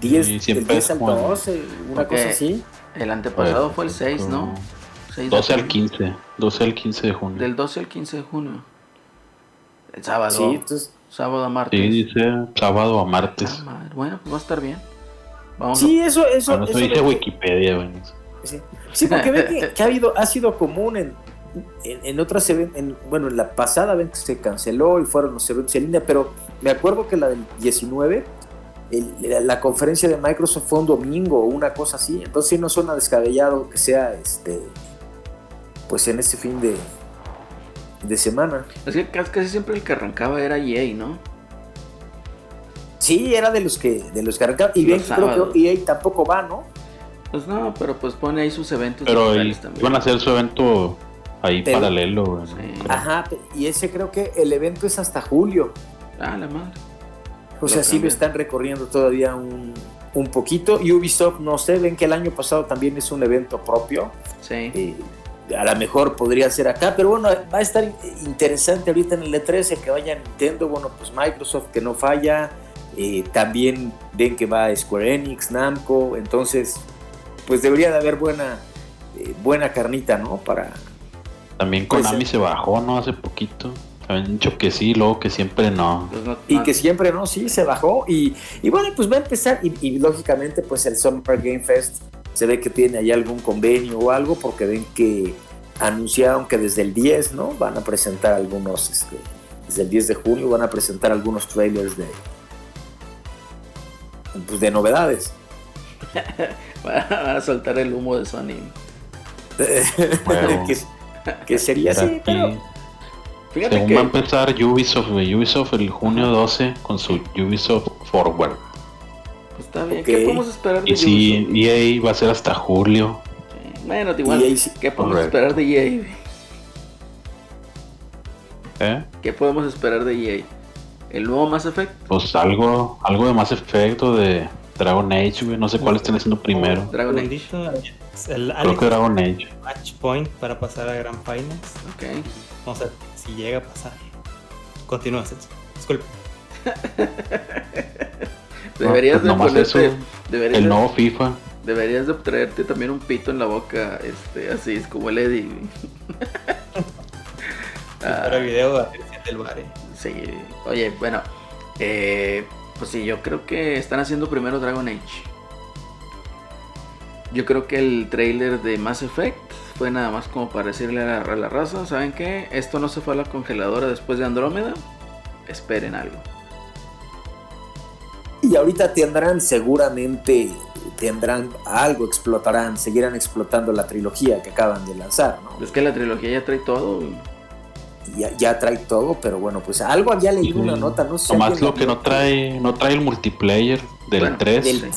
10,
Sí,
del
siempre
10
es
al
como-
12, una
Ok.
cosa así.
El antepasado
Pues,
fue el 6, ¿no?
como
6 de
12 al
junio.
15. 12 al 15 de junio.
Del 12 al 15 de junio. El sábado.
Sí, entonces,
Sábado a martes.
Sí, dice sábado a martes.
Ah, madre. Bueno, pues va a estar bien. Vamos
sí, eso, eso,
Bueno,
eso
eso dice Wikipedia, güey.
Sí, Sí, porque ve que, que ha habido, ha sido común en, en, en otras eventos, en, bueno, en la pasada vez que se canceló y fueron los eventos en línea, pero me acuerdo que la del 19, el- la, la conferencia de Microsoft fue un domingo o una cosa así, entonces sí no suena descabellado que sea este, pues en ese fin de, de semana.
Es que casi siempre el que arrancaba era EA, ¿no?
Sí, era de los que, de los que arrancaban, y bien creo
sábados.
que EA tampoco va, ¿no?
Pues no, pero pues pone ahí sus eventos
Pero
también.
iban a hacer su evento ahí
Pero-
paralelo, güey.
Sí.
Ajá, y ese creo que el evento es hasta julio.
Ah, la madre.
O sea,
Lo
sí lo están recorriendo todavía un, un poquito. Y Ubisoft, no sé, ven que el año pasado también es un evento propio.
Sí.
Eh, a lo mejor podría ser acá, pero bueno, va a estar interesante ahorita en el E3 el que vaya Nintendo, bueno, pues Microsoft que no falla. eh, también ven que va Square Enix, Namco. Entonces, pues debería de haber buena, eh, buena carnita, ¿no? Para,
También
Pues,
Konami se bajó, ¿no? Hace poquito. Habían dicho que sí, luego que siempre no.
Pues
Y que siempre, ¿no? Sí, se bajó. Y, y bueno, pues va a empezar. Y, y lógicamente, pues el Summer Game Fest se ve que tiene ahí algún convenio o algo, porque ven que anunciaron que desde el 10, ¿no? Van a presentar algunos, este, desde el 10 de junio van a presentar algunos trailers de, pues, de novedades.
Van a soltar el humo de Sony.
Bueno.
que, que sería así, pero.
Fíjate
Según
que
va a empezar Ubisoft. Ubisoft el junio 12 con su Ubisoft Forward.
pues, está bien. ¿Qué podemos esperar de
Y si
Ubisoft?
EA va a ser hasta julio.
Bueno, igual,
EA sí.
¿qué podemos esperar de EA?
¿Eh?
¿Qué podemos esperar de EA? ¿El nuevo Mass Effect?
Pues algo, algo de más efecto de Dragon Age, güey. No sé cuál estén haciendo primero.
Dragon Age.
El
Creo
Alex
que Dragon Age.
Match Point para pasar a Grand Finals.
Ok.
Vamos a ver si llega a pasar. Continúa, Celso. Disculpe.
Deberías
pues
de ponerte.
eso,
deberías,
El
de-
nuevo FIFA.
deberías de traerte también un pito en la boca, este, así es como el Eddie. Ah,
Para video a ver si del bar. eh.
sí, oye, bueno, eh, pues sí, yo creo que están haciendo primero Dragon Age. Yo creo que el trailer de Mass Effect fue nada más como para decirle a la, a la raza, ¿saben qué? Esto no se fue a la congeladora después de Andrómeda. Esperen algo.
Y ahorita tendrán seguramente tendrán algo, explotarán, seguirán explotando la trilogía que acaban de lanzar, ¿no?
Es que la trilogía ya trae todo.
Ya, ya trae todo, pero bueno, pues algo había leído una nota, no sé. si
Nomás lo que no trae, no trae el multiplayer del
Bueno,
3.
del,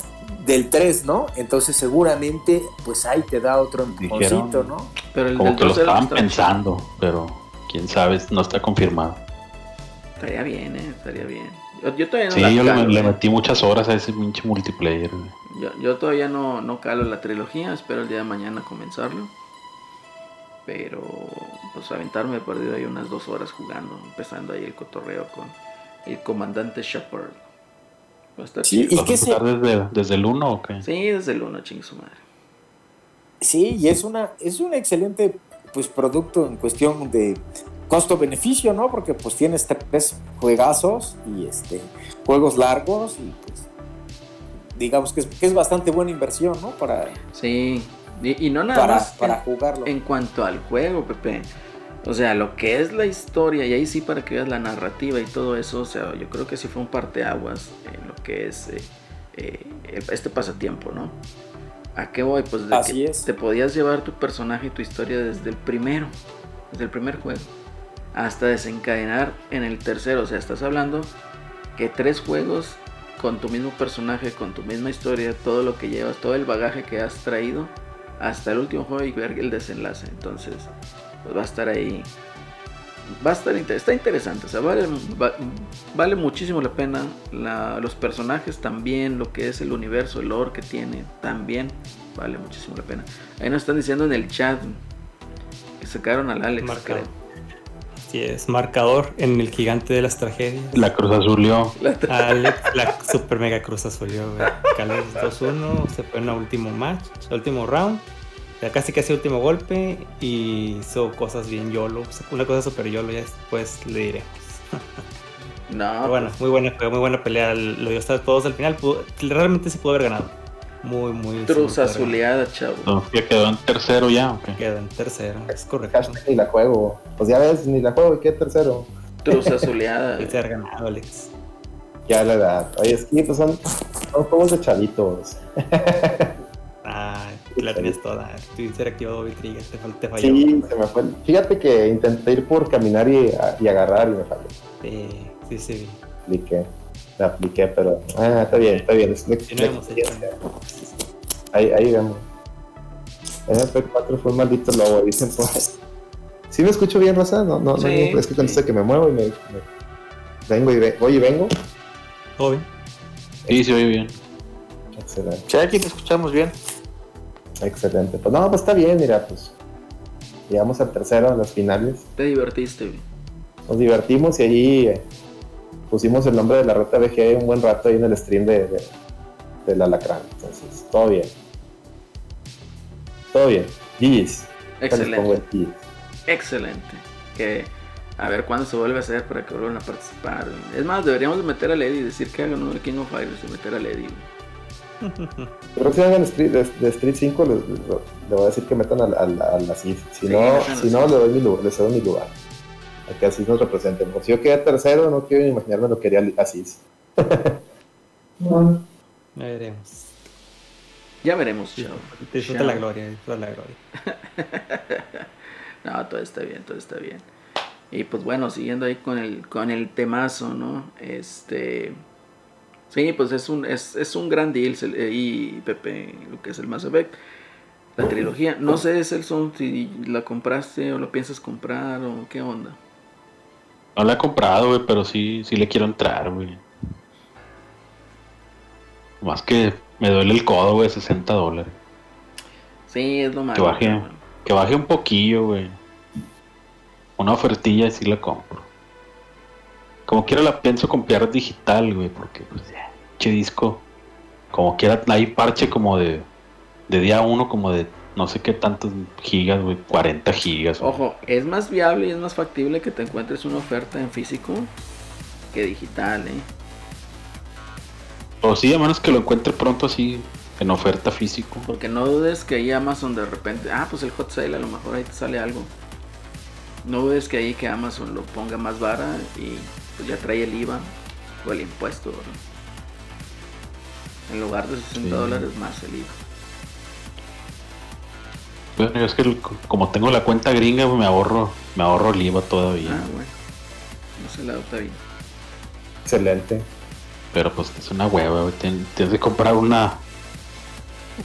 del 3, ¿no? Entonces seguramente, pues ahí te da otro empujoncito, ¿no?
Pero el
Como
del
que lo
2 era
estaban
estaba
pensando, pero quién sabe, no está confirmado.
Estaría bien, eh, estaría bien. Yo, yo todavía no
Sí,
la
yo le,
calo,
le
eh.
metí muchas horas a ese pinche multiplayer.
Yo, yo todavía no, no calo la trilogía, espero el día de mañana comenzarlo. Pero, pues aventarme he perdido ahí unas dos horas jugando, empezando ahí el cotorreo con el comandante Shepard. Va a estar
Sí,
chido.
¿Y
¿Vas
qué
a
se-
empezar desde, desde el 1 o qué?
Sí, desde el 1, ching su madre.
Sí, y es una, es un excelente pues producto en cuestión de costo-beneficio, ¿no? Porque pues tienes tres juegazos y este juegos largos y pues digamos que es, que es bastante buena inversión, ¿no? Para,
Sí, y, y no nada
para,
más
para
en-
jugarlo.
En cuanto al juego, Pepe. O sea, lo que es la historia, y ahí sí para que veas la narrativa y todo eso, o sea, yo creo que sí fue un parteaguas en lo que es eh, eh, este pasatiempo, ¿no? ¿A qué voy? Pues de
Así
que
es.
te podías llevar tu personaje y tu historia desde el primero, desde el primer juego, hasta desencadenar en el tercero. O sea, estás hablando que tres juegos con tu mismo personaje, con tu misma historia, todo lo que llevas, todo el bagaje que has traído, hasta el último juego y ver el desenlace. Entonces, pues va a estar ahí. Va a estar inter- está interesante. O sea, vale, va- vale muchísimo la pena. La- los personajes también, lo que es el universo, el lore que tiene, también vale muchísimo la pena. Ahí nos están diciendo en el chat que sacaron al Alex,
Marcado.
creo.
Así es, marcador en el gigante de las tragedias.
La Cruz Azulió.
La-
Alex, la super mega cruz azul, güey. Cales 2-1, se fue en el último match, el último round. Ya casi casi último golpe y hizo cosas bien YOLO. Una cosa super YOLO, ya después le diremos.
No,
Pero bueno, muy buena, muy buena pelea. Lo dio hasta todos al final. pudo- realmente se pudo haber ganado. Muy, muy. Se haber
azuleada, chavo.
No, ya quedó en tercero ya, ¿o qué?
Quedó en tercero, es correcto.
Hashtag ni la juego. Pues ya ves, ni la juego y qué tercero.
Cruz azuleada.
Pudiste haber ganado, Alex.
Ya la edad. Oye, es que pues son, son juegos de chavitos.
Ah, la tenías toda. Tuviste activado Bobby Trigger, te, te falló.
Sí, se me fue. Fíjate que intenté ir por caminar y, y agarrar y me falló.
Sí, sí, sí.
Apliqué. Me apliqué, pero. Ah, está bien, está bien. Es una
Sí, no hemos hecho.
Ahí, ahí vemos. MP4 fue un maldito lobo, dicen por ahí. ¿Sí me escucho bien, Rosa? No, no,
Sí,
no. Es que cuando
sí.
que me muevo y me, me- vengo y ve- voy y vengo.
Todo bien.
Sí, se oye bien.
Excelente,
Sí, aquí te escuchamos bien.
Excelente. Pues no, pues está bien, mira, pues. Llegamos al tercero, a las finales.
Te divertiste, güey.
Nos divertimos y allí eh, pusimos el nombre de la reta VG un buen rato ahí en el stream de, de, del alacrán. Entonces, todo bien. Todo bien. GG's.
Excelente.
GG's.
Excelente. Que a ver cuándo se vuelve a hacer para que vuelvan a participar. güey. Es más, deberíamos de meter a Lady y decir que hagan uno de King of Fighters y meter a Lady. güey.
Creo que si hagan Street, de, de Street 5, le, voy a decir que metan al Asís. Si
Sí,
no, si no le doy mi lugar, le cedo mi lugar. A que Asís nos represente. Porque si yo quedé tercero, no quiero ni imaginarme lo que haría Asís.
Ya veremos.
Ya veremos.
Disfruta la gloria, disfruta la gloria.
No, todo está bien, todo está bien. Y pues bueno, siguiendo ahí con el, con el temazo, ¿no? Este. Sí, pues es un, es, es un gran deal. Y Pepe, lo que es el Mass Effect. La trilogía. No sé, Celson, si la compraste o lo piensas comprar o qué onda.
No la he comprado, güey, pero sí, sí le quiero entrar, güey. Más que me duele el codo, güey, 60 dólares.
Sí, es lo malo.
Que baje, que baje un poquillo, güey. Una ofertilla y sí la compro. Como quiera la pienso comprar digital, güey, porque pues ya, che disco. Como quiera, hay parche como de, de día uno, como de no sé qué tantos gigas, güey, 40 gigas. güey.
Ojo, es más viable y es más factible que te encuentres una oferta en físico que digital, ¿eh?
O sí, a menos que lo encuentre pronto así en oferta físico.
Porque no dudes que ahí Amazon de repente, ah, pues el hot sale, a lo mejor ahí te sale algo. No dudes que ahí que Amazon lo ponga más vara y pues ya trae el IVA o el impuesto, ¿verdad? En lugar de 60
Sí.
dólares más el IVA.
Bueno, yo es que el- como tengo la cuenta gringa, pues me ahorro, me ahorro el IVA todavía.
Ah, bueno. No se la está bien.
Excelente.
Pero pues es una hueva. Tien- Tienes que comprar una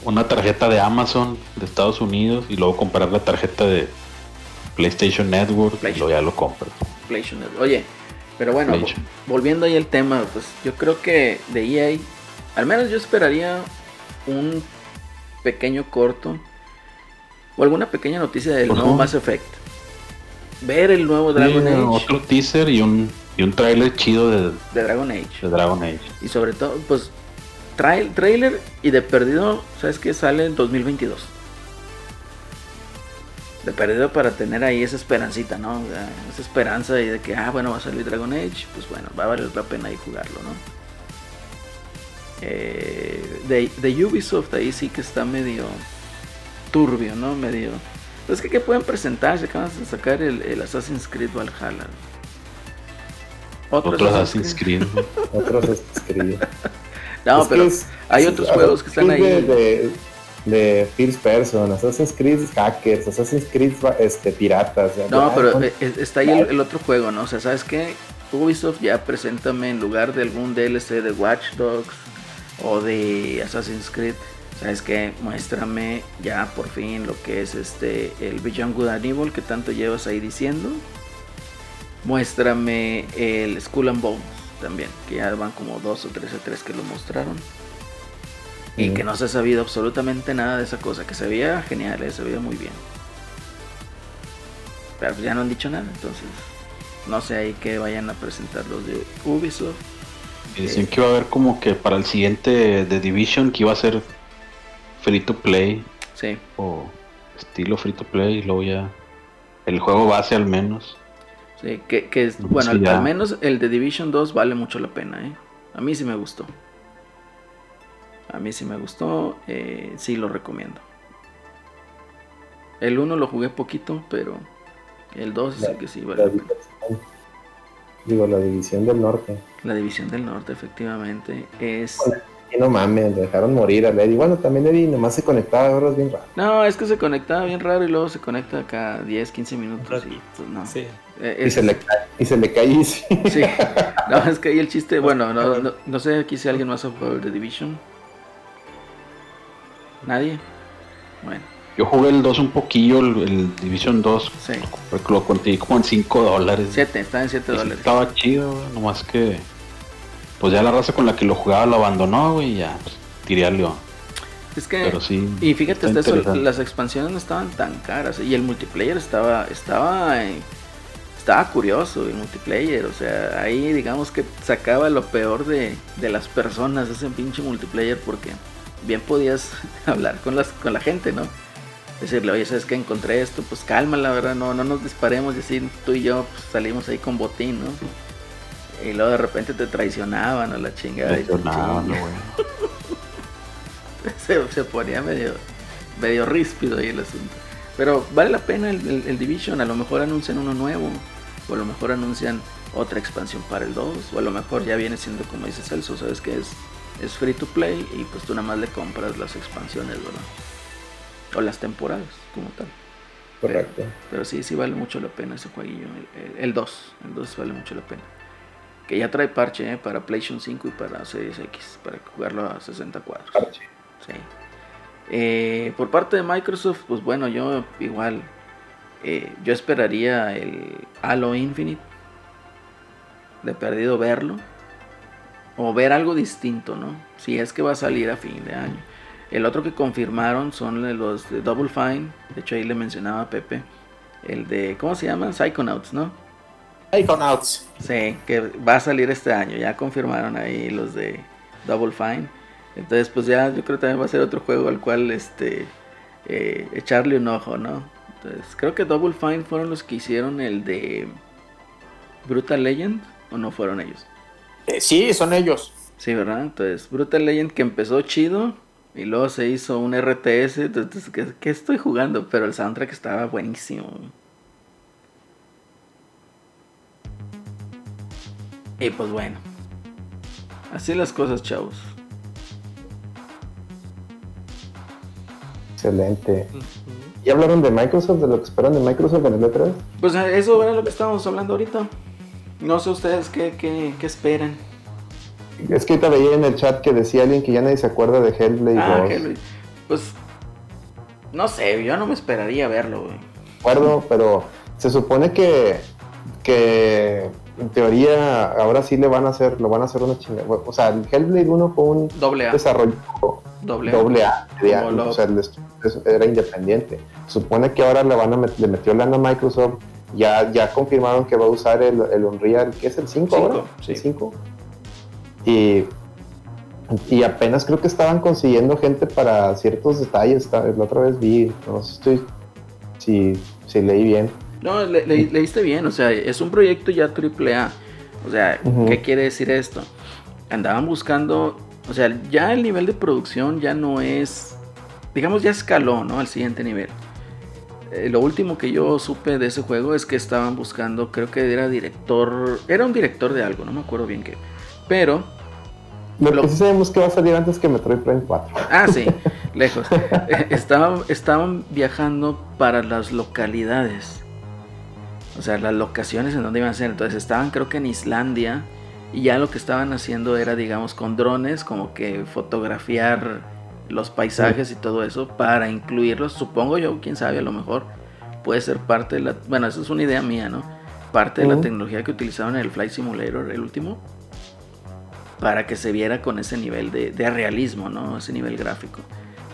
una tarjeta de Amazon de Estados Unidos y luego comprar la tarjeta de PlayStation Network y
PlayStation.
luego ya lo compras.
PlayStation Network. Oye, pero bueno, volviendo ahí al tema, pues yo creo que de EA, al menos yo esperaría un pequeño corto o alguna pequeña noticia del nuevo. Mass Effect. Ver el nuevo Dragon
Sí,
Age.
Otro teaser y un, y un trailer chido de,
De Dragon Age.
de Dragon Age.
Y sobre todo, pues, trail, trailer y de perdido, ¿sabes qué? Sale en 2022. De perdido para tener ahí esa esperancita, ¿no? O sea, esa esperanza y de que, ah, bueno, va a salir Dragon Age, pues bueno, va a valer la pena ahí jugarlo, ¿no? Eh, de, de Ubisoft ahí sí que está medio turbio, ¿no? Medio... Pues que, ¿qué pueden presentar? Se acaban de sacar el, el Assassin's Creed Valhalla.
Otro Assassin's Creed. güey.
Otros escritos.
No,
Es
pero
es-
hay
es-
otros
Assassin's
juegos que están
Creed
ahí.
De, de, de First Person, Assassin's Creed Hackers, Assassin's Creed este, Piratas.
No, pero
con-
eh, eh, está ahí el, el otro juego, ¿no? O sea, ¿sabes qué? Ubisoft ya preséntame en lugar de algún DLC de Watch Dogs o de Assassin's Creed, ¿sabes qué? Muéstrame ya por fin lo que es este el Beyond Good and Evil que tanto llevas ahí diciendo. Muéstrame el Skull and Bones también, que ya van como dos o tres o tres que lo mostraron. Y que no se ha sabido absolutamente nada de esa cosa, que se veía genial, eh, se veía muy bien. Pero ya no han dicho nada, entonces no sé ahí que vayan a presentar los de Ubisoft.
Decían que iba a haber como que para el siguiente de Division que iba a ser free to play
Sí,
o estilo free to play y luego ya el juego base al menos.
sí, que, que es,
No,
bueno,
sí,
al,
ya.
al menos el de Division 2 vale mucho la pena, ¿eh? A mí sí me gustó. A mí sí me gustó, eh, sí lo recomiendo. El 1 lo jugué poquito, pero el 2 es el que sí vale
la
la pena.
división, digo, la división del norte.
La División del Norte, efectivamente, es...
Y no mames, dejaron morir a Lady. Bueno, también Eddie nomás se conectaba a horas bien raro.
No, es que se conectaba bien raro y luego se conecta cada 10, 15 minutos. Y, pues, no.
Sí.
Eh,
Y
es-
se le cae, y se le cae.
Sí, no, es que ahí el chiste, bueno, no, no, no sé aquí si alguien más ha jugado el de Division. ¿Nadie? Bueno,
Yo jugué el 2 un poquillo, el, el Division 2,
sí.
porque lo conseguí como en 5 dólares.
7, está en 7
Y sí
dólares.
Estaba chido, nomás que pues ya la raza con la que lo jugaba lo abandonó, güey, y ya pues, tiré al león.
Es que,
Pero sí.
y fíjate, hasta eso, las expansiones no estaban tan caras. Y el multiplayer estaba, estaba, eh, estaba curioso, el multiplayer. O sea, ahí digamos que sacaba lo peor de, de las personas, ese pinche multiplayer, porque bien podías hablar con, las, con la gente, ¿no? Decirle, oye, ¿sabes qué? Encontré esto, pues calma, la verdad, no, no nos disparemos y así tú y yo pues, salimos ahí con botín, ¿no? Y luego de repente te traicionaban a la chingada. chingas.
güey.
se, se ponía medio, medio ríspido ahí el asunto. Pero vale la pena el, el- el Division, a lo mejor anuncian uno nuevo, o a lo mejor anuncian otra expansión para el 2, o a lo mejor ya viene siendo como dice Celso, sabes que es, es free to play y pues tú nada más le compras las expansiones, ¿verdad? O las temporadas, como tal.
Correcto.
Pero sí, sí vale mucho la pena ese jueguillo, el- el el 2, el 2 vale mucho la pena. Que ya trae parche ¿eh? para PlayStation 5 y para Series X, para jugarlo a 60 cuadros.
Parche.
Sí. Eh, por parte de Microsoft, pues bueno, yo igual, eh, yo esperaría el Halo Infinite, de perdido verlo, o ver algo distinto, ¿no? Si es que va a salir a fin de año. El otro que confirmaron son los de Double Fine, de hecho ahí le mencionaba a Pepe, el de, ¿cómo se llama? Psychonauts, ¿no?
Iconauts.
Sí, que va a salir este año. Ya confirmaron ahí los de Double Fine. Entonces, pues ya yo creo que también va a ser otro juego al cual este eh, echarle un ojo, ¿no? Entonces, creo que Double Fine fueron los que hicieron el de Brutal Legend o no fueron ellos.
Eh, sí, son ellos.
Sí, ¿verdad? Entonces, Brutal Legend que empezó chido y luego se hizo un RTS. Entonces, ¿qué, estoy jugando? Pero el soundtrack estaba buenísimo. Y pues bueno. Así las cosas, chavos.
Excelente. Uh -huh. ¿Ya hablaron de Microsoft, de lo que esperan de Microsoft en el E3?
Pues eh, eso era lo que estábamos hablando ahorita. No sé ustedes qué, qué, qué esperan.
Es que ahorita veía en el chat que decía alguien que ya nadie se acuerda de Hellblade
Ah,
2.
Hellblade. Pues no sé, yo no me esperaría verlo, güey.
acuerdo, pero se supone que, que en teoría ahora sí le van a hacer, lo van a hacer una chingada. O sea, el Hellblade 1 fue un
Doble A.
desarrollo
Doble
doble A, o sea, el era independiente. Supone que ahora le van a met- le metió lana a Microsoft, ya, ya confirmaron que va a usar el, el Unreal, ¿qué es el 5
Cinco,
ahora?
sí.
El 5. Y, y apenas creo que estaban consiguiendo gente para ciertos detalles. La otra vez vi, no sé si estoy, si, si leí bien.
No, le- le- leíste bien, o sea, es un proyecto ya triple A. O sea. ¿qué quiere decir esto? Andaban buscando, o sea, ya el nivel de producción ya no es, digamos, ya escaló, ¿no? Al siguiente nivel. Eh, lo último que yo supe de ese juego es que estaban buscando, creo que era director, era un director de algo, no me acuerdo bien qué. Pero,
Lo,
Lo-
que sí sabemos que va a salir antes que Metroid Prime 4.
ah, sí, lejos. Eh, estaban, estaban viajando para las localidades. O sea, las locaciones en donde iban a ser. Entonces estaban creo que en Islandia. Y ya lo que estaban haciendo era, digamos, con drones, como que fotografiar los paisajes y todo eso para incluirlos. Supongo yo, quién sabe, a lo mejor puede ser parte de la... Bueno, eso es una idea mía, ¿no? Parte de la tecnología que utilizaban en el Flight Simulator, el último. Para que se viera con ese nivel de, de realismo, ¿no? Ese nivel gráfico.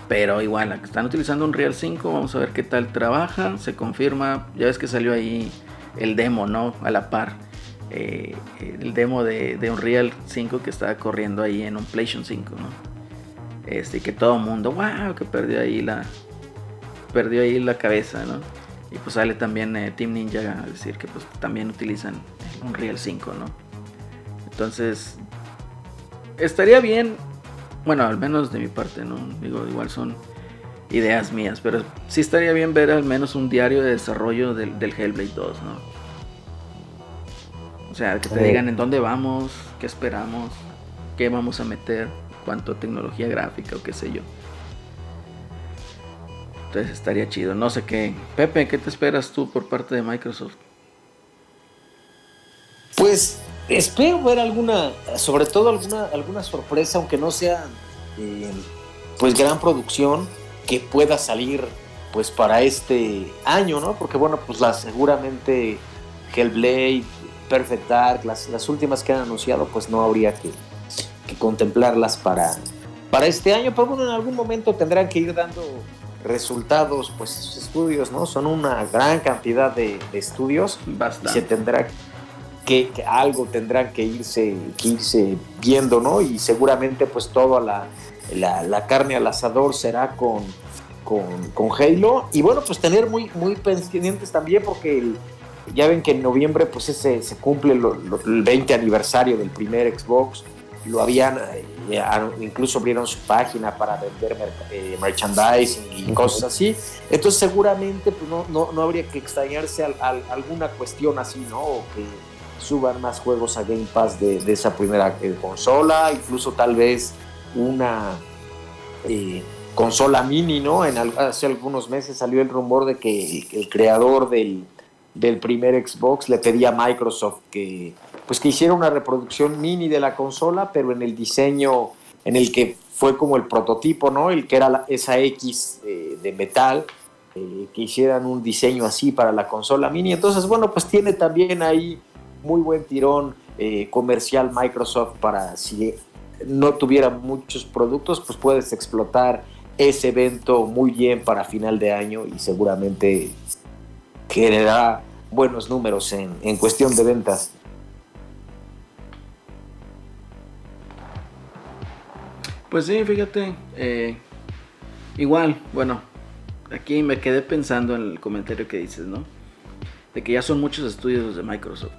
Pero igual, están utilizando un Real 5, vamos a ver qué tal trabaja, se confirma, ya ves que salió ahí el demo, ¿no? A la par. Eh, el demo de, de Unreal 5 que estaba corriendo ahí en un PlayStation 5, ¿no? Este, que todo el mundo, wow, que perdió ahí la perdió ahí la cabeza, ¿no? Y pues sale también eh, Team Ninja a decir que pues también utilizan el Unreal 5, ¿no? Entonces, estaría bien, bueno, al menos de mi parte, ¿no? Digo, igual son ideas mías, pero sí estaría bien ver al menos un diario de desarrollo del, del Hellblade 2, ¿no? O sea, que te digan en dónde vamos, qué esperamos, qué vamos a meter, cuánto tecnología gráfica o qué sé yo. Entonces estaría chido, no sé qué. Pepe, ¿qué te esperas tú por parte de Microsoft?
Pues espero ver alguna, sobre todo alguna, alguna sorpresa, aunque no sea eh, pues gran producción, que pueda salir pues para este año, ¿no? Porque bueno, pues la, seguramente Hellblade, Perfect Dark, las, las últimas que han anunciado, pues no habría que, que contemplarlas para, para este año, pero bueno, en algún momento tendrán que ir dando resultados, pues sus estudios, ¿no? Son una gran cantidad de, de estudios y se tendrá que, que algo tendrán que irse, que irse viendo, ¿no? Y seguramente pues toda la, la, la carne al asador será con, con, con Halo. Y bueno, pues tener muy, muy pendientes también porque el- ya ven que en noviembre pues ese, se cumple lo- lo- el 20 aniversario del primer Xbox. Lo habían, eh, incluso abrieron su página para vender mer- eh, merchandising y cosas así. Entonces seguramente pues, no, no, no habría que extrañarse al- al- alguna cuestión así, ¿no? O que suban más juegos a Game Pass de, de esa primera eh, consola, incluso tal vez una consola mini, ¿no? En hace algunos meses salió el rumor de que el creador del, del primer Xbox le pedía a Microsoft que pues que hiciera una reproducción mini de la consola, pero en el diseño en el que fue como el prototipo, ¿no? El que era esa X eh, de metal, eh, que hicieran un diseño así para la consola mini. Entonces, bueno, pues tiene también ahí muy buen tirón eh, comercial Microsoft para si no tuviera muchos productos, pues puedes explotar ese evento muy bien para final de año y seguramente generará buenos números en, en cuestión de ventas.
Pues sí, fíjate. eh, igual, bueno, aquí me quedé pensando en el comentario que dices, ¿no? De que ya son muchos estudios los de Microsoft.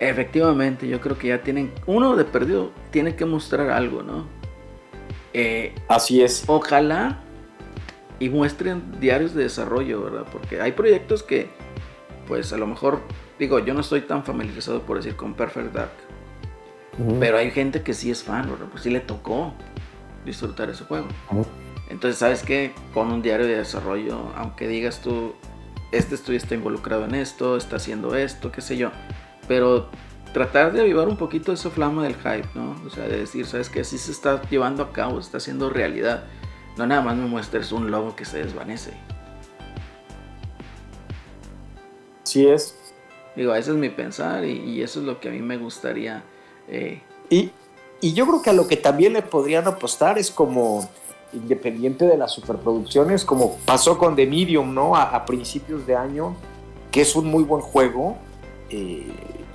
Efectivamente, yo creo que ya tienen, uno de perdido, tiene que mostrar algo, ¿no? Eh,
Así es.
ojalá y muestren diarios de desarrollo, ¿verdad? Porque hay proyectos que, pues a lo mejor, digo, yo no estoy tan familiarizado por decir con Perfect Dark, pero hay gente que sí es fan, ¿verdad? Pues sí le tocó disfrutar ese juego. Entonces, ¿sabes qué? Con un diario de desarrollo, aunque digas tú, este estudio está involucrado en esto, está haciendo esto, qué sé yo, pero tratar de avivar un poquito esa flama del hype, ¿no? O sea, de decir, ¿sabes qué? Así se está llevando a cabo, está haciendo realidad. No nada más me muestres un logo que se desvanece.
Sí es.
Digo, ese es mi pensar y, eso es lo que a mí me gustaría. Eh,
y, y yo creo que a lo que también le podrían apostar es como independiente de las superproducciones, como pasó con The Medium, ¿no? A, principios de año, que es un muy buen juego. Eh,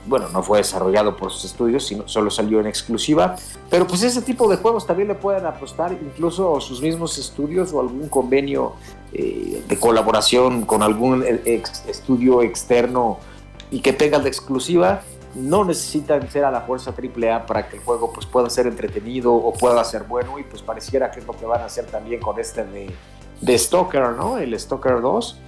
bueno, no fue desarrollado por sus estudios, sino solo salió en exclusiva. Pero pues ese tipo de juegos también le pueden apostar incluso sus mismos estudios o algún convenio eh, de colaboración con algún eh, estudio externo y que tengan de exclusiva, no necesitan ser a la fuerza AAA para que el juego pues, pueda ser entretenido o pueda ser bueno y pues pareciera que es lo que van a hacer también con este de, de Stalker, ¿no? El Stalker 2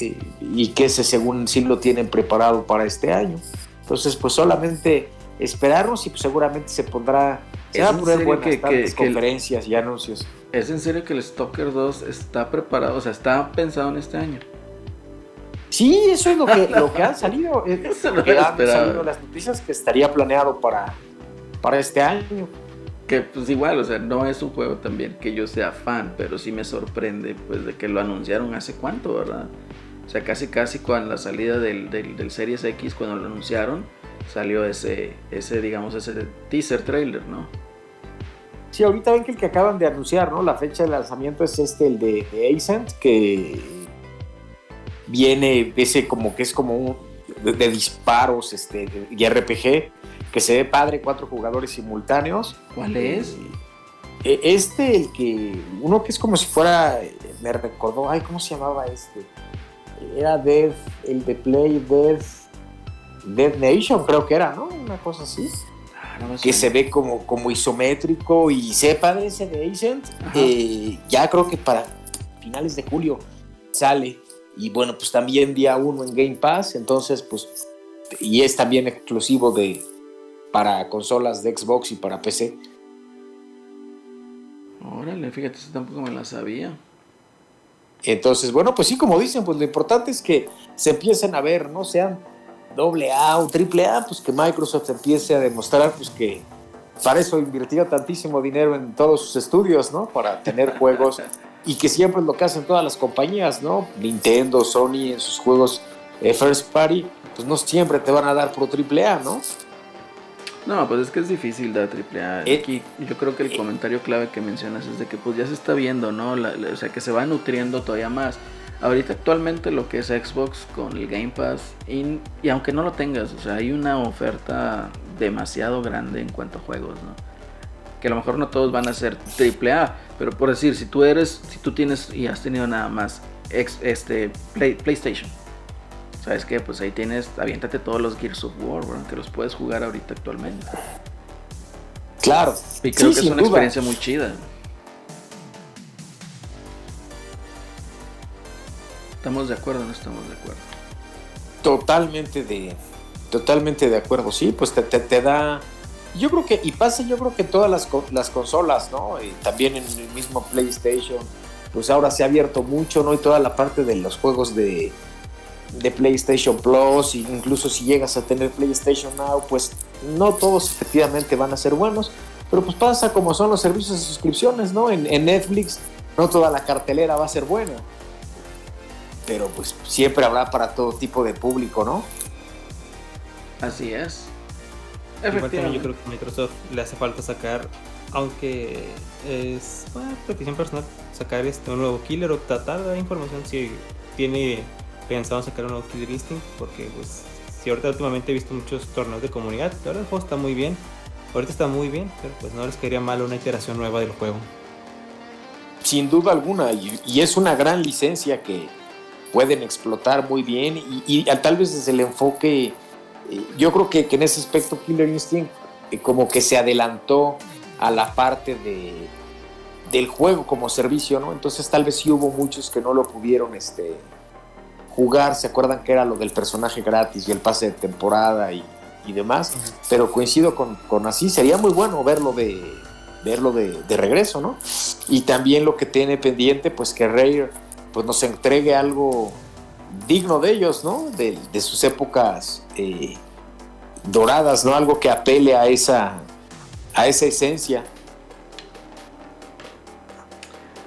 eh, y que ese según sí lo tienen preparado para este año. Entonces pues solamente esperarnos y pues, seguramente se pondrá se a poner buenas conferencias y anuncios.
¿Es en serio que el Stalker 2 está preparado, o sea, está pensado en este año?
Sí, eso es lo que, lo que han salido. Eso lo que han salido las noticias que estaría planeado para, para este año.
Que pues igual, o sea, no es un juego también que yo sea fan, pero sí me sorprende pues de que lo anunciaron hace cuánto, ¿verdad? O sea, casi casi cuando la salida del, del, Series X, cuando lo anunciaron, salió ese, ese, digamos, ese teaser trailer, ¿no?
Sí, ahorita ven que el que acaban de anunciar, ¿no? La fecha de lanzamiento es este, el de, de Ascent, que viene ese como que es como un de, disparos este, y RPG, que se ve padre, cuatro jugadores simultáneos.
¿Cuál es?
Eh, este, el que, uno que es como si fuera, me recordó, ay, ¿cómo se llamaba este? Era Death, el de Play Death, Death Nation, creo que era, ¿no? Una cosa así. Ah, que se ve como, como isométrico y sepa de ese de Ascent, eh, ya creo que para finales de julio sale. Y bueno, pues también día uno en Game Pass, entonces pues, y es también exclusivo de, para consolas de Xbox y para PC.
Órale, fíjate, eso tampoco me la sabía.
Entonces, bueno, pues sí, como dicen, pues lo importante es que se empiecen a ver, no sean doble A o triple A, pues que Microsoft empiece a demostrar pues que para eso invirtió tantísimo dinero en todos sus estudios, ¿no? Para tener juegos y que siempre es lo que hacen todas las compañías, ¿no? Nintendo, Sony en sus juegos eh, First Party, pues no siempre te van a dar pro AAA, ¿no?
No, pues es que es difícil dar AAA. Eh, Aquí yo creo que el eh, comentario clave que mencionas es de que pues ya se está viendo, ¿no? o sea, que se va nutriendo todavía más. Ahorita actualmente lo que es Xbox con el Game Pass y, y aunque no lo tengas, o sea, hay una oferta demasiado grande en cuanto a juegos, ¿no? Que a lo mejor no todos van a ser triple A, pero por decir, si tú eres, si tú tienes y has tenido nada más este PlayStation, ¿sabes qué? Pues ahí tienes, aviéntate todos los Gears of War, que los puedes jugar ahorita actualmente.
Claro.
Y creo que es una experiencia muy chida. ¿Estamos de acuerdo o no estamos de acuerdo?
Totalmente de, totalmente de acuerdo, sí, pues te, te da yo creo que, y pasa yo creo que todas las, las consolas, ¿no? Y también en el mismo PlayStation, pues ahora se ha abierto mucho, ¿no? Y toda la parte de los juegos de, de PlayStation Plus, incluso si llegas a tener PlayStation Now, pues no todos efectivamente van a ser buenos, pero pues pasa como son los servicios de suscripciones, ¿no? En, en Netflix no toda la cartelera va a ser buena, pero pues siempre habrá para todo tipo de público, ¿no?
Así es.
Igual también yo creo que a Microsoft le hace falta sacar, aunque es bueno, petición personal, sacar este un nuevo killer o tratar de dar información si tiene pensado sacar un nuevo Killer Instinct, porque pues si ahorita últimamente he visto muchos torneos de comunidad, ahora el juego está muy bien, ahorita está muy bien, pero pues no les quería mal una iteración nueva del juego.
Sin duda alguna, y, es una gran licencia que pueden explotar muy bien y, y tal vez desde el enfoque yo creo que, en ese aspecto Killer Instinct eh, como que se adelantó a la parte de, del juego como servicio, ¿no? Entonces tal vez sí hubo muchos que no lo pudieron este, jugar, se acuerdan que era lo del personaje gratis y el pase de temporada y, demás, pero coincido con, así, sería muy bueno verlo de, verlo de, de regreso, ¿no? Y también lo que tiene pendiente, pues que Rare pues nos entregue algo digno de ellos, ¿no? De, de sus épocas eh, doradas, ¿no? Algo que apele a esa, a esa esencia.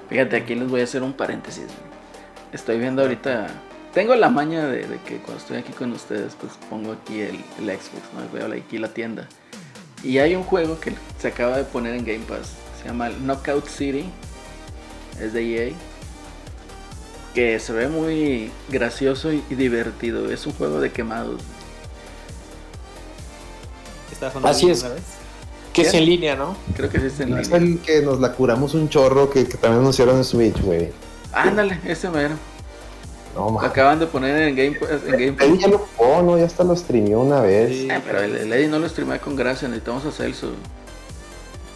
Fíjate, aquí les voy a hacer un paréntesis. Estoy viendo ahorita. Tengo la maña de, que cuando estoy aquí con ustedes, pues pongo aquí el, el Xbox, ¿no? Veo aquí la tienda. Y hay un juego que se acaba de poner en Game Pass. Se llama Knockout City. Es de EA. Que se ve muy gracioso y divertido. Es un juego de quemados.
¿Estaba jugando
Así es.
una vez?
Que es en línea, ¿no?
Creo que sí está en
Es
línea.
el que nos la curamos un chorro que, que también anunciaron en Switch, güey.
Ándale, ese mero.
No,
Lo acaban de poner en Game Pass. En Game
ya lo jugó, ¿no? Ya hasta lo streameó una vez.
Sí.
Ah, pero el, el Eddie no lo streamé con gracia, necesitamos a Celso.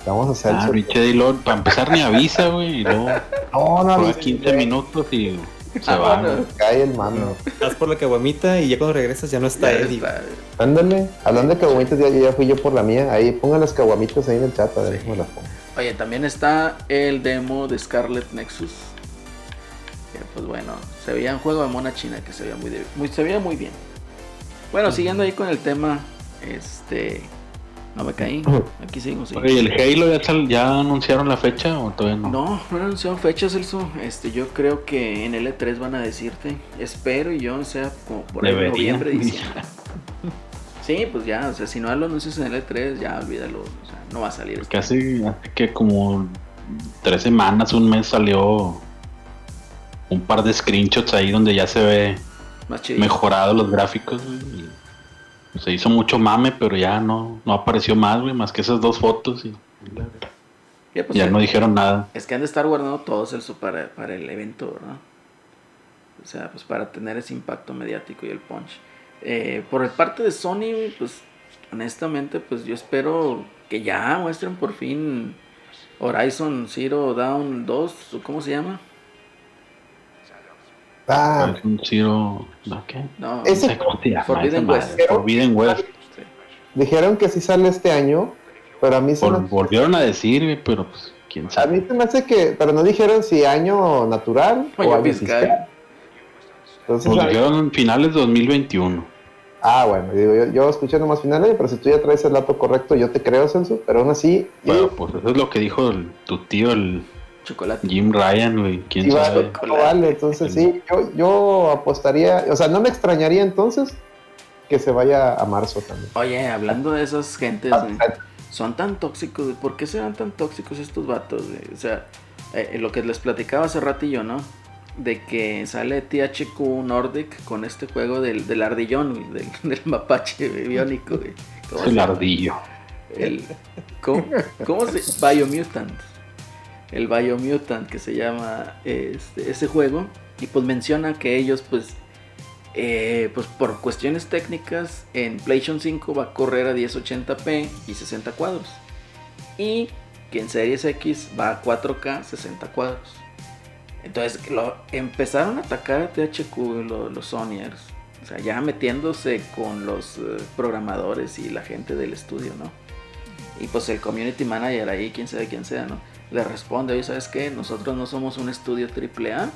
Vamos a hacer
Ah,
eso.
Richard y luego, para empezar ni avisa, güey,
No, no, no.
15 minutos y se
Ah,
va.
bueno.
Cae el mano.
Vas por la caguamita y ya cuando regresas ya no está
Ya
Eddie.
está.
Ándale. Hablando de caguamitas, ya, ya fui yo por la mía. Ahí pongan las caguamitas ahí en el chat, a ver cómo las pongo.
Oye, también está el demo de Scarlet Nexus. Que pues bueno, se veía un juego de mona china que se veía muy, de- muy se veía muy bien. Bueno, siguiendo ahí con el tema, este no me caí. Aquí seguimos. sí.
Oye, ¿y el Halo ya, sal- ya anunciaron la fecha o todavía no?
No, no anunciaron fechas, Celso. Este, yo creo que en L3 van a decirte. Espero y yo sea como por
Deberían.
noviembre, diciembre. Sí, pues ya, o sea, si no lo anuncias en L3, ya olvídalo. O sea, no va a salir.
Porque hace, hace que como tres semanas, un mes salió un par de screenshots ahí donde ya se ve
Más chido.
mejorado los gráficos. y se hizo mucho mame, pero ya no, no apareció más, güey, más que esas dos fotos y
Ya, pues,
ya no dijeron nada.
Es que han de estar guardando todo Celso para, para el evento, ¿verdad? O sea, pues para tener ese impacto mediático y el punch. Eh, por el parte de Sony, pues honestamente, pues yo espero que ya muestren por fin Horizon Zero Dawn 2, ¿o ¿cómo se llama?
Ah,
Zero. ¿no? ¿Qué?
No,
No
Ese-
sé cómo se llama
Forbidden West.
madre. Forbidden West.
dijeron que sí sale este año, pero a mí se
Vol-
me,
volvieron a decir, pero pues quién
a
sabe.
mí se me hace que, pero no dijeron si año natural
Oye,
o año
fiscal.
fiscal. Entonces,
Nos
a-
dijeron finales 2021.
ah, bueno, digo, yo, yo escuché nomás finales, pero si tú ya traes el dato correcto, yo te creo, Celso, pero aún así,
Bueno, pues eso es lo que dijo el- tu tío, el
Chocolate.
Jim Ryan, güey. Quién
Iba-
sabe.
no vale, entonces sí, yo, yo apostaría, o sea, no me extrañaría entonces que se vaya a marzo también.
Oye, hablando de esas gentes,
Ah,
eh, son tan tóxicos. ¿Por qué serán tan tóxicos estos vatos? güey? O sea, eh, lo que les platicaba hace ratillo, ¿no? De que sale THQ Nordic con este juego del, del ardillón, güey, del, del mapache biónico. güey. ¿Cómo se
El ardillo.
El, ¿cómo, cómo se Biomutant. El Biomutant que se llama este, ese juego. Y pues menciona que ellos pues eh, pues por cuestiones técnicas en PlayStation 5 va a correr a 1080p y 60 cuadros. Y que en Series X va a 4K 60 cuadros. Entonces lo, empezaron a atacar a THQ lo- los Sonyers. O sea, ya metiéndose con los eh, programadores y la gente del estudio, ¿no? Y pues el community manager ahí, quién sabe quién sea, ¿no? Le responde, oye, ¿sabes qué? Nosotros no somos un estudio AAA.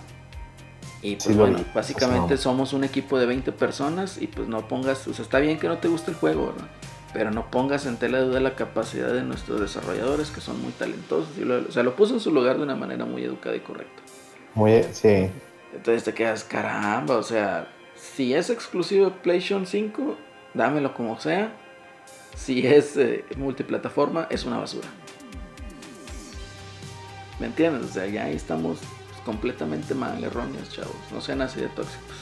Y pues
Sí,
bueno, básicamente
Pues
somos un equipo de 20 personas y pues no pongas, o sea, está bien que no te guste el juego, ¿verdad? Pero no pongas en tela de duda la capacidad de nuestros desarrolladores que son muy talentosos. Y lo- o sea, lo puso en su lugar de una manera muy educada y correcta.
Muy, sí,
Entonces te quedas, caramba, o sea, si es exclusivo de PlayStation 5, dámelo como sea. Si es eh, multiplataforma, es una basura. ¿Me entiendes? O sea, ya ahí estamos pues, completamente mal, erróneos, chavos. No sean así de tóxicos.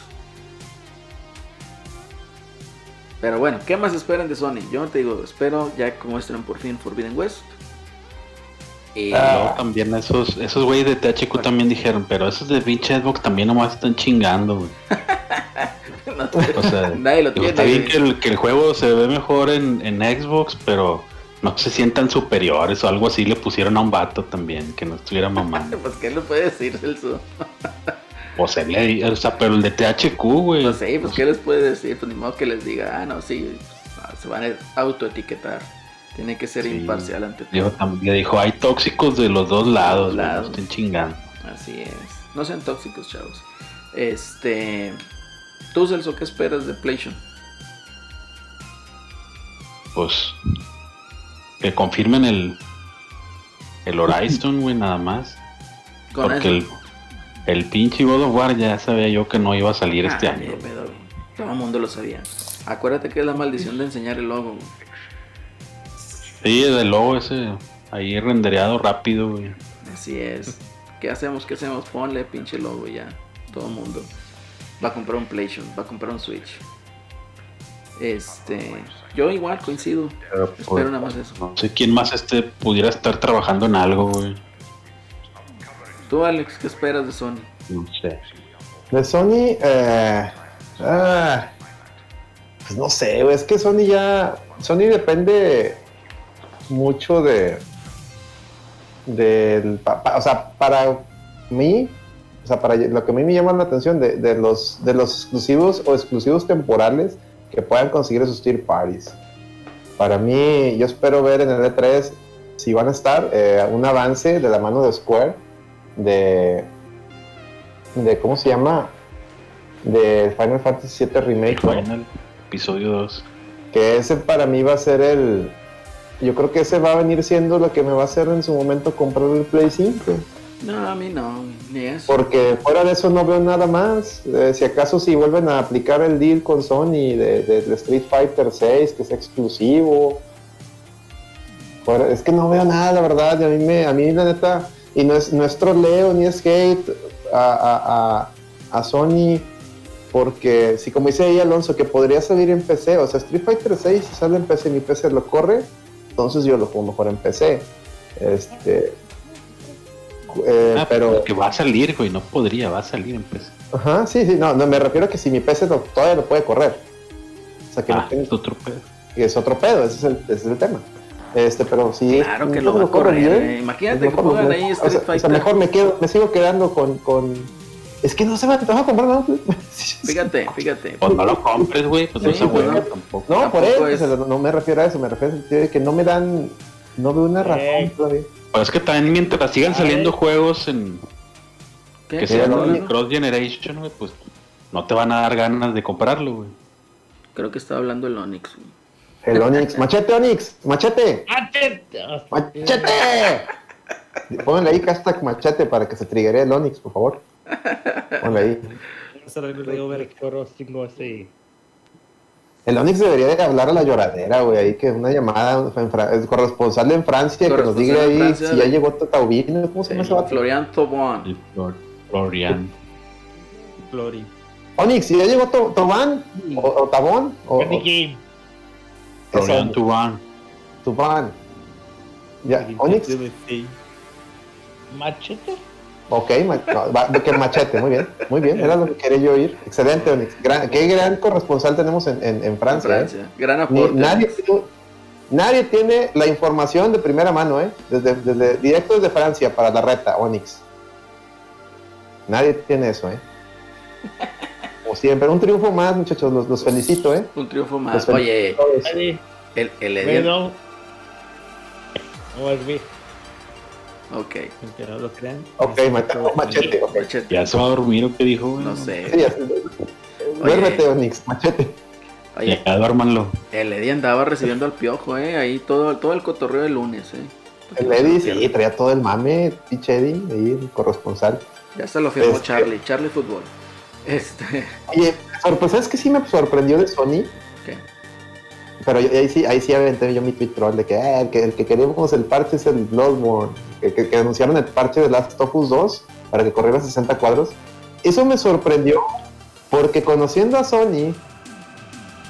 Pero bueno, ¿qué más esperan de Sony? Yo te digo, espero ya que muestren por fin Forbidden West. Y
Ah.
Luego también esos, esos güeyes de THQ también dijeron, pero esos de pinche Xbox también nomás están chingando, güey.
no te-
O sea,
nadie lo
digo,
tiene.
está bien que el, que el juego se ve mejor en, en Xbox, pero no se sientan superiores o algo así le pusieron a un vato también, que no estuviera mamando.
Pues, ¿qué le puede decir, Celso?
le- o sea, pero el de THQ, güey.
No sé, pues ¿qué les puede decir? Pues ni modo que les diga, ah, no, sí, pues, se van a autoetiquetar. Tiene que ser
Sí.
imparcial ante todo.
Le dijo, hay tóxicos de los dos lados, güey, no
lados.
estén chingando.
Así es. No sean tóxicos, chavos. Este. ¿Tú, Celso, qué esperas de PlayStation?
Pues que confirmen el el Horizon, güey, nada más.
Con
Porque el, el pinche God of War ya sabía yo que no iba a salir este
Ah,
año.
pedo. Todo el mundo lo sabía. Acuérdate que es la maldición de enseñar el logo. güey.
Sí, desde luego ese ahí rendereado rápido, güey.
Así es. ¿Qué hacemos? ¿Qué hacemos? Ponle pinche logo ya. Todo el mundo va a comprar un PlayStation, va a comprar un Switch. Este, yo igual coincido.
Pero, pues,
Espero nada más eso.
No sé quién más este pudiera estar trabajando en algo, güey.
Tú, Alex, ¿qué esperas de Sony?
No sé.
De Sony, eh, ah, pues no sé, güey, es que Sony ya, Sony depende mucho de, del, pa- pa- o sea, para mí, o sea, para lo que a mí me llama la atención de, de los, de los exclusivos o exclusivos temporales que puedan conseguir esos tier parties. Para mí, yo espero ver en el E3 si van a estar eh, un avance de la mano de Square de de cómo se llama de Final Fantasy VII Remake.
Final, episodio 2.
que ese para mí va a ser el yo creo que ese va a venir siendo lo que me va a hacer en su momento comprar el Play 5
No, a mí no, ni eso.
porque fuera de eso no veo nada más. Eh, si acaso si vuelven a aplicar el deal con Sony de, Street Fighter 6 que es exclusivo. Es que no veo nada la verdad y a mí me a mí la neta y no es nuestro Leo ni es hate a, a, Sony porque si como dice ahí Alonso que podría salir en PC o sea Street Fighter 6 si sale en PC y mi PC lo corre entonces yo lo juego mejor en PC este eh,
Ah,
pero
Que va a salir, güey, no podría, va a salir en PC.
Ajá, sí, sí, no, no, me refiero a que si mi PC lo- todavía lo puede correr. O sea, que no
Ah,
tengo-
es otro pedo.
es otro pedo, ese es el, ese es el tema. Este, pero sí.
Claro que
no
lo va a
corre
correr. eh. Imagínate
no
que pongan ahí
O
Street
sea, o sea,
Fighter.
mejor me quedo, me sigo quedando con, con... Es que no se va, te vas a comprar nada.
Fíjate, fíjate.
Pues no lo compres, güey, pues no se
pues
huevo
no.
tampoco.
No, por eso,
es-
no, no me refiero a eso, me refiero al sentido de que no me dan, no veo una razón
Eh.
todavía.
Pues es que también mientras sigan saliendo juegos en
¿Qué?
que
¿Qué
sean cross generation, güey, pues no te van a dar ganas de comprarlo, güey.
Creo que está hablando el Onix. güey.
El Onix, machete Onix, machete, machete. Pónganle ahí hashtag machete para que se triggere el Onix, por favor. Ponle ahí. El Onix debería de hablar a la lloradera, güey, ahí que una llamada en corresponsal en Francia que nos diga ahí
Francia
si
de-
ya llegó Taubino, ¿cómo se llama ese vato?
Florian Tobón.
Flor- Florian.
Flori.
Onix, si ya llegó To- Tobán o, o Tabón o, o
Florian
Eso,
Tuban.
Tubán. Ya, Onix,
Machete.
Ok, no, que machete, muy bien, muy bien, era lo que quería yo oír. Excelente, Onix. Gran- qué gran corresponsal tenemos en, en, en Francia, ¿eh?
Francia. Gran
Ni-
aporte.
nadie, tiene- nadie tiene la información de primera mano, ¿eh? Desde, desde- directo desde Francia para la reta, Onix. Nadie tiene eso, ¿eh? Como siempre, un triunfo más, muchachos, los, los felicito, ¿eh?
Un triunfo más. Oye, el, el Edian.
bueno. No es bien.
Ok,
Aunque no lo crean.
Ok, machete, machete.
Ya se va a dormir o qué dijo, güey.
No sé.
Duérmete, Onix, machete.
Oye,
Ya duérmanlo.
el Eddie andaba recibiendo al piojo, ¿eh? Ahí todo, todo el cotorreo del lunes, ¿eh?
El Eddie, sí, traía todo el mame, pinche Eddie, ahí, el corresponsal.
Ya se lo firmó
Este-
Charlie, Charlie Fútbol. Este,
Oye, sorpre- ¿sabes qué sí me sorprendió de Sony? Pero ahí sí, ahí sí aventé yo mi tweet troll de que, eh, el que el que queremos el parche es el Bloodborne, que, anunciaron el parche de Last of Us 2 para que corriera a 60 cuadros. Eso me sorprendió porque conociendo a Sony,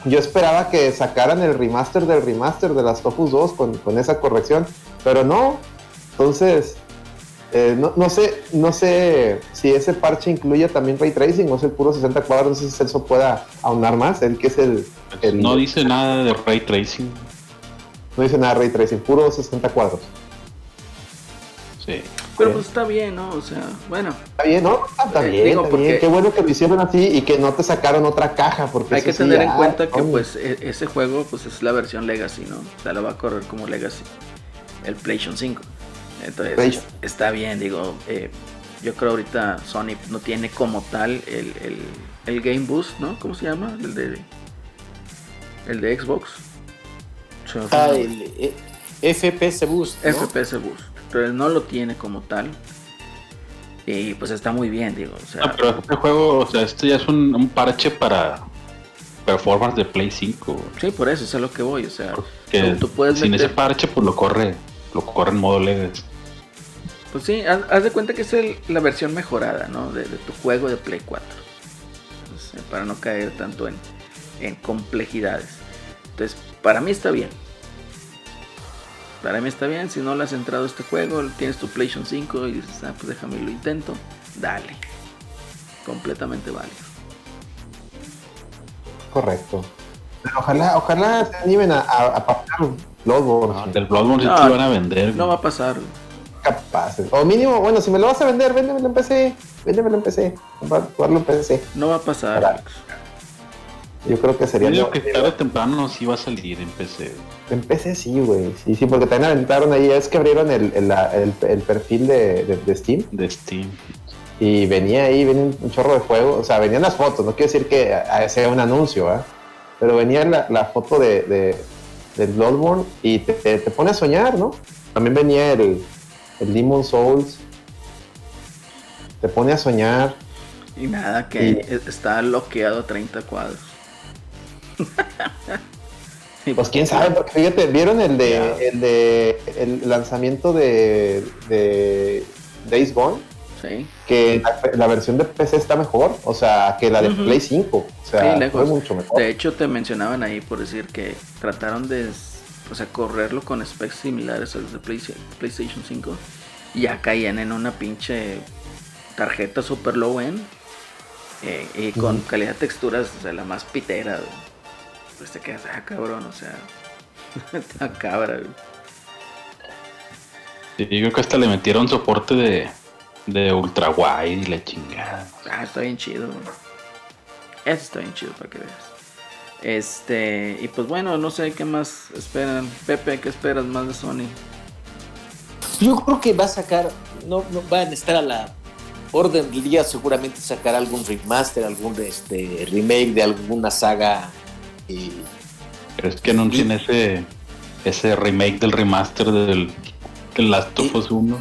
yo esperaba que sacaran el remaster del remaster de Last of Us 2 con, con esa corrección, pero no. Entonces, eh, no, no sé no sé si ese parche incluye también ray tracing o es el puro 60 cuadros, no sé si Celso pueda aunar más, él que es el, el-
No dice nada de ray tracing.
no dice nada de ray tracing, puro 60 cuadros.
Sí.
Pero pues está bien, ¿no? O sea, bueno.
Está bien, ¿no? Está
Eh,
bien,
digo,
está
porque-
bien. Qué bueno que lo hicieron así y que no te sacaron otra caja. Porque
Hay que
sí,
tener en
ah,
cuenta que pues e- ese juego pues es la versión Legacy, ¿no? O sea, lo va a correr como Legacy. El PlayStation 5. Entonces, está bien, digo, eh, yo creo ahorita Sony no tiene como tal el, el, el Game Boost, ¿no? ¿Cómo se llama? El de el de Xbox.
Ah,
el
eh, FPS Boost. ¿no?
FPS Boost. Entonces no lo tiene como tal. Y pues está muy bien, digo. O sea,
Ah, pero este juego, o sea, esto ya es un, un parche para performance de Play 5.
sí, por eso es a lo que voy. O sea,
Que
tú, puedes
sin
meter-
ese parche, pues lo corre, lo corre en modo Legacy.
Pues sí, haz, haz de cuenta que es el- la versión mejorada, ¿no? De, de tu juego de Play 4. Pues, eh, para no caer tanto en, en complejidades. Entonces, para mí está bien. Para mí está bien. Si no le has entrado a este juego, tienes tu PlayStation 5 y dices, ah, pues déjame lo intento. Dale. Completamente válido.
Correcto. Pero ojalá, ojalá se animen a, a, a papar Bloodborne.
No, del Bloodborne sí
No,
te van a vender.
No va a pasar.
Capaces. O mínimo, bueno, si me lo vas a vender, véndemelo en PC. Véndemelo en PC. Para jugarlo en PC.
No va a pasar. Alex.
Yo creo que
Yo
sería.
digo que tarde o temprano sí va a salir en PC.
En PC sí, güey. Sí, sí, porque también aventaron ahí. Es que abrieron el, el, el- el perfil de, de- de Steam.
De Steam.
Y venía ahí, venía un- chorro de juegos. O sea, venían las fotos. No quiero decir que ah, sea un anuncio, ¿ah? Pero venía la, la foto de, de, del Bloodborne y te, te, te pone a soñar, ¿no? También venía el, el Demon Souls. Te pone a soñar.
Y nada, que
Y-
e- está bloqueado a 30 cuadros.
Pues quién sabe, porque fíjate, ¿vieron el de el de el lanzamiento de, de Days Gone?
Sí.
Que la, la versión de PC está mejor, o sea, que la de
Ujú.
Play 5. O sea,
Sí, lejos.
fue mucho mejor.
De hecho, te mencionaban ahí por decir que trataron de o sea, correrlo con specs similares a los de Play- PlayStation 5 y ya caían en una pinche tarjeta super low end eh, y con calidad de texturas, o sea, la más pitera. güey. Pues te quedas, ah, cabrón, o sea, está cabra. güey.
Sí, yo creo que hasta le metieron soporte de, de ultra wide y la chingada.
Ah, está bien chido. güey. Eso está bien chido para que veas. Este, y pues bueno, no sé qué más esperan. Pepe, ¿qué esperas más de Sony?
Yo creo que va a sacar, no, no van a estar a la orden del día, seguramente sacar algún remaster, algún este, remake de alguna saga. eh,
Pero es que anuncien ese, ese remake del remaster del, del Last of Us 1.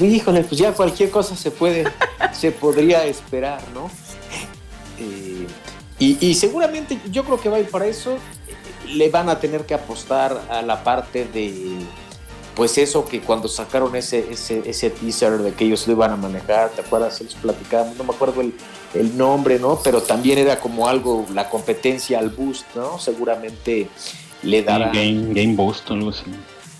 híjole, pues ya cualquier cosa se puede, se podría esperar, ¿no? Y, y seguramente yo creo que va a ir para eso. Le van a tener que apostar a la parte de, pues eso que cuando sacaron ese, ese, ese teaser de que ellos lo iban a manejar, ¿te acuerdas? Se los platicamos, no me acuerdo el, el nombre, ¿no? Pero también era como algo, la competencia al boost, ¿no? Seguramente le darán
Game, Game Boost o algo así.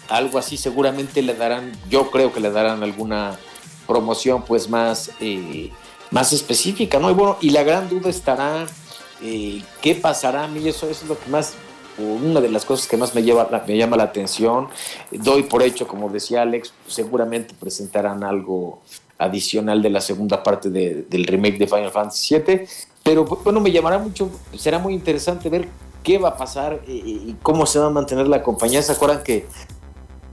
algo así seguramente le darán, yo creo que le darán alguna promoción pues más, eh, más específica, ¿no? Y bueno, y la gran duda estará, eh, ¿qué pasará a mí? Eso, eso es lo que más, una de las cosas que más me, lleva, me llama la atención. Doy por hecho, como decía Alex, seguramente presentarán algo adicional de la segunda parte de- del remake de Final Fantasy VII, pero bueno, me llamará mucho, será muy interesante ver qué va a pasar eh, y cómo se va a mantener la compañía. ¿Se acuerdan que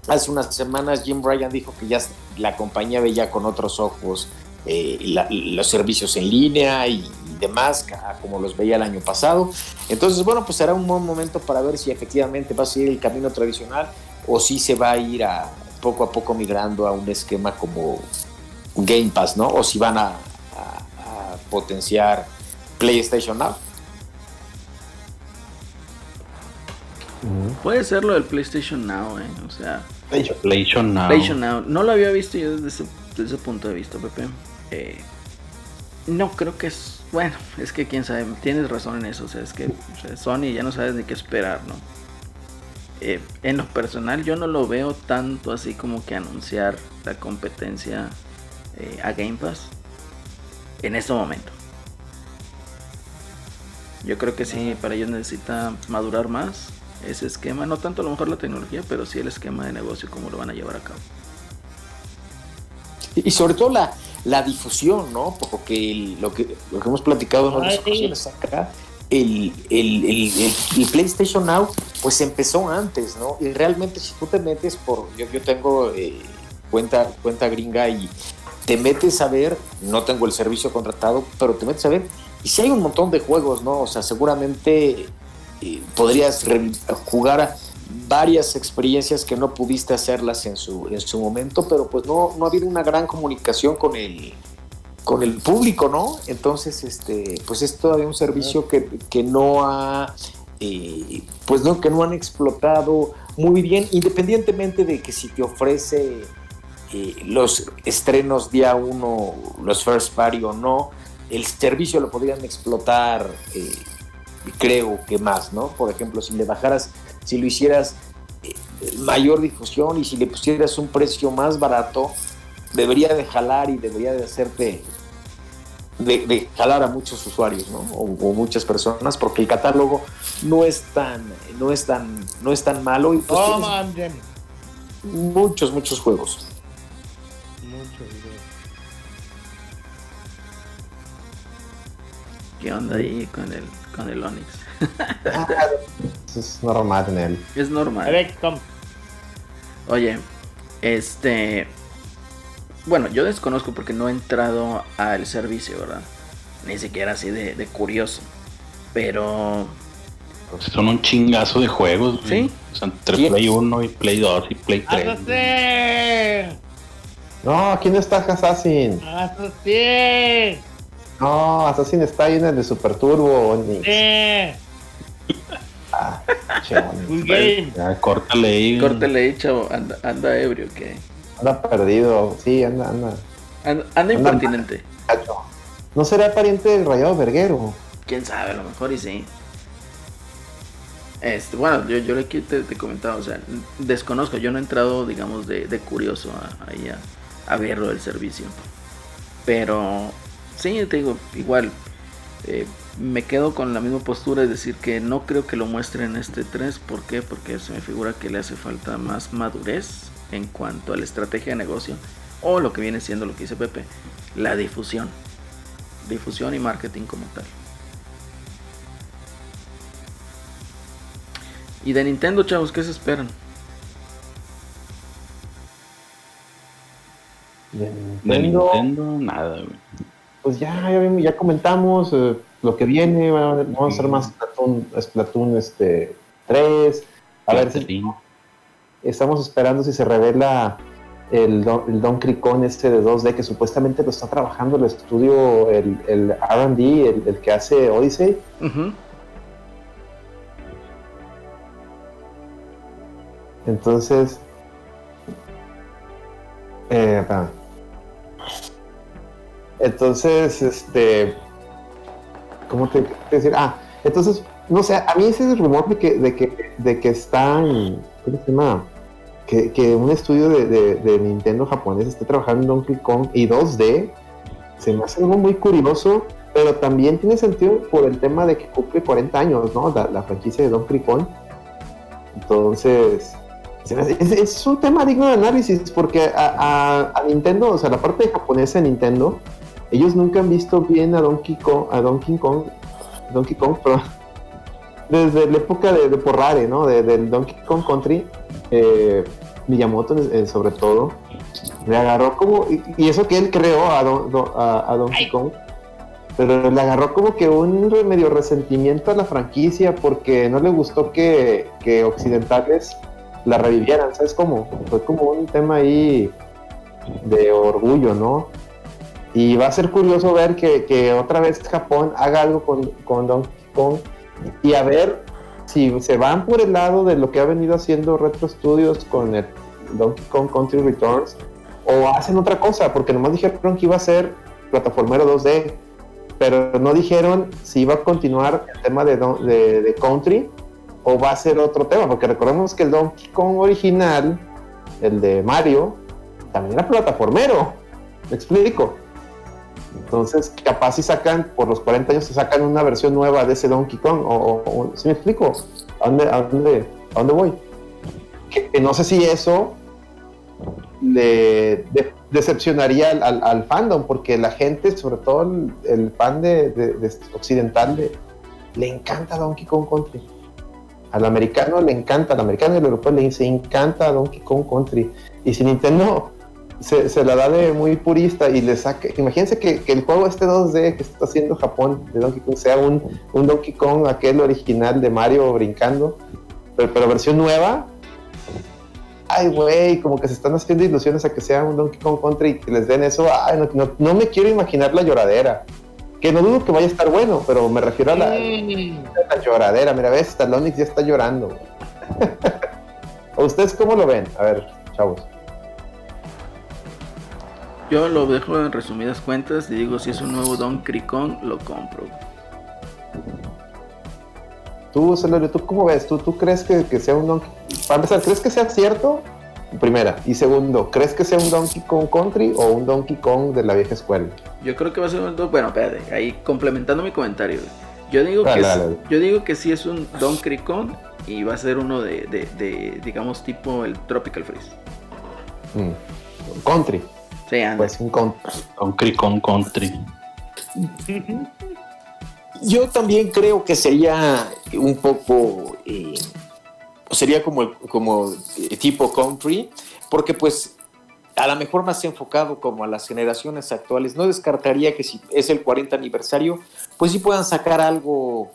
hace unas semanas Jim Bryan dijo que ya la compañía veía con otros ojos eh, la- los servicios en línea y, y demás, como los veía el año pasado. Entonces, bueno, pues será un buen momento para ver si efectivamente va a seguir el camino tradicional o si se va a ir a poco a poco migrando a un esquema como Game Pass, ¿no? O si van a, a- a potenciar PlayStation Now.
Puede ser lo del PlayStation Now, ¿eh? O sea,
PlayStation Now.
PlayStation Now. No lo había visto yo desde ese, desde ese punto de vista, Pepe. Eh, no creo que es. Bueno, es que quién sabe, tienes razón en eso. O sea, es que o sea, Sony ya no sabes ni qué esperar, ¿no? Eh, en lo personal, yo no lo veo tanto así como que anunciar la competencia eh, a Game Pass en este momento. Yo creo que sí, para ellos necesita madurar más ese esquema. No tanto a lo mejor la tecnología, pero sí el esquema de negocio, cómo lo van a llevar a cabo.
Y sobre todo la, la difusión, ¿no? Porque el- lo, que, lo que hemos platicado en otras
Ay, sí.
ocasiones acá, el, el, el- PlayStation Now, pues empezó antes, ¿no? Y realmente si tú te metes por, yo, yo tengo eh, cuenta, cuenta gringa y te metes a ver, no tengo el servicio contratado, pero te metes a ver, y si hay un montón de juegos, ¿no? O sea, seguramente eh, podrías re- jugar a varias experiencias que no pudiste hacerlas en su, en su momento, pero pues no, no ha habido una gran comunicación con el, con el público, ¿no? Entonces, este, pues es todavía un servicio que, que no ha, eh, pues no, que no han explotado muy bien, independientemente de que si te ofrece eh, los estrenos día uno, los first party o no, el servicio lo podrían explotar, eh, creo que más, ¿no? Por ejemplo, si le bajaras, si lo hicieras eh, mayor difusión y si le pusieras un precio más barato, debería de jalar y debería de hacerte de, de jalar a muchos usuarios ¿no? o, o muchas personas porque el catálogo no es tan no es tan no es tan malo y pues
Amgen.
tienes muchos muchos juegos
Mucho video.
¿Qué onda ahí con el, con el Onix?
Eso es normal en él.
Es normal. Oye, este. Bueno, yo desconozco porque no he entrado al servicio, ¿verdad? Ni siquiera así de, de curioso. Pero.
Son un chingazo de juegos, güey.
Sí.
O sea, entre
Sí.
Play 1 y Play 2 y Play 3.
¡Hazte!
No, no está Assassin.
¡Hazte!
No, Assassin está ahí en el de Super Turbo. Onix.
¡Eh!
Ah.
Good game.
Ya, córtale ahí.
chavo. Anda, anda ebrio, que.
Anda perdido. Sí, anda, anda.
Anda, anda impertinente.
¿No será pariente del Rayado Verguero?
Quién sabe, a lo mejor y sí. Este, bueno, yo, yo aquí te, te comentaba, o sea, desconozco, yo no he entrado, digamos, de, de curioso a, ahí a, a verlo del servicio. Pero, sí, te digo, igual, eh, me quedo con la misma postura, es decir, que no creo que lo muestren en este 3. ¿Por qué? Porque se me figura que le hace falta más madurez en cuanto a la estrategia de negocio. O lo que viene siendo lo que dice Pepe, la difusión. Difusión y marketing como tal. Y de Nintendo, chavos, ¿qué se esperan?
De
De
Nintendo,
nada, güey.
pues ya, ya, vimos- ya comentamos eh, lo que viene. va- Vamos a hacer más Splatoon, Splatoon este, 3. A ver si estamos esperando si se revela el, Don- el Donkey Kong este de 2D que supuestamente lo está trabajando el estudio, el, el RD, el, el que hace Odyssey. Entonces, eh, entonces, este, ¿cómo te, decir? Ah, entonces, no sé, a mí ese rumor de que, de que, de que están, ¿cómo se llama? Que, un estudio de, Nintendo japonés esté trabajando en Donkey Kong y 2D, se me hace algo muy curioso, pero también tiene sentido por el tema de que cumple 40 años, ¿no? La, franquicia de Donkey Kong. Entonces, es, un tema digno de análisis porque a Nintendo, o sea, la parte japonesa de Nintendo, ellos nunca han visto bien a Donkey Kong, a Donkey Kong, Donkey Kong, perdón, desde la época de, de Porrare, ¿no? De- del Donkey Kong Country, eh, Miyamoto eh, sobre todo, le agarró como, y, y eso que él creó a, Don- Do- a- a Donkey. Kong, pero le agarró como que un medio resentimiento a la franquicia porque no le gustó que, que occidentales la revivieran, ¿sabes cómo? Fue como un tema ahí de orgullo, ¿no? Y va a ser curioso ver que, que otra vez Japón haga algo con, con Donkey Kong y a ver si se van por el lado de lo que ha venido haciendo Retro Studios con el Donkey Kong Country Returns o hacen otra cosa, porque nomás dijeron que iba a ser plataformero 2D, pero no dijeron si iba a continuar el tema de, de Country o va a ser otro tema, porque recordemos que el Donkey Kong original, el de Mario, también era plataformero, me explico. Entonces, capaz si sacan, por los 40 años, se sacan una versión nueva de ese Donkey Kong, o, o- ¿sí me explico? ¿A dónde, a dónde, a dónde voy? Que, que no sé si eso le, de- decepcionaría al, al- al fandom, porque la gente, sobre todo el, el fan de, de- de occidental, le encanta Donkey Kong Country. Al americano le encanta, al americano y al europeo le dice, encanta Donkey Kong Country. Y si Nintendo se, se la da de muy purista y le saca, imagínense que, que el juego este 2D que está haciendo Japón de Donkey Kong sea un, un Donkey Kong, aquel original de Mario brincando, pero, pero versión nueva. Ay, güey, como que se están haciendo ilusiones a que sea un Donkey Kong Country y que les den eso. Ay, no, no- no me quiero imaginar la lloradera. Que no dudo que vaya a estar bueno, pero me refiero a la,
Mm.
la lloradera. Mira, ves, Talonix ya está llorando. ¿A ustedes cómo lo ven? A ver, chavos.
Yo lo dejo en resumidas cuentas y digo, si es un nuevo Donkey Kong, lo compro.
Tú, Celorio, ¿tú cómo ves? ¿Tú, tú crees que, que sea un Donkey Para empezar, ¿crees que sea cierto? Primera. Y segundo, ¿crees que sea un Donkey Kong Country o un Donkey Kong de la vieja escuela?
Yo creo que va a ser un... Bueno, espérate, ahí complementando mi comentario. Yo digo,
Dale,
que,
dale,
es-
dale.
yo digo que sí es un Donkey Kong y va a ser uno de, de- de, digamos, tipo el Tropical Freeze.
Mm. Country.
Sí, anda.
Pues un country.
Kong Country.
Yo también creo que sería un poco, eh, sería como, el- como tipo country, porque pues a lo mejor más enfocado como a las generaciones actuales. No descartaría que si es el 40 aniversario, pues sí puedan sacar algo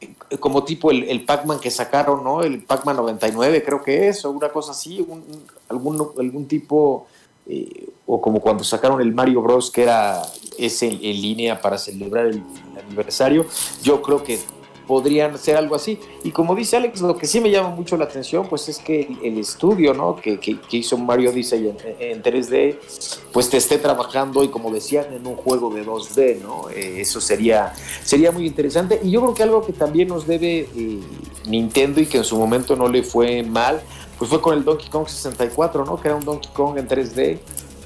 eh, como tipo el, el Pac-Man que sacaron, ¿no? El Pac-Man 99 creo que es, o una cosa así, un- un- algún, algún tipo, eh, o como cuando sacaron el Mario Bros. que era ese en, línea para celebrar el, el aniversario, yo creo que podrían ser algo así. Y como dice Alex, lo que sí me llama mucho la atención, pues es que el, el estudio, ¿no? Que, que- que hizo Mario Odyssey en, en 3D, pues te esté trabajando y como decían, en un juego de 2D, ¿no? Eh, eso sería, sería muy interesante. Y yo creo que algo que también nos debe eh, Nintendo y que en su momento no le fue mal, pues fue con el Donkey Kong 64, ¿no? Que era un Donkey Kong en 3D.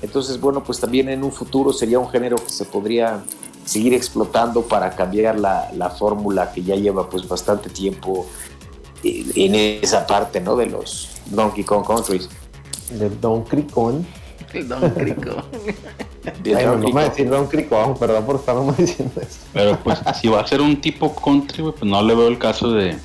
Entonces, bueno, pues también en un futuro sería un género que se podría seguir explotando para cambiar la, la fórmula que ya lleva pues bastante tiempo en esa parte, ¿no? De los Donkey Kong Countries.
De Donkey Kong.
El Donkey Kong.
De
Ay, no,
Donkey
no me
Kong.
decir Donkey Kong, perdón por estar diciendo eso.
Pero pues si va a ser un tipo country, pues no le veo el caso de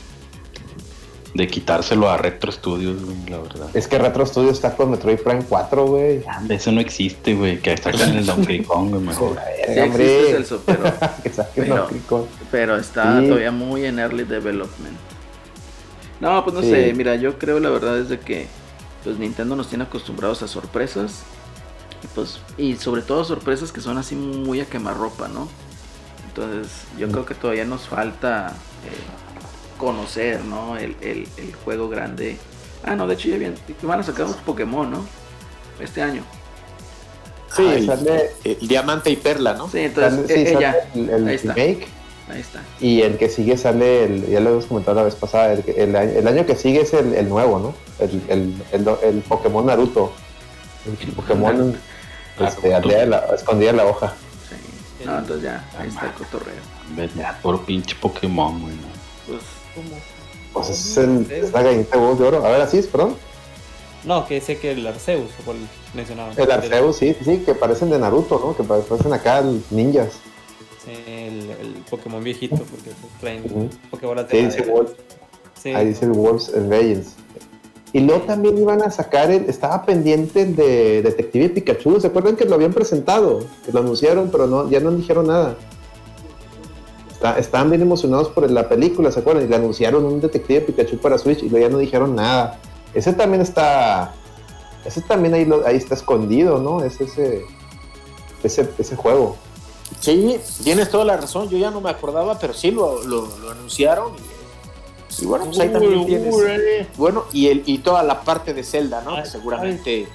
de quitárselo a Retro Studios, güey, la verdad.
Es que Retro Studio está con Metroid Prime 4, güey.
Eso no existe, güey, que saquen el Donkey Kong, güey, mejor.
Sí existe
hombre.
Celso, pero,
que saquen
Pero-
Donkey Kong.
pero está
Sí.
todavía muy en early development. No, pues no
Sí.
sé, mira, yo creo la verdad es de que pues Nintendo nos tiene acostumbrados a sorpresas. Y pues, y sobre todo sorpresas que son así muy a quemarropa, ¿no? Entonces, yo
Mm.
creo que todavía nos falta eh, conocer, ¿no? El, el- el juego grande. Ah, no, de hecho ya bien, van a sacar un Pokémon, ¿no? Este año.
Sí,
Ah, el,
sale,
el diamante y perla, ¿no?
Sí, entonces,
sale- sí,
eh, eh,
el, el
ahí está.
remake.
ahí está.
Y el que sigue sale, el, ya lo hemos comentado la vez pasada, el, que- el año, el año que sigue es el, el nuevo, ¿no? El, el, el, el Pokémon Naruto. El Pokémon este, aldea de la, escondida en la hoja.
Sí. No, entonces ya, ahí está el cotorreo.
Ya, por pinche Pokémon, güey.
Pues,
Pues es, el, es la de de oro. A ver, así es, perdón.
No, que sé que el Arceus, o cual mencionaba.
El Arceus, sí, sí, que parecen de Naruto, ¿no? Que parecen acá ninjas.
El, el Pokémon viejito, porque traen
Ujú.
Pokébolas de
Sí, dice
madera.
Wolf.
Sí.
Ahí dice el Wolves Legends. Y luego también iban a sacar, el, estaba pendiente el de Detective Pikachu. ¿Se acuerdan que lo habían presentado? Que lo anunciaron, pero no, ya no dijeron nada. Está- estaban bien emocionados por la película, ¿se acuerdan? Y le anunciaron un Detective Pikachu para Switch y luego ya no dijeron nada. Ese también está. Ese también ahí, lo- ahí está escondido, ¿no? Es ese, ese, ese juego.
Sí, tienes toda la razón. Yo ya no me acordaba, pero sí lo, lo, lo anunciaron. Y, y bueno, pues ahí también tienes.
Órale.
Bueno, y, el, y toda la parte de Zelda, ¿no?
Ay,
que seguramente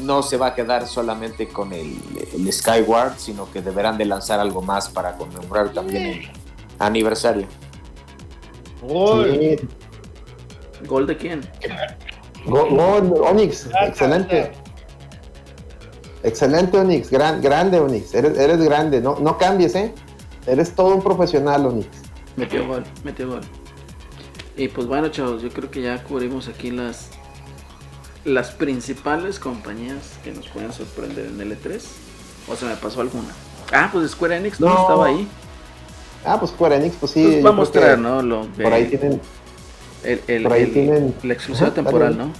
no se va a quedar solamente con el, el Skyward, sino que deberán de lanzar algo más para conmemorar también el aniversario.
Gol.
Sí.
¿Gol de quién?
Go- gol, Onix, excelente. Excelente, Onix. Gran, grande, Onix. Eres, eres grande. No, no cambies, ¿eh? Eres todo un profesional, Onix.
Metió gol, metió gol. Y pues bueno, chavos, yo creo que ya cubrimos aquí las las principales compañías que nos pueden sorprender en L3. ¿O se me pasó alguna? Ah, pues Square Enix no,
No.
estaba ahí.
Ah, pues Square Enix, pues sí.
Pues va a mostrar, ¿no? Lo de-
Por ahí tienen.
el, el-
por ahí
el-
tienen-
la exclusiva temporal. ¿no?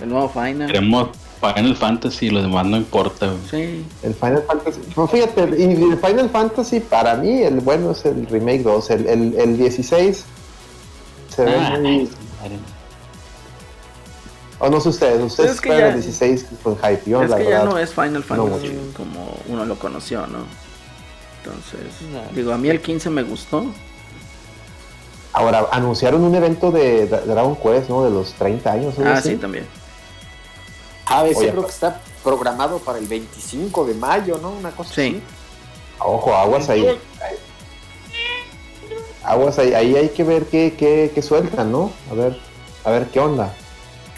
El nuevo Final.
Queremos Final Fantasy, lo demás no importa. güey.
Sí.
El Final Fantasy. Pues fíjate, y el Final Fantasy para mí, el bueno es el Remake 2. El, el, el 16 se ve
Ah,
muy. O no sé ustedes, ustedes
Es que
esperan
ya-
el 16 con hype. Yo,
es
la
que
verdad.
ya no es Final Fantasy como uno lo conoció, ¿no? Entonces,
No.
digo, a mí el 15 me gustó.
Ahora, anunciaron un evento de Dra- Dragon Quest, ¿no? De los 30 años.
Ah, sí, también.
A veces
Oye,
creo que está programado para el 25 de mayo, ¿no? Una cosa
Sí.
así.
Ojo, aguas ahí. Aguas ahí. Ahí hay que ver qué, qué, qué sueltan, ¿no? A ver, a ver qué onda.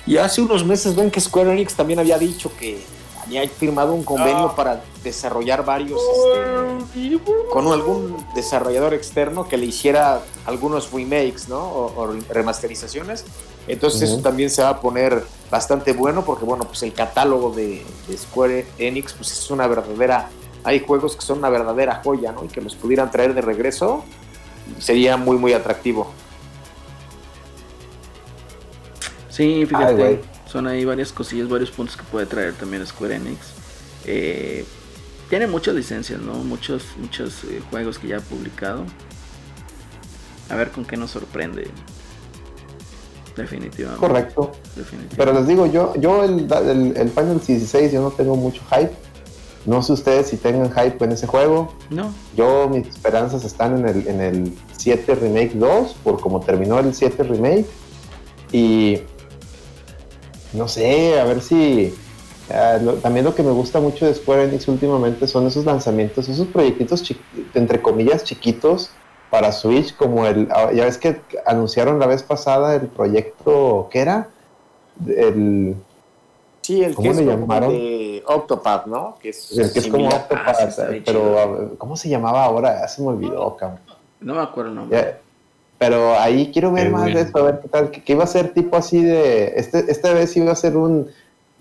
Y hace unos meses ven que Square Enix también había dicho que había firmado un convenio para desarrollar varios este, con algún desarrollador externo que le hiciera algunos remakes, ¿no? O, o remasterizaciones. Entonces eso también se va a poner bastante bueno porque bueno, pues el catálogo de, de Square Enix pues es una verdadera hay juegos que son una verdadera joya, ¿no? Y que los pudieran traer de regreso sería muy muy atractivo.
Sí, fíjate,
Ay,
son ahí varias cosillas, varios puntos que puede traer también Square Enix. Eh, tiene muchas licencias, ¿no? Muchos, muchos eh, juegos que ya ha publicado. A ver con qué nos sorprende. Definitivamente.
Correcto.
definitivamente.
Pero les digo, yo, yo el, el, el Final 16 yo no tengo mucho hype. No sé ustedes si tengan hype en ese juego.
No,
Yo mis esperanzas están en el, en el 7 Remake 2, por como terminó el 7 Remake. Y no sé, a ver si... ah, lo- también lo que me gusta mucho de Square Enix últimamente son esos lanzamientos, esos proyectitos entre comillas chiquitos para Switch, como el... ah, Ya ves que anunciaron la vez pasada el proyecto, ¿qué era? El,
Sí, el
¿Cómo
que es
le
como de Octopath, ¿no? Que es,
el que es como. Octopath,
Ah,
pero
chido.
ah, ¿cómo se llamaba ahora? Ya se me olvidó, cabrón.
no me acuerdo el nombre.
Ya, pero ahí quiero ver
Qué
más
bueno.
de eso, a ver qué tal, que, que iba a ser tipo así de, este, esta vez iba a ser un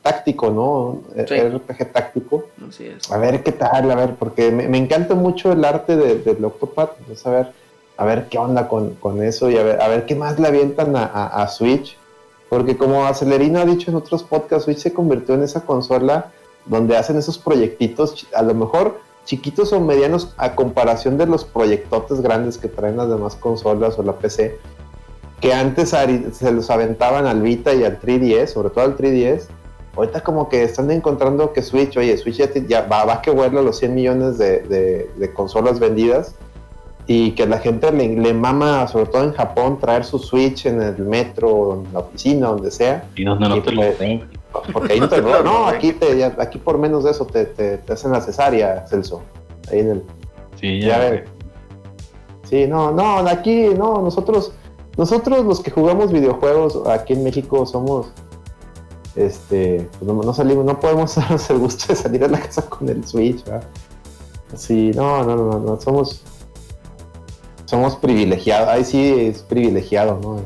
táctico, ¿no? Un
Sí.
RPG táctico.
Así es.
A ver qué tal, a ver, porque me, me encanta mucho el arte de- del Octopath, entonces a ver, a ver qué onda con, con eso y a ver, a ver qué más le avientan a, a- a Switch, porque como Acelerino ha dicho en otros podcasts, Switch se convirtió en esa consola donde hacen esos proyectitos, a lo mejor chiquitos o medianos a comparación de los proyectotes grandes que traen las demás consolas o la PC, que antes se los aventaban al Vita y al 3DS, sobre todo al 3DS. Ahorita como que están encontrando que Switch, oye, Switch ya, te- ya va, va que vuela los 100 millones de, de- de consolas vendidas y que la gente le, le mama, sobre todo en Japón, traer su Switch en el metro, en la oficina, donde sea.
Y donde no
Y
te lo
pues,
den.
Porque ahí no te lo- No, aquí, te, ya- aquí por menos de eso te, te- te hacen la cesárea, Celso. Ahí en el,
Sí,
ya
ya.
ve. Sí, no, no, aquí no, nosotros, nosotros los que jugamos videojuegos aquí en México somos, este, pues no, no salimos, no podemos darnos el gusto de salir a la casa con el Switch, ¿verdad? Sí, no, no, no, no, somos, somos privilegiados, ahí sí es privilegiado, ¿no?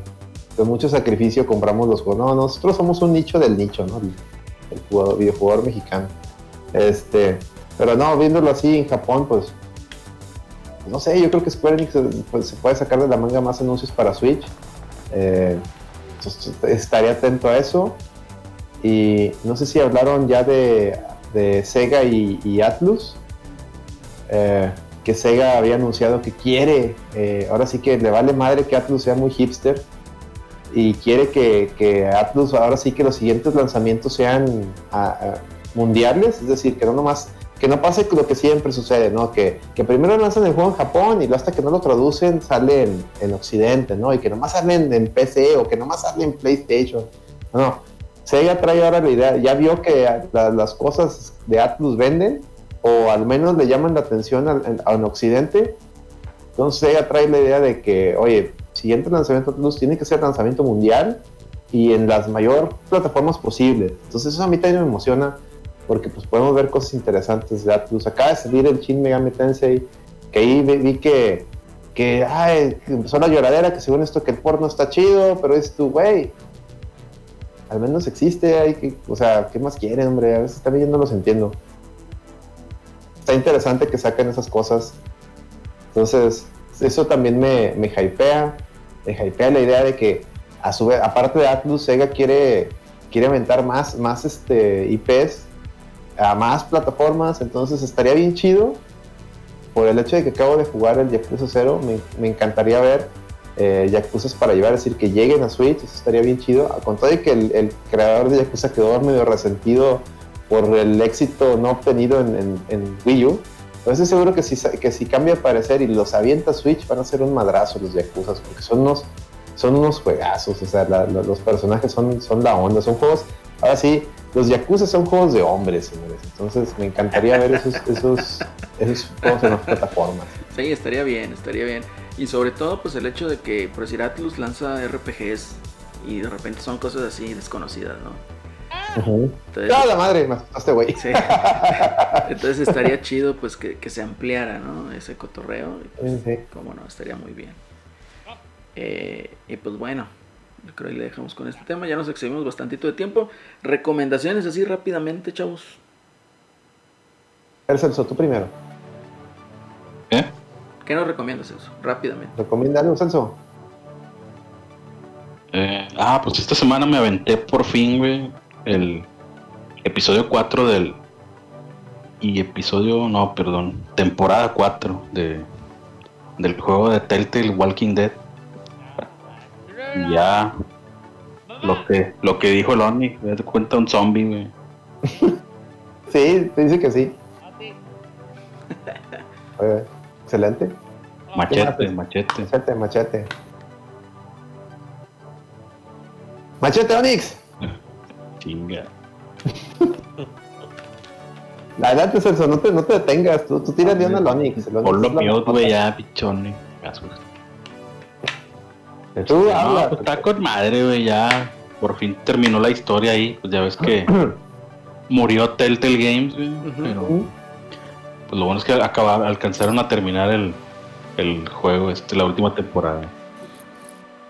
Con mucho sacrificio compramos los juegos, no, nosotros somos un nicho del nicho, ¿no? El, jugador- videojugador mexicano. Este, pero no, viéndolo así en Japón, pues no sé, yo creo que Square Enix pues, se puede sacar de la manga más anuncios para Switch. Eh, estaré atento a eso. Y no sé si hablaron ya de, de Sega y, y Atlus. Eh, que Sega había anunciado que quiere, eh, ahora sí que le vale madre que Atlus sea muy hipster. Y quiere que, que Atlus, ahora sí que los siguientes lanzamientos sean ah, ah, mundiales, es decir, que no nomás que no pase lo que siempre sucede, ¿no? Que, que primero lanzan el juego en Japón y hasta que no lo traducen sale en, en Occidente, ¿no? Y que nomás salen en PC o que nomás salen en PlayStation. No, no. Sega trae ahora la idea, ya vio que la- las cosas de Atlus venden o al menos le llaman la atención al- en, en Occidente. Entonces Sega trae la idea de que, oye, siguiente lanzamiento de Atlus tiene que ser lanzamiento mundial y en las mayor plataformas posibles. Entonces eso a mí también me emociona porque pues podemos ver cosas interesantes de Atlus. Acaba de salir el Shin Megami Tensei, que ahí vi, que, que, ay, empezó la lloradera, que según esto que el porno está chido, pero es tu, güey, al menos existe, hay que, o sea, ¿qué más quieren, hombre? A veces también yo no los entiendo. Está interesante que saquen esas cosas. Entonces, eso también me, me hypea. Me hypea la idea de que, a su vez, aparte de Atlus, Sega quiere, quiere aventar más, más este, IPs a más plataformas. Entonces, estaría bien chido. Por el hecho de que acabo de jugar el Yakuza 0, me, me encantaría ver eh, Yakuza para llevar, es decir, que lleguen a Switch, eso estaría bien chido. Con todo y que el, creador de Yakuza quedó medio resentido por el éxito no obtenido en, en, en Wii U, estoy seguro que si, que si cambia de parecer y los avienta Switch van a ser un madrazo los Yakuza, porque son unos, son unos juegazos, o sea, la, la, los personajes son, son la onda, son juegos, ahora sí, los Yakuza son juegos de hombres, señores, entonces me encantaría ver esos, esos, esos juegos en las plataformas.
Sí, estaría bien, estaría bien. Y sobre todo, pues el hecho de que, por decir, Atlus lanza RPGs y de repente son cosas así desconocidas, ¿no?
Uh -huh. la madre! Güey.
Sí. Entonces estaría chido, pues, que, que, se ampliara, ¿no? Ese cotorreo. Y, pues, sí. Cómo no, estaría muy bien. Eh, y pues bueno, yo creo que le dejamos con este tema. Ya nos excedimos bastantito de tiempo. Recomendaciones así rápidamente, chavos.
Celso, tú primero.
¿Eh?
¿Qué nos recomiendas, Celso? Rápidamente.
¿Recomienda algo, Celso?
Eh, ah, pues esta semana me aventé por fin, güey, el episodio 4 del... Y episodio, no, perdón, temporada 4 de, del juego de Telltale Walking Dead. Ya lo que, lo que dijo el Oni, me cuenta un zombie, güey.
sí, te dice que sí. Oye, excelente.
Machete, machete.
Machete, machete. Machete, Onix.
Chinga.
Adelante, Celso, no te, no te detengas. Tú, tú tiras de onda al Onix.
Por lo mío, güey, ya, pichón.
Tú
no,
habla.
pues está con madre, güey, ya. Por fin terminó la historia ahí. Pues ya ves que murió Telltale Games, güey. Pero pues lo bueno es que acabaron, alcanzaron a terminar el, el juego, este, la última temporada.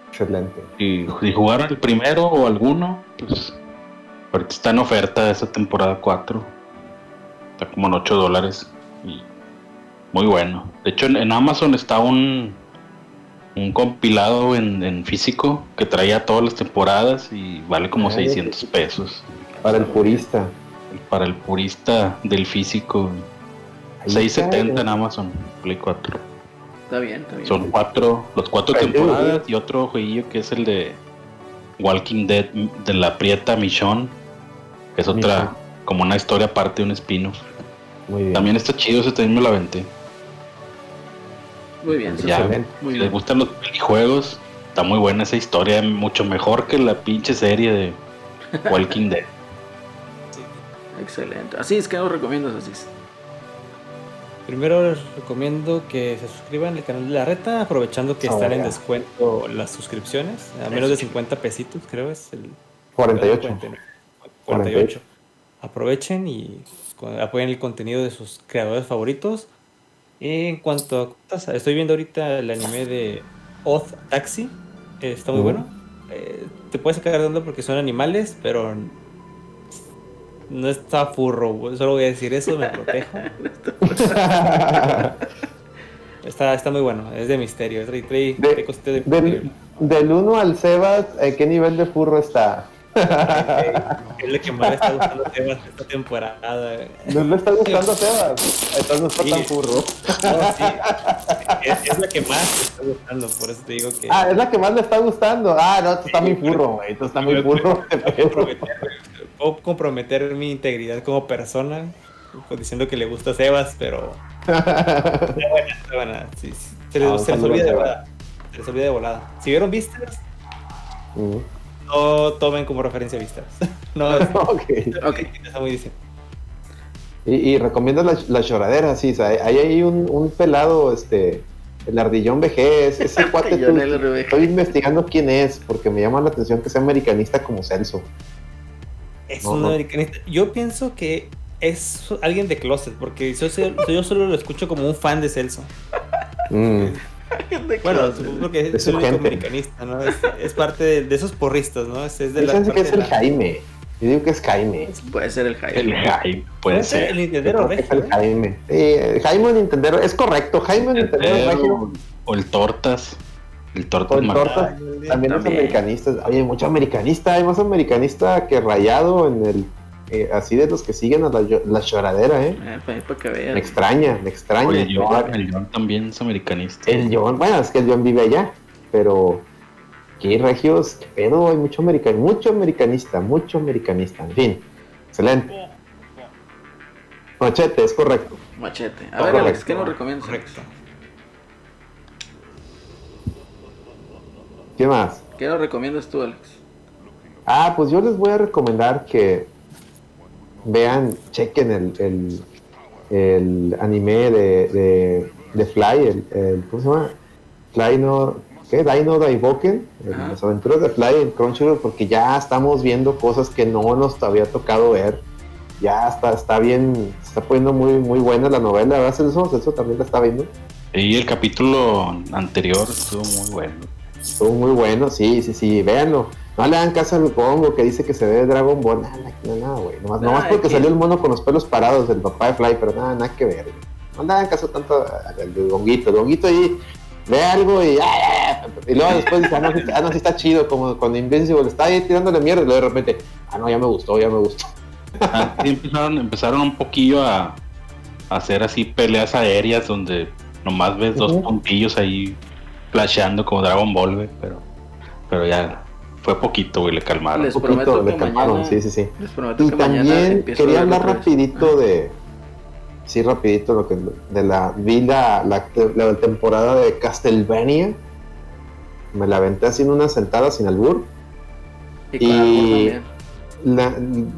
Excelente.
Y si jugaron el primero o alguno, pues ahorita está en oferta esa temporada 4. Está como en 8 dólares. Y muy bueno. De hecho, en, en Amazon está un, un compilado en, en, físico que traía todas las temporadas y vale como Ay, 600 pesos.
Para el purista.
Para el purista del físico. 670 en Amazon, Play 4.
Está bien, está bien.
Son cuatro, los cuatro Ay, temporadas y otro jueguillo que es el de Walking Dead de la Prieta Michonne, es otra, como una historia aparte de un espino. También está chido, ese también me lo aventé.
Muy bien,
ya, muy si bien. les gustan los videojuegos, está muy buena esa historia, mucho mejor que la pinche serie de Walking Dead.
Sí. Excelente. Así es que lo recomiendo, así es.
Primero les recomiendo que se suscriban al canal de la reta, aprovechando que oh, están yeah. en descuento las suscripciones, a menos de 50 pesitos, creo es el
48.
49, 48. Aprovechen y apoyen el contenido de sus creadores favoritos. En cuanto a estoy viendo ahorita el anime de Oz Taxi, está muy uh -huh. bueno. Eh, te puedes sacar de onda porque son animales, pero no está furro, solo voy a decir eso, me protejo. está, está muy bueno, es de misterio. Es de, de,
de, del, del 1 al Sebas, ¿en qué nivel de furro está?
es lo que más le está gustando a Sebas esta temporada.
No le está gustando a Sebas, entonces no está sí. tan furro.
No, sí. es, es, la que más le está gustando, por eso te digo que.
Ah, es la que más le está gustando. Ah, no, esto está muy furro, güey. Esto está muy furro.
puedo comprometer mi integridad como persona diciendo que le gusta a Sebas, pero. está buena, está buena. Sí, sí. Se, les, ah, se les olvida de volada. Se les olvida de volada. Si vieron Vistas, uh -huh. No tomen como referencia Vistas. no,
okay.
okay. está muy diciendo.
Y, y recomiendo la, la lloradera, sí, o sea, hay ahí un, un pelado, este, el ardillón vejez, ese cuate, tú, estoy investigando quién es, porque me llama la atención que sea americanista como Celso.
Es no, un no. americanista. Yo pienso que es alguien de closet, porque yo, yo, solo lo escucho como un fan de Celso.
Mm.
Bueno, supongo que es el único americanista, ¿no? Es, es parte de, de esos porristas, ¿no? Es, es de la
Dicen que es el
la-
Jaime. Yo digo que es Jaime.
Puede ser el Jaime.
El hype, puede
ser el. Nintendero
Yo es el
¿eh?
Jaime. Sí, el Jaime Nintendero. Es correcto. Jaime Nintendero es regio.
O, el Tortas. El Tortas
O el Tortas. También,
También.
es americanista. Oye, mucho americanista. Hay más americanista que rayado en el. Eh, así de los que siguen a la, la lloradera, ¿eh?
Eh, para, para que
Me
vean.
extraña, me extraña.
o el John, el John también es americanista.
El John, bueno, es que el John vive allá, pero aquí regios, qué pedo, hay mucho americano, mucho americanista, mucho americanista, en fin, excelente. Machete, es correcto.
Machete. A ver, Alex, ¿qué nos recomiendas?
Correcto.
¿Qué más?
¿Qué nos recomiendas tú, Alex?
Ah, pues yo les voy a recomendar que vean, chequen el, el, el anime de, de, de Fly, el, el- ¿cómo se llama? Fly no, ¿qué? Dino Daiboken, las aventuras de Fly en Crunchyroll, porque ya estamos viendo cosas que no nos había tocado ver. Ya está, está bien, se está poniendo muy, muy buena la novela, ¿verdad, Celso? Celso también la está viendo.
Y el capítulo anterior estuvo muy bueno.
Estuvo muy bueno, sí, sí, sí, véanlo. No le hagan caso al Congo que dice que se ve Dragon Ball. Nada, no, nada, güey. Nomás,
Nah,
nomás porque
que-
salió el mono con los pelos parados del papá de Fly, pero nada, nada que ver. güey. No le hagan caso tanto al del Gonguito. El Gonguito ahí ve algo y, ¡ay, ay, ay! y luego después dice, ah no, sí, ah, no, sí está chido, como cuando Invincible está ahí tirándole mierda y luego de repente, ah, no, ya me gustó, ya me gustó.
Ah, sí, empezaron, empezaron un poquillo a, a hacer así peleas aéreas donde nomás ves dos puntillos ahí flasheando como Dragon Ball, güey, pero, pero ya fue poquito, güey, le calmaron.
Les prometo
poquito,
que
le calmaron,
mañana-
sí, sí, sí.
Les prometo
Y
que
también quería hablar rapidito de, sí, rapidito lo que de la vi la, la, la temporada de Castlevania. Me la aventé así en una sentada sin albur.
Y
y-. La,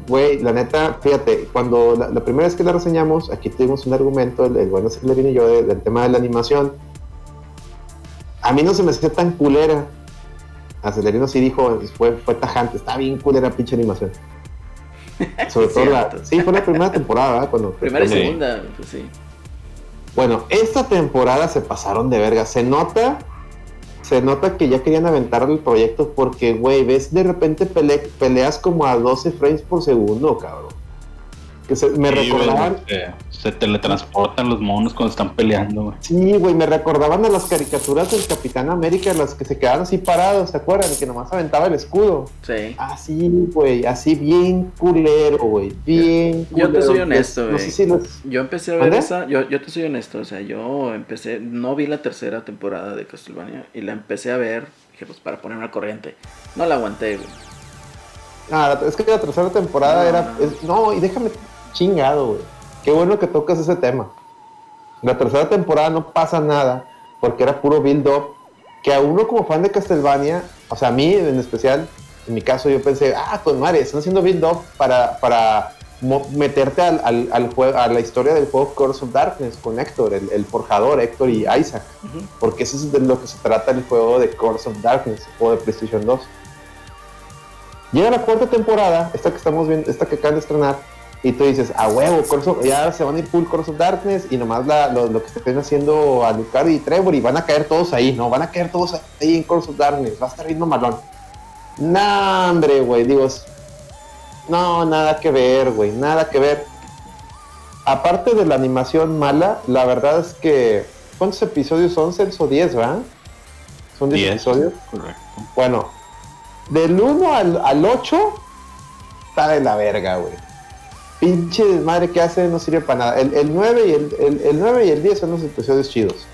güey, la neta, fíjate, cuando la, la primera vez que la reseñamos, aquí tuvimos un argumento, el, el bueno le vine yo de- del tema de la animación. A mí no se me hacía tan culera. A Celerino sí dijo, fue, fue tajante, está bien culera pinche animación. Sobre todo la. Sí, fue la primera temporada, ¿verdad? Cuando,
Primera y segunda, pues sí.
Bueno, esta temporada se pasaron de verga. Se nota, se nota que ya querían aventar el proyecto porque, güey, ves de repente pele- peleas como a 12 frames por segundo, cabrón. Que se, me
Sí,
recordaban,
se, se teletransportan los monos cuando están peleando, güey.
sí, güey, me recordaban a las caricaturas del Capitán América, las que se quedaban así parados, ¿se acuerdan? Que nomás aventaba el escudo.
Sí.
Así, güey, así bien culero, güey, bien
Yo te
culero.
soy honesto,
No
güey.
sé si los...
Yo empecé a ver esa, yo, yo te soy honesto, o sea, yo empecé, no vi la tercera temporada de Castlevania y la empecé a ver, dije, pues para ponerme al corriente. No la aguanté, güey.
Ah, es que la tercera temporada
No,
era.
no.
es- No, y déjame chingado, güey. Qué bueno que tocas ese tema. La tercera temporada no pasa nada porque era puro build-up. Que a uno, como fan de Castlevania, o sea, a mí en especial, en mi caso, yo pensé, ah, con madre, están haciendo build-up para, para meterte al, al, al juego, a la historia del juego Curse of Darkness con Héctor, el, el forjador, Héctor y Isaac. Porque eso es de lo que se trata el juego de Curse of Darkness, juego de PlayStation 2. Llega la cuarta temporada, esta que estamos viendo, esta que acaban de estrenar, y tú dices, a huevo, ya se van a ir full Curse of Darkness, y nomás la- lo, lo que estén haciendo a Lucario y Trevor, y van a caer todos ahí, ¿no? Van a caer todos ahí en Curse of Darkness, va a estar bien malón. No, hombre, güey, digo, no, nada que ver, güey, nada que ver. Aparte de la animación mala, la verdad es que, ¿cuántos episodios son? ¿6 o 10, verdad? Son 10
Diez.
episodios.
Correcto.
Bueno, del 1 al, al 8 está de la verga, güey. Pinche desmadre que hace no sirve para nada. El, el 9 y el, el, el 9 y el 10 son los episodios chidos.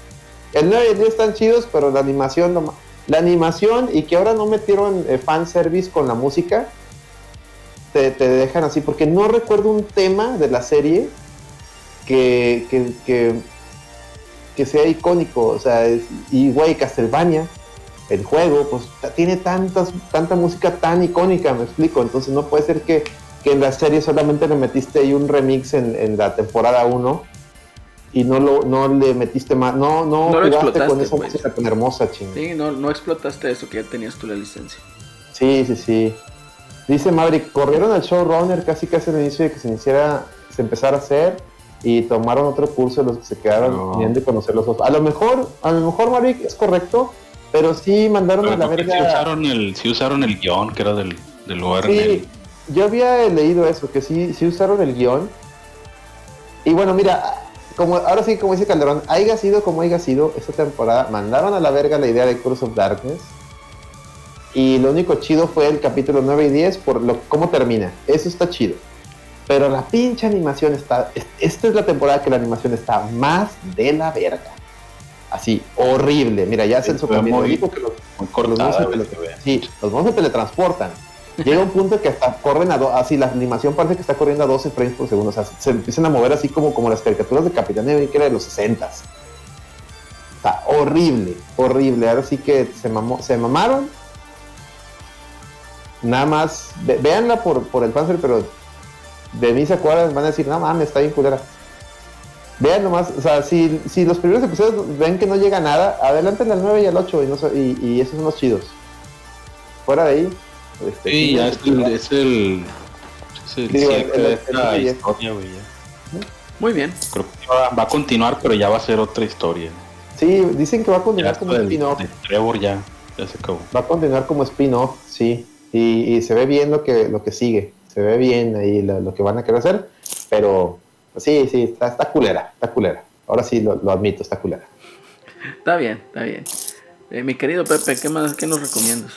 El 9 y el 10 están chidos, pero la animación no La animación y que ahora no metieron eh, fanservice con la música, te, dejan así, porque no recuerdo un tema de la serie que, que, que, sea icónico. O sea, es- y güey, Castlevania, el juego, pues tiene tantas, tanta música tan icónica, me explico. Entonces no puede ser que, que en la serie solamente le metiste ahí un remix en, en la temporada 1 y no lo no le metiste más, no, no,
No lo
jugaste
explotaste,
con esa
pues.
música tan hermosa, ching.
Sí, no, no explotaste eso que ya tenías tú la licencia.
Sí, sí, sí. Dice Maverick, corrieron al showrunner casi casi al inicio de que se iniciara, se empezara a hacer. y tomaron otro curso de los que se quedaron
No.
viendo y conocer los otros. A lo mejor, a lo mejor, Marik, es correcto, pero sí mandaron a la verga.
sí usaron el, sí usaron el guion que era del, del.
Sí, yo había leído eso, que sí, sí usaron el guion. Y bueno, mira, como ahora sí, como dice Calderón, haya sido como haya sido, esta temporada mandaron a la verga la idea de Curse of Darkness. Y lo único chido fue el capítulo 9 y 10 por lo, cómo termina. Eso está chido. Pero la pinche animación está. es- Esta es la temporada que la animación está más de la verga. Así, horrible. Mira, ya Celso
fue
también lo
muy-
dijo que los,
Muy
los
cortada,
monstruos se
se
sí, los monstruos se teletransportan. Llega un punto que hasta corren a do- así la animación parece que está corriendo a 12 frames por segundo. O sea, se empiezan a mover así como, como las caricaturas de Capitán América de los 60 Está horrible, horrible. Ahora sí que se, mamó, se mamaron. Nada más, ve- véanla por, por el fanser, pero de mí se van a decir, no mames, está bien culera. Vean nomás, o sea, si, si los primeros episodios ven que no llega nada, adelántenle al 9 y al 8 y, no, y esos son los chidos. Fuera de ahí. Este,
Sí, ya es el, es el, es el
Digo,
cierre
el-
de
el-
esta
el-
historia, güey. ya.
Muy bien.
Creo que va, va a continuar, pero ya va a ser otra historia.
Sí, dicen que va a continuar como spin-off.
de Trevor ya, ya se acabó.
Va a continuar como spin-off, sí. Y, y se ve bien lo que, lo que sigue. Se ve bien ahí lo, lo que van a querer hacer. Pero sí, sí, está, está culera, está culera. Ahora sí lo, lo admito, está culera.
Está bien, está bien. Eh, mi querido Pepe, ¿qué más qué nos recomiendas?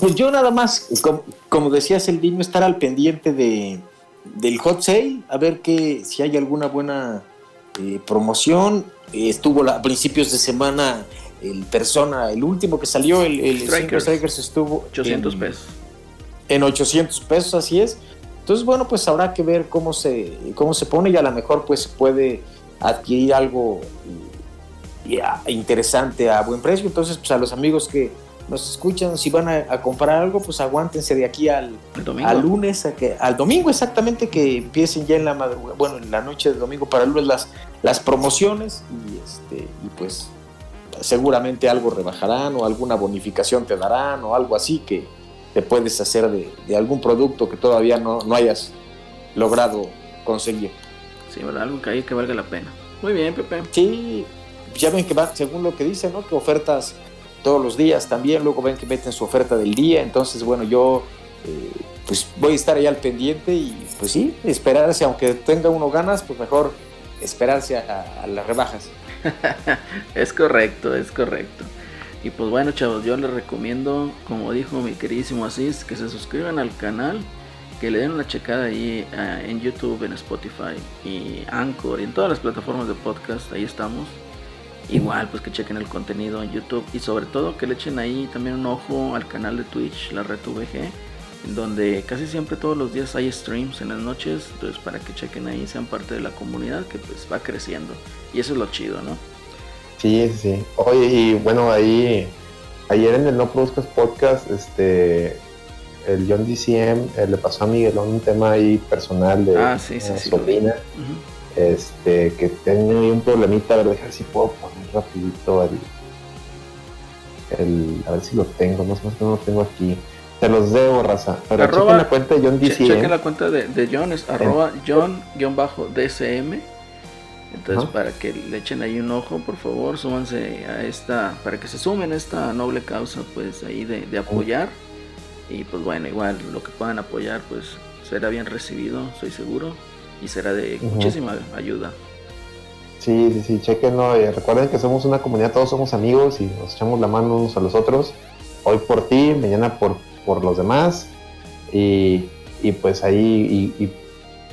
Pues yo nada más, como, como decías el niño, estar al pendiente de, del hot sale, a ver que si hay alguna buena eh, promoción. Eh, estuvo la- a principios de semana el persona, el último que salió, el, el
Strikers.
Strikers estuvo
800
en-
pesos.
en 800 pesos, así es. Entonces, bueno, pues habrá que ver cómo se, cómo se pone y a lo mejor pues se puede adquirir algo eh, ya, interesante a buen precio. Entonces, pues a los amigos que nos escuchan, si van a, a comprar algo, pues aguántense de aquí al, al lunes, a que, al domingo exactamente, que empiecen ya en la madrugada, bueno, en la noche de domingo para el lunes las, las promociones y, este, y pues seguramente algo rebajarán o alguna bonificación te darán o algo así que te puedes hacer de, de algún producto que todavía no, no hayas logrado conseguir.
Sí, ¿verdad? Algo que hay que valga la pena. Muy bien, Pepe.
Sí, ya ven que va, según lo que dicen, ¿no? Que ofertas todos los días también, luego ven que meten su oferta del día, entonces bueno, yo eh, pues voy a estar ahí al pendiente y pues sí, esperarse, aunque tenga uno ganas, pues mejor esperarse a, las rebajas.
Es correcto, es correcto. Y pues bueno, chavos, yo les recomiendo, como dijo mi queridísimo Asís, que se suscriban al canal, que le den una checada ahí eh, en YouTube, en Spotify y Anchor y en todas las plataformas de podcast, ahí estamos. Igual, pues que chequen el contenido en YouTube y sobre todo que le echen ahí también un ojo al canal de Twitch, la Red VG, en donde casi siempre todos los días hay streams en las noches, entonces para que chequen ahí, sean parte de la comunidad que pues va creciendo. Y eso es lo chido, ¿no?
Sí, sí, sí. Oye, y bueno, ahí, ayer en el No Produzcas Podcast, este, el John DCM eh, le pasó a Miguelón un tema ahí personal de
Ah, sí,
sobrina. Este, que tenía ahí un problemita, a ver, dejar si puedo poner rapidito el, el, a ver si lo tengo, no sé no lo tengo aquí. Te los debo, raza. Pero
Arroba-
chequen la cuenta de John
Che-
DCM.
chequen la cuenta de, de John, es arroba John-DCM. Entonces,
Ajá.
para que le echen ahí un ojo, por favor, súbanse a esta, para que se sumen a esta noble causa, pues ahí de, de apoyar. Y pues bueno, igual lo que puedan apoyar, pues será bien recibido, estoy seguro, y será de muchísima ayuda.
Sí, sí, sí, chequenlo. y recuerden que somos una comunidad, todos somos amigos y nos echamos la mano unos a los otros. Hoy por ti, mañana por, por los demás. Y, y pues ahí y, y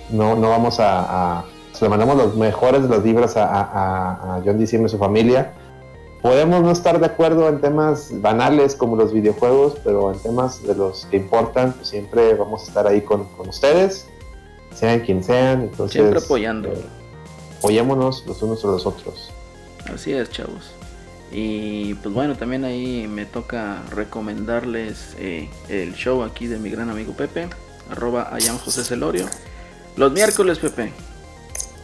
no, no vamos a, a- se le mandamos los mejores de las vibras a, a, a- a John Diciembre y su familia. Podemos no estar de acuerdo en temas banales como los videojuegos, pero en temas de los que importan, pues siempre vamos a estar ahí con, con ustedes, sean quien sean. Entonces,
Siempre apoyando.
eh, apoyémonos los unos a los otros.
Así es, chavos. Y pues bueno, también ahí me toca recomendarles eh, el show aquí de mi gran amigo Pepe, arroba Ayam José Celorio. Los miércoles, Pepe.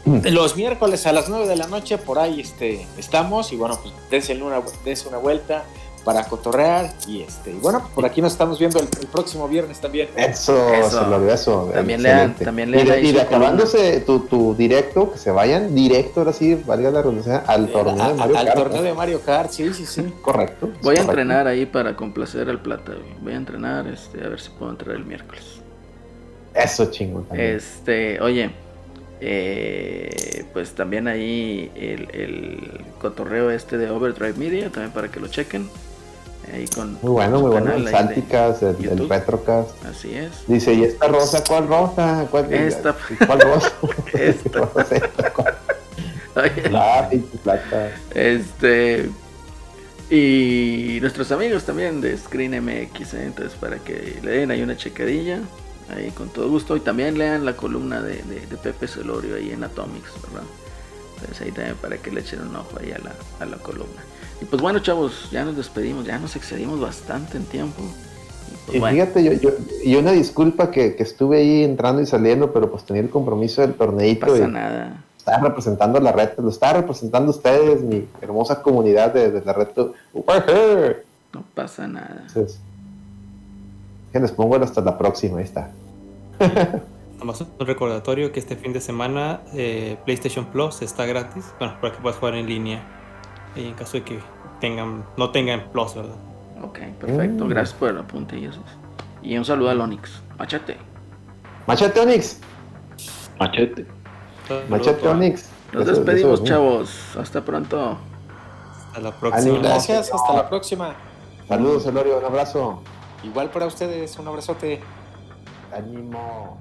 Los miércoles a las 9 de la noche por ahí este, estamos y bueno, pues dense una, dense una vuelta, para cotorrear. Y este, y bueno, por aquí nos estamos viendo el, el próximo viernes también.
Eso,
Eso.
se lo dio eso.
También lean- también
Y
lean
de, y de
columna.
acabándose tu, tu directo, que se vayan directo, ahora sí, valga la redundancia, al torneo
A-
de Mario
al
Kart.
torneo de Mario Kart, sí, sí, sí.
Correcto.
Voy a entrenar ahí para complacer al plata. Voy a entrenar, este, a ver si puedo entrar el miércoles.
Eso chingón también.
Este, oye, eh, pues también ahí el, el cotorreo este de Overdrive Media, también para que lo chequen. Ahí con
Muy bueno, muy bueno. El Salticas, el, el.
Así es.
Dice, ¿y esta rosa cuál rosa? ¿Cuál,
Esta.
¿Cuál rosa?
Esta.
Rosa, esta, ¿cuál?
Oye,
La pinche plata.
Este. Y nuestros amigos también de Screen MX, ¿eh? entonces para que le den ahí una checadilla, ahí con todo gusto. Y también lean la columna de, de- de Pepe Celorio ahí en Atomics, ¿verdad? Entonces ahí también para que le echen un ojo ahí a la, a la columna. Y pues bueno, chavos, ya nos despedimos, ya nos excedimos bastante en tiempo. Y pues
Y
bueno,
fíjate, yo, yo, y una disculpa que, que estuve ahí entrando y saliendo, pero pues tenía el compromiso del
no
torneito
pasa
y
nada.
estaba representando la red, lo estaba representando ustedes, mi hermosa comunidad de, de la red. Entonces,
No pasa nada.
que les pongo hasta la próxima, ahí está.
Nada más un recordatorio que este fin de semana eh, PlayStation Plus está gratis. Bueno, para que puedas jugar en línea. Y en caso de que tengan, no tengan Plus, ¿verdad?
Ok, perfecto.
Mm.
Gracias por el apunte, Jesús. Y un saludo al Onix. Machate.
Machete Onix,
Machete.
machete Onix.
Nos despedimos, chavos. Hasta pronto.
Hasta la próxima.
Ánimo.
Gracias, hasta la próxima.
Saludos, Elorio, un abrazo.
Igual para ustedes, un abrazote.
Ánimo.